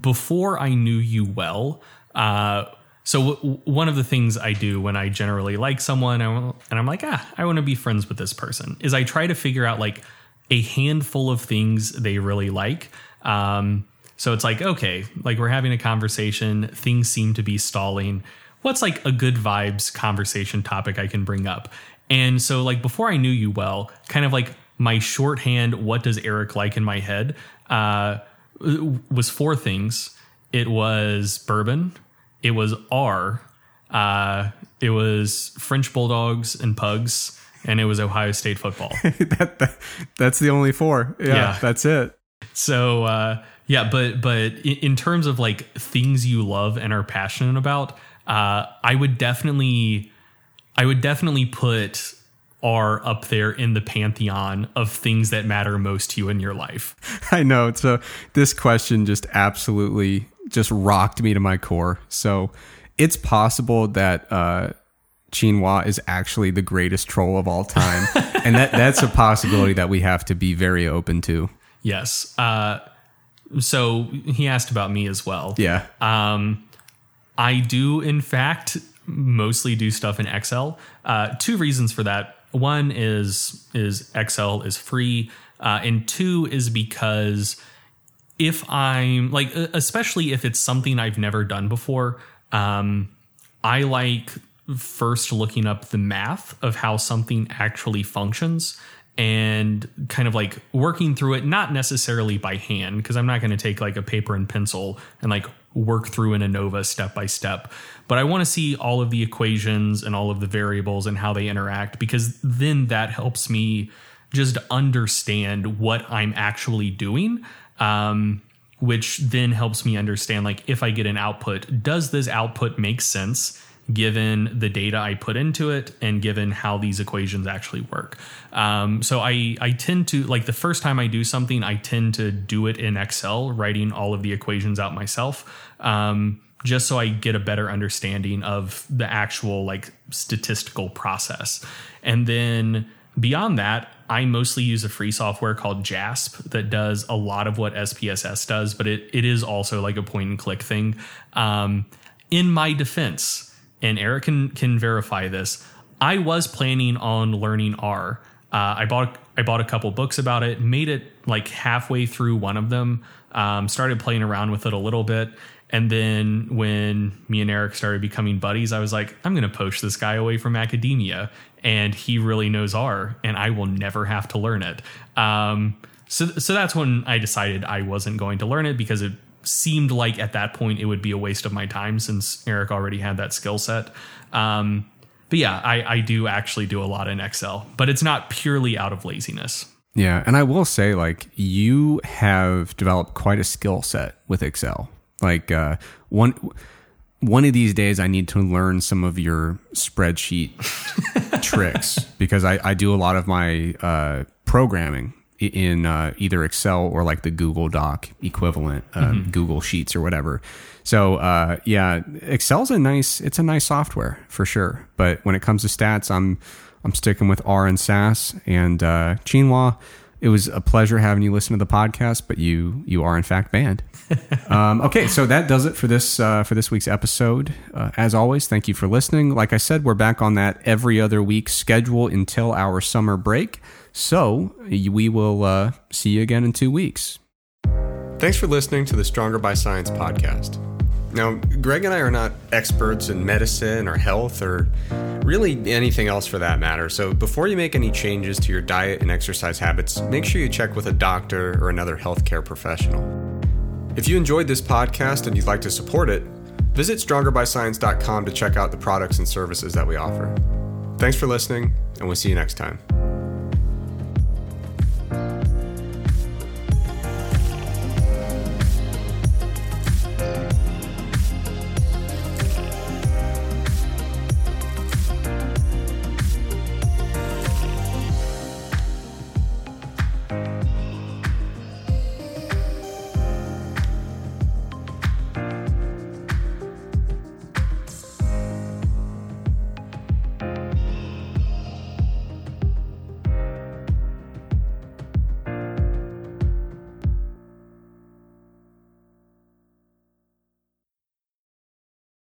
before I knew you well, uh so w- one of the things I do when I generally like someone and I'm like, ah, I want to be friends with this person, is I try to figure out like a handful of things they really like. Um, so it's like, okay, like we're having a conversation, things seem to be stalling. What's like a good vibes conversation topic I can bring up? And so, like, before I knew you well, kind of like my shorthand, what does Eric like in my head, uh, was four things. It was bourbon, it was R, uh, it was French bulldogs and pugs, and it was Ohio State football. (laughs) that, that, that's the only four. Yeah, yeah. that's it. So, uh, yeah, but but in terms of like things you love and are passionate about, uh, I would definitely, I would definitely put R up there in the pantheon of things that matter most to you in your life. (laughs) I know. So this question just absolutely just rocked me to my core. So it's possible that uh, Chinua is actually the greatest troll of all time, (laughs) and that that's a possibility that we have to be very open to. Yes. Uh, so he asked about me as well. Yeah. Um, I do, in fact, mostly do stuff in Excel. Uh, two reasons for that. One is is Excel is free, uh, and two is because if I'm like, especially if it's something I've never done before, um, I like first looking up the math of how something actually functions and kind of like working through it, not necessarily by hand, because I'm not going to take like a paper and pencil and like work through an ANOVA step by step. But I want to see all of the equations and all of the variables and how they interact, because then that helps me just understand what I'm actually doing. Um, which then helps me understand like if I get an output, does this output make sense? given the data I put into it and given how these equations actually work. Um, so I, I tend to, like the first time I do something, I tend to do it in Excel, writing all of the equations out myself. Um, just so I get a better understanding of the actual like statistical process. And then beyond that, I mostly use a free software called JASP that does a lot of what SPSS does, but it, it is also like a point and click thing. Um, in my defense, and Eric can can verify this. I was planning on learning R. Uh, I bought I bought a couple books about it, made it like halfway through one of them, um, started playing around with it a little bit, and then when me and Eric started becoming buddies, I was like, I'm going to poach this guy away from academia, and he really knows R, and I will never have to learn it. Um, so so that's when I decided I wasn't going to learn it because it seemed like at that point it would be a waste of my time since Eric already had that skill set. Um, but yeah, I, I do actually do a lot in Excel, but it's not purely out of laziness. Yeah, and I will say, like, you have developed quite a skill set with Excel. Like, uh, one one of these days, I need to learn some of your spreadsheet (laughs) tricks because I, I do a lot of my uh, programming in uh, either Excel or like the Google Doc equivalent, uh, mm-hmm. Google Sheets or whatever. So uh, yeah, Excel's a nice it's a nice software for sure. But when it comes to stats, I'm I'm sticking with R and SAS and uh, Chinua. It was a pleasure having you listen to the podcast, but you you are in fact banned. (laughs) um, okay, so that does it for this uh, for this week's episode. Uh, as always, thank you for listening. Like I said, we're back on that every other week schedule until our summer break. So we will uh, see you again in two weeks. Thanks for listening to the Stronger by Science podcast. Now, Greg and I are not experts in medicine or health or really anything else for that matter. So, before you make any changes to your diet and exercise habits, make sure you check with a doctor or another healthcare professional. If you enjoyed this podcast and you'd like to support it, visit strongerbyscience.com to check out the products and services that we offer. Thanks for listening, and we'll see you next time.